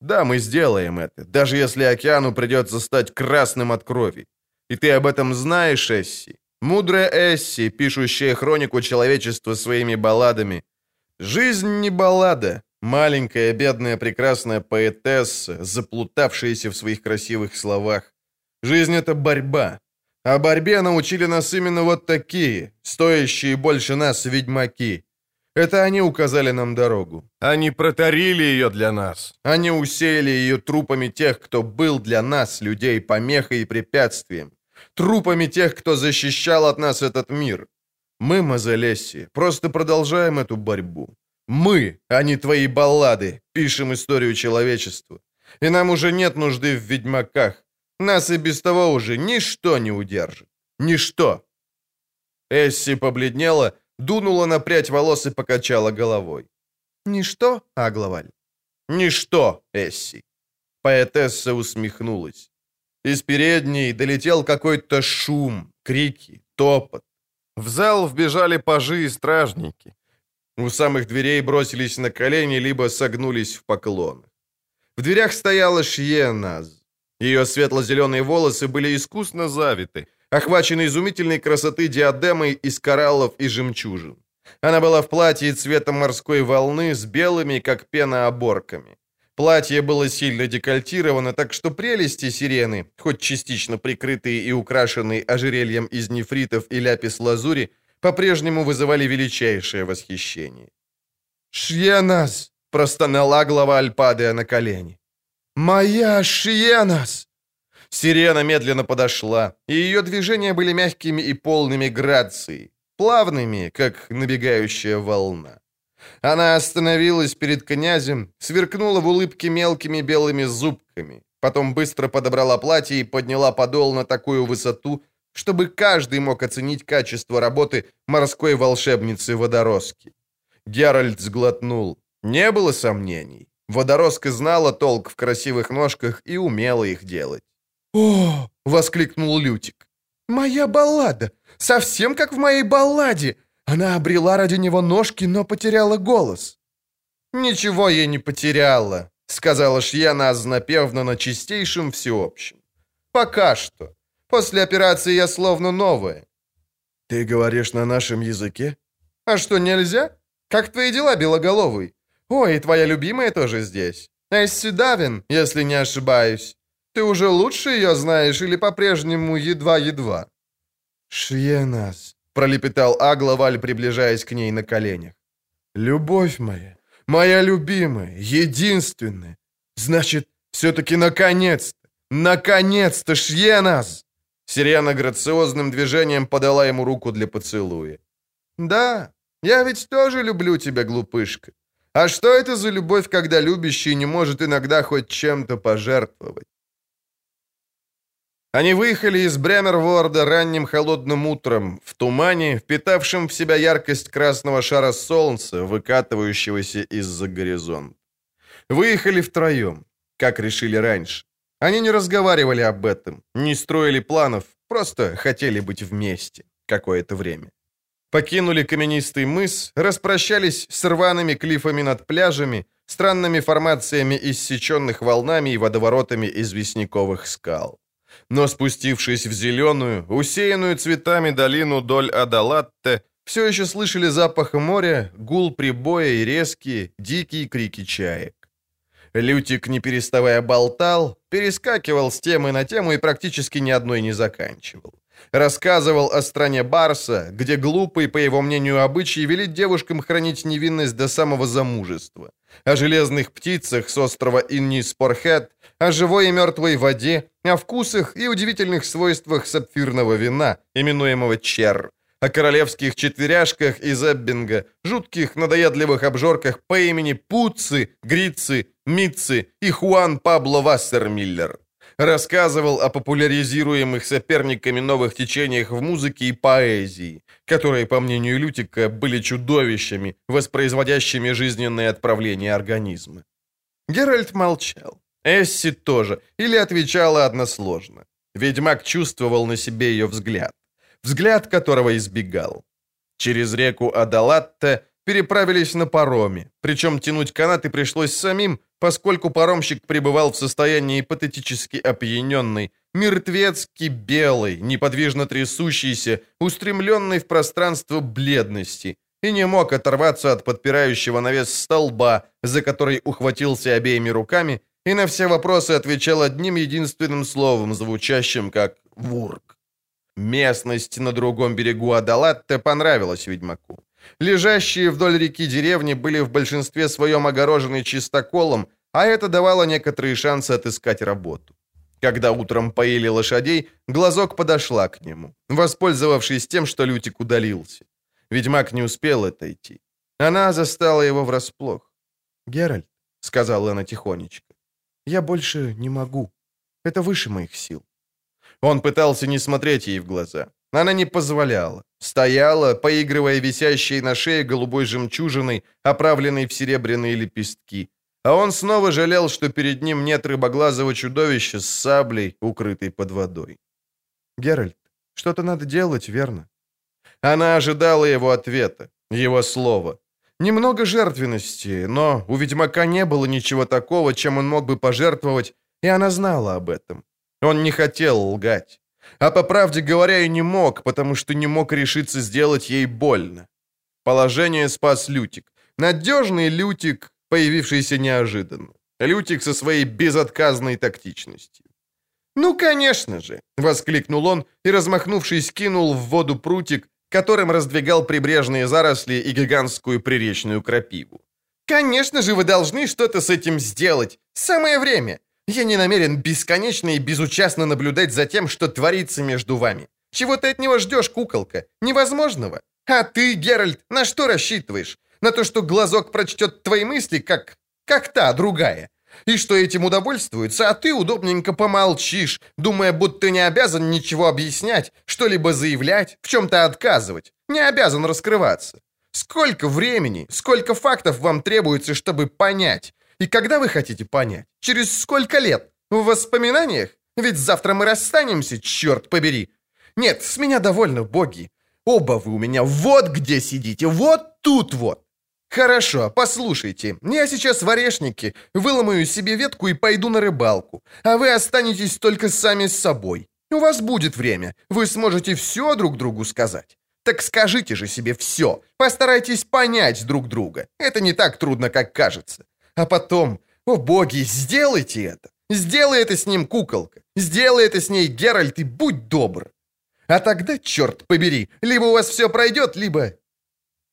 Да, мы сделаем это, даже если океану придется стать красным от крови. И ты об этом знаешь, Эсси? Мудрая Эсси, пишущая хронику человечества своими балладами. Жизнь не баллада, маленькая, бедная, прекрасная поэтесса, заплутавшаяся в своих красивых словах. Жизнь — это борьба. О борьбе научили нас именно вот такие, стоящие больше нас ведьмаки. Это они указали нам дорогу. Они протарили ее для нас. Они усеяли ее трупами тех, кто был для нас, людей, помехой и препятствием. Трупами тех, кто защищал от нас этот мир. Мы, Мазалесси, просто продолжаем эту борьбу. Мы, а не твои баллады, пишем историю человечества. И нам уже нет нужды в ведьмаках. Нас и без того уже ничто не удержит. Ничто. Эсси побледнела, дунула на прядь волос и покачала головой. «Ничто, Агловаль?» «Ничто, Эсси». Поэтесса усмехнулась. Из передней долетел какой-то шум, крики, топот. В зал вбежали пажи и стражники. У самых дверей бросились на колени, либо согнулись в поклонах. В дверях стояла Шьеназ. Ее светло-зеленые волосы были искусно завиты, охваченной изумительной красоты диадемой из кораллов и жемчужин. Она была в платье цвета морской волны с белыми, как пена, оборками. Платье было сильно декольтировано, так что прелести сирены, хоть частично прикрытые и украшенные ожерельем из нефритов и ляпис-лазури, по-прежнему вызывали величайшее восхищение. «Шьенас!» — простонала глава Альпадия на колени. «Моя Шьенас!» Сирена медленно подошла, и ее движения были мягкими и полными грацией, плавными, как набегающая волна. Она остановилась перед князем, сверкнула в улыбке мелкими белыми зубками, потом быстро подобрала платье и подняла подол на такую высоту, чтобы каждый мог оценить качество работы морской волшебницы водороски. Геральт сглотнул. Не было сомнений. Водороска знала толк в красивых ножках и умела их делать. «О!» — воскликнул Лютик. «Моя баллада! Совсем как в моей балладе! Она обрела ради него ножки, но потеряла голос». «Ничего я не потеряла», — сказала Шьяна ознапевно на чистейшем всеобщем. «Пока что. После операции я словно новая». «Ты говоришь на нашем языке?» «А что, нельзя? Как твои дела, Белоголовый? Ой, твоя любимая тоже здесь. Эсси Давин, если не ошибаюсь. Ты уже лучше ее знаешь или по-прежнему едва-едва?» «Шьенас», — пролепетал Агловаль, приближаясь к ней на коленях. «Любовь моя, моя любимая, единственная. Значит, все-таки наконец-то, наконец-то, Шьенас!» Сирена грациозным движением подала ему руку для поцелуя. «Да, я ведь тоже люблю тебя, глупышка. А что это за любовь, когда любящий не может иногда хоть чем-то пожертвовать? Они выехали из Бремерворда ранним холодным утром, в тумане, впитавшем в себя яркость красного шара солнца, выкатывающегося из-за горизонта. Выехали втроем, как решили раньше. Они не разговаривали об этом, не строили планов, просто хотели быть вместе какое-то время. Покинули каменистый мыс, распрощались с рваными клифами над пляжами, странными формациями иссеченных волнами и водоворотами известняковых скал но спустившись в зеленую, усеянную цветами долину доль Адалатте, все еще слышали запах моря, гул прибоя и резкие, дикие крики чаек. Лютик, не переставая, болтал, перескакивал с темы на тему и практически ни одной не заканчивал. Рассказывал о стране Барса, где глупый, по его мнению, обычай велит девушкам хранить невинность до самого замужества. О железных птицах с острова Инни-Спорхет, о живой и мертвой воде, о вкусах и удивительных свойствах сапфирного вина, именуемого чер, о королевских четверяшках из Эббинга, жутких надоедливых обжорках по имени Пуцци, Грицци, Митци и Хуан Пабло Вассермиллер. Рассказывал о популяризируемых соперниками новых течениях в музыке и поэзии, которые, по мнению Лютика, были чудовищами, воспроизводящими жизненные отправления организма. Геральт молчал. Эсси тоже, или отвечала односложно. Ведьмак чувствовал на себе ее взгляд взгляд которого избегал. Через реку Адалатте переправились на пароме, причем тянуть канаты пришлось самим, поскольку паромщик пребывал в состоянии патетически опьяненный, мертвецки белый, неподвижно трясущийся, устремленный в пространство бледности, и не мог оторваться от подпирающего навес столба, за который ухватился обеими руками, и на все вопросы отвечал одним единственным словом, звучащим как «вурк». Местность на другом берегу Адалатте понравилась ведьмаку. Лежащие вдоль реки деревни были в большинстве своем огорожены чистоколом, а это давало некоторые шансы отыскать работу. Когда утром поили лошадей, глазок подошла к нему, воспользовавшись тем, что Лютик удалился. Ведьмак не успел отойти. Она застала его врасплох. «Геральт», — сказала она тихонечко, — «я больше не могу. Это выше моих сил. Он пытался не смотреть ей в глаза. Она не позволяла. Стояла, поигрывая висящей на шее голубой жемчужиной, оправленной в серебряные лепестки. А он снова жалел, что перед ним нет рыбоглазого чудовища с саблей, укрытой под водой. «Геральт, что-то надо делать, верно?» Она ожидала его ответа, его слова. Немного жертвенности, но у ведьмака не было ничего такого, чем он мог бы пожертвовать, и она знала об этом. Он не хотел лгать. А по правде говоря и не мог, потому что не мог решиться сделать ей больно. Положение спас Лютик. Надежный Лютик, появившийся неожиданно. Лютик со своей безотказной тактичностью. «Ну, конечно же!» — воскликнул он и, размахнувшись, кинул в воду прутик, которым раздвигал прибрежные заросли и гигантскую приречную крапиву. «Конечно же вы должны что-то с этим сделать! Самое время! Я не намерен бесконечно и безучастно наблюдать за тем, что творится между вами. Чего ты от него ждешь, куколка? Невозможного. А ты, Геральт, на что рассчитываешь? На то, что глазок прочтет твои мысли, как... как та, другая. И что этим удовольствуется, а ты удобненько помолчишь, думая, будто не обязан ничего объяснять, что-либо заявлять, в чем-то отказывать. Не обязан раскрываться. Сколько времени, сколько фактов вам требуется, чтобы понять? И когда вы хотите понять? Через сколько лет? В воспоминаниях? Ведь завтра мы расстанемся, черт побери. Нет, с меня довольно, боги. Оба вы у меня вот где сидите, вот тут вот. Хорошо, послушайте, я сейчас в орешнике, выломаю себе ветку и пойду на рыбалку, а вы останетесь только сами с собой. У вас будет время, вы сможете все друг другу сказать. Так скажите же себе все, постарайтесь понять друг друга. Это не так трудно, как кажется. А потом, о боги, сделайте это! Сделай это с ним, куколка! Сделай это с ней, Геральт, и будь добр! А тогда, черт побери, либо у вас все пройдет, либо...»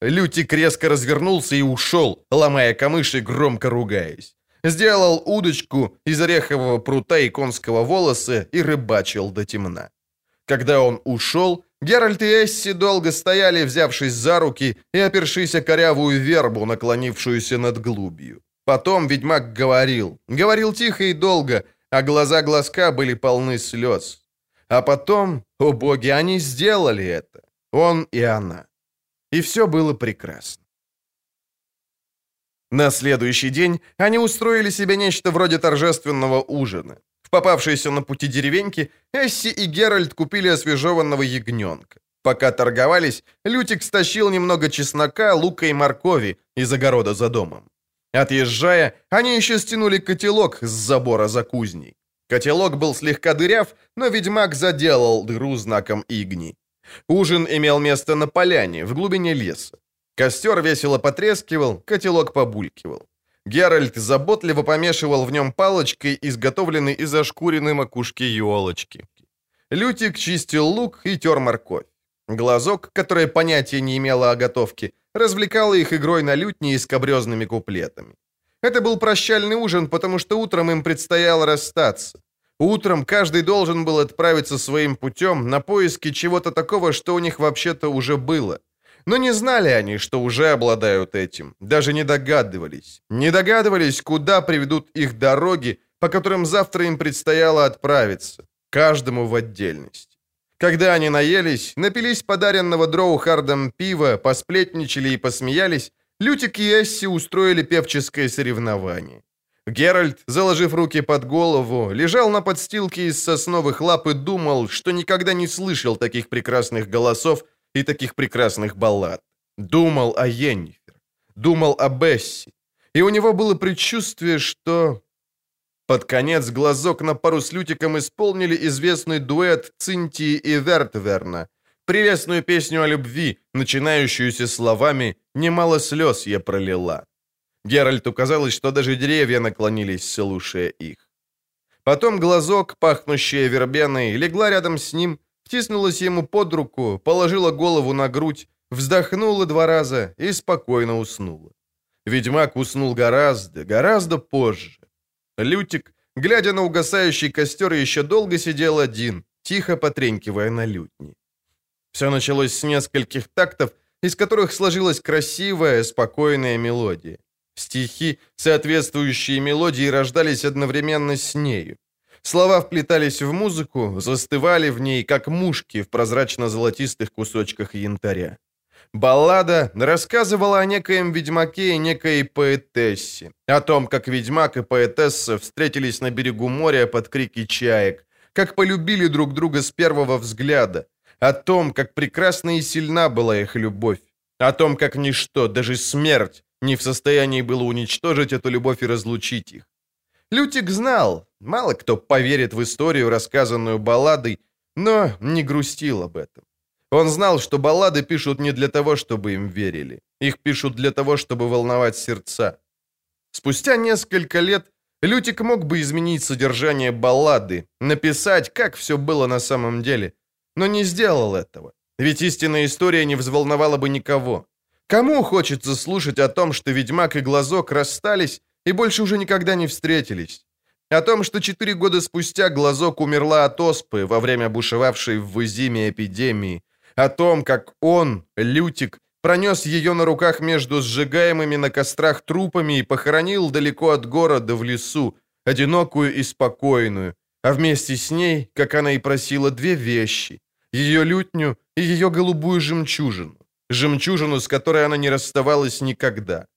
Лютик резко развернулся и ушел, ломая камыш и громко ругаясь. Сделал удочку из орехового прута и конского волоса и рыбачил до темна. Когда он ушел, Геральт и Эсси долго стояли, взявшись за руки и опершись о корявую вербу, наклонившуюся над глубью. Потом ведьмак говорил. Говорил тихо и долго, а глаза глазка были полны слез. А потом, о боги, они сделали это. Он и она. И все было прекрасно. На следующий день они устроили себе нечто вроде торжественного ужина. В попавшейся на пути деревеньке Эсси и Геральт купили освежеванного ягненка. Пока торговались, Лютик стащил немного чеснока, лука и моркови из огорода за домом. Отъезжая, они еще стянули котелок с забора за кузней. Котелок был слегка дыряв, но ведьмак заделал дыру знаком игни. Ужин имел место на поляне, в глубине леса. Костер весело потрескивал, котелок побулькивал. Геральт заботливо помешивал в нем палочкой, изготовленной из ошкуренной макушки елочки. Лютик чистил лук и тер морковь. Глазок, которая понятия не имела о готовке, развлекала их игрой на лютне и скобрезными куплетами. Это был прощальный ужин, потому что утром им предстояло расстаться. Утром каждый должен был отправиться своим путем на поиски чего-то такого, что у них вообще-то уже было. Но не знали они, что уже обладают этим, даже не догадывались. Не догадывались, куда приведут их дороги, по которым завтра им предстояло отправиться, каждому в отдельности. Когда они наелись, напились подаренного Дроу Хардом пива, посплетничали и посмеялись, Лютик и Эсси устроили певческое соревнование. Геральт, заложив руки под голову, лежал на подстилке из сосновых лап и думал, что никогда не слышал таких прекрасных голосов и таких прекрасных баллад. Думал о Йеннифер, думал о Бесси, и у него было предчувствие, что... Под конец глазок на пару с Лютиком исполнили известный дуэт Цинтии и Вертверна, прелестную песню о любви, начинающуюся словами «Немало слез я пролила». Геральту казалось, что даже деревья наклонились, слушая их. Потом глазок, пахнущая вербеной, легла рядом с ним, втиснулась ему под руку, положила голову на грудь, вздохнула два раза и спокойно уснула. Ведьмак уснул гораздо, гораздо позже. Лютик, глядя на угасающий костер, еще долго сидел один, тихо потренькивая на лютне. Все началось с нескольких тактов, из которых сложилась красивая, спокойная мелодия. Стихи, соответствующие мелодии, рождались одновременно с нею. Слова вплетались в музыку, застывали в ней, как мушки в прозрачно-золотистых кусочках янтаря. Баллада рассказывала о некоем ведьмаке и некой поэтессе, о том, как ведьмак и поэтесса встретились на берегу моря под крики чаек, как полюбили друг друга с первого взгляда, о том, как прекрасна и сильна была их любовь, о том, как ничто, даже смерть, не в состоянии было уничтожить эту любовь и разлучить их. Лютик знал, мало кто поверит в историю, рассказанную балладой, но не грустил об этом. Он знал, что баллады пишут не для того, чтобы им верили. Их пишут для того, чтобы волновать сердца. Спустя несколько лет Лютик мог бы изменить содержание баллады, написать, как все было на самом деле, но не сделал этого. Ведь истинная история не взволновала бы никого. Кому хочется слушать о том, что Ведьмак и Глазок расстались и больше уже никогда не встретились? О том, что четыре года спустя Глазок умерла от оспы во время бушевавшей в Вызиме эпидемии, о том, как он, Лютик, пронес ее на руках между сжигаемыми на кострах трупами и похоронил далеко от города в лесу, одинокую и спокойную, а вместе с ней, как она и просила, две вещи — ее лютню и ее голубую жемчужину, жемчужину, с которой она не расставалась никогда.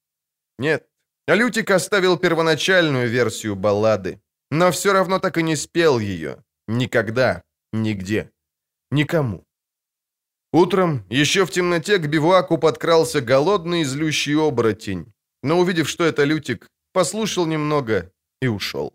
Нет, Лютик оставил первоначальную версию баллады, но все равно так и не спел ее. Никогда, нигде, никому. Утром, еще в темноте, к бивуаку подкрался голодный злющий оборотень, но, увидев, что это Лютик, послушал немного и ушел.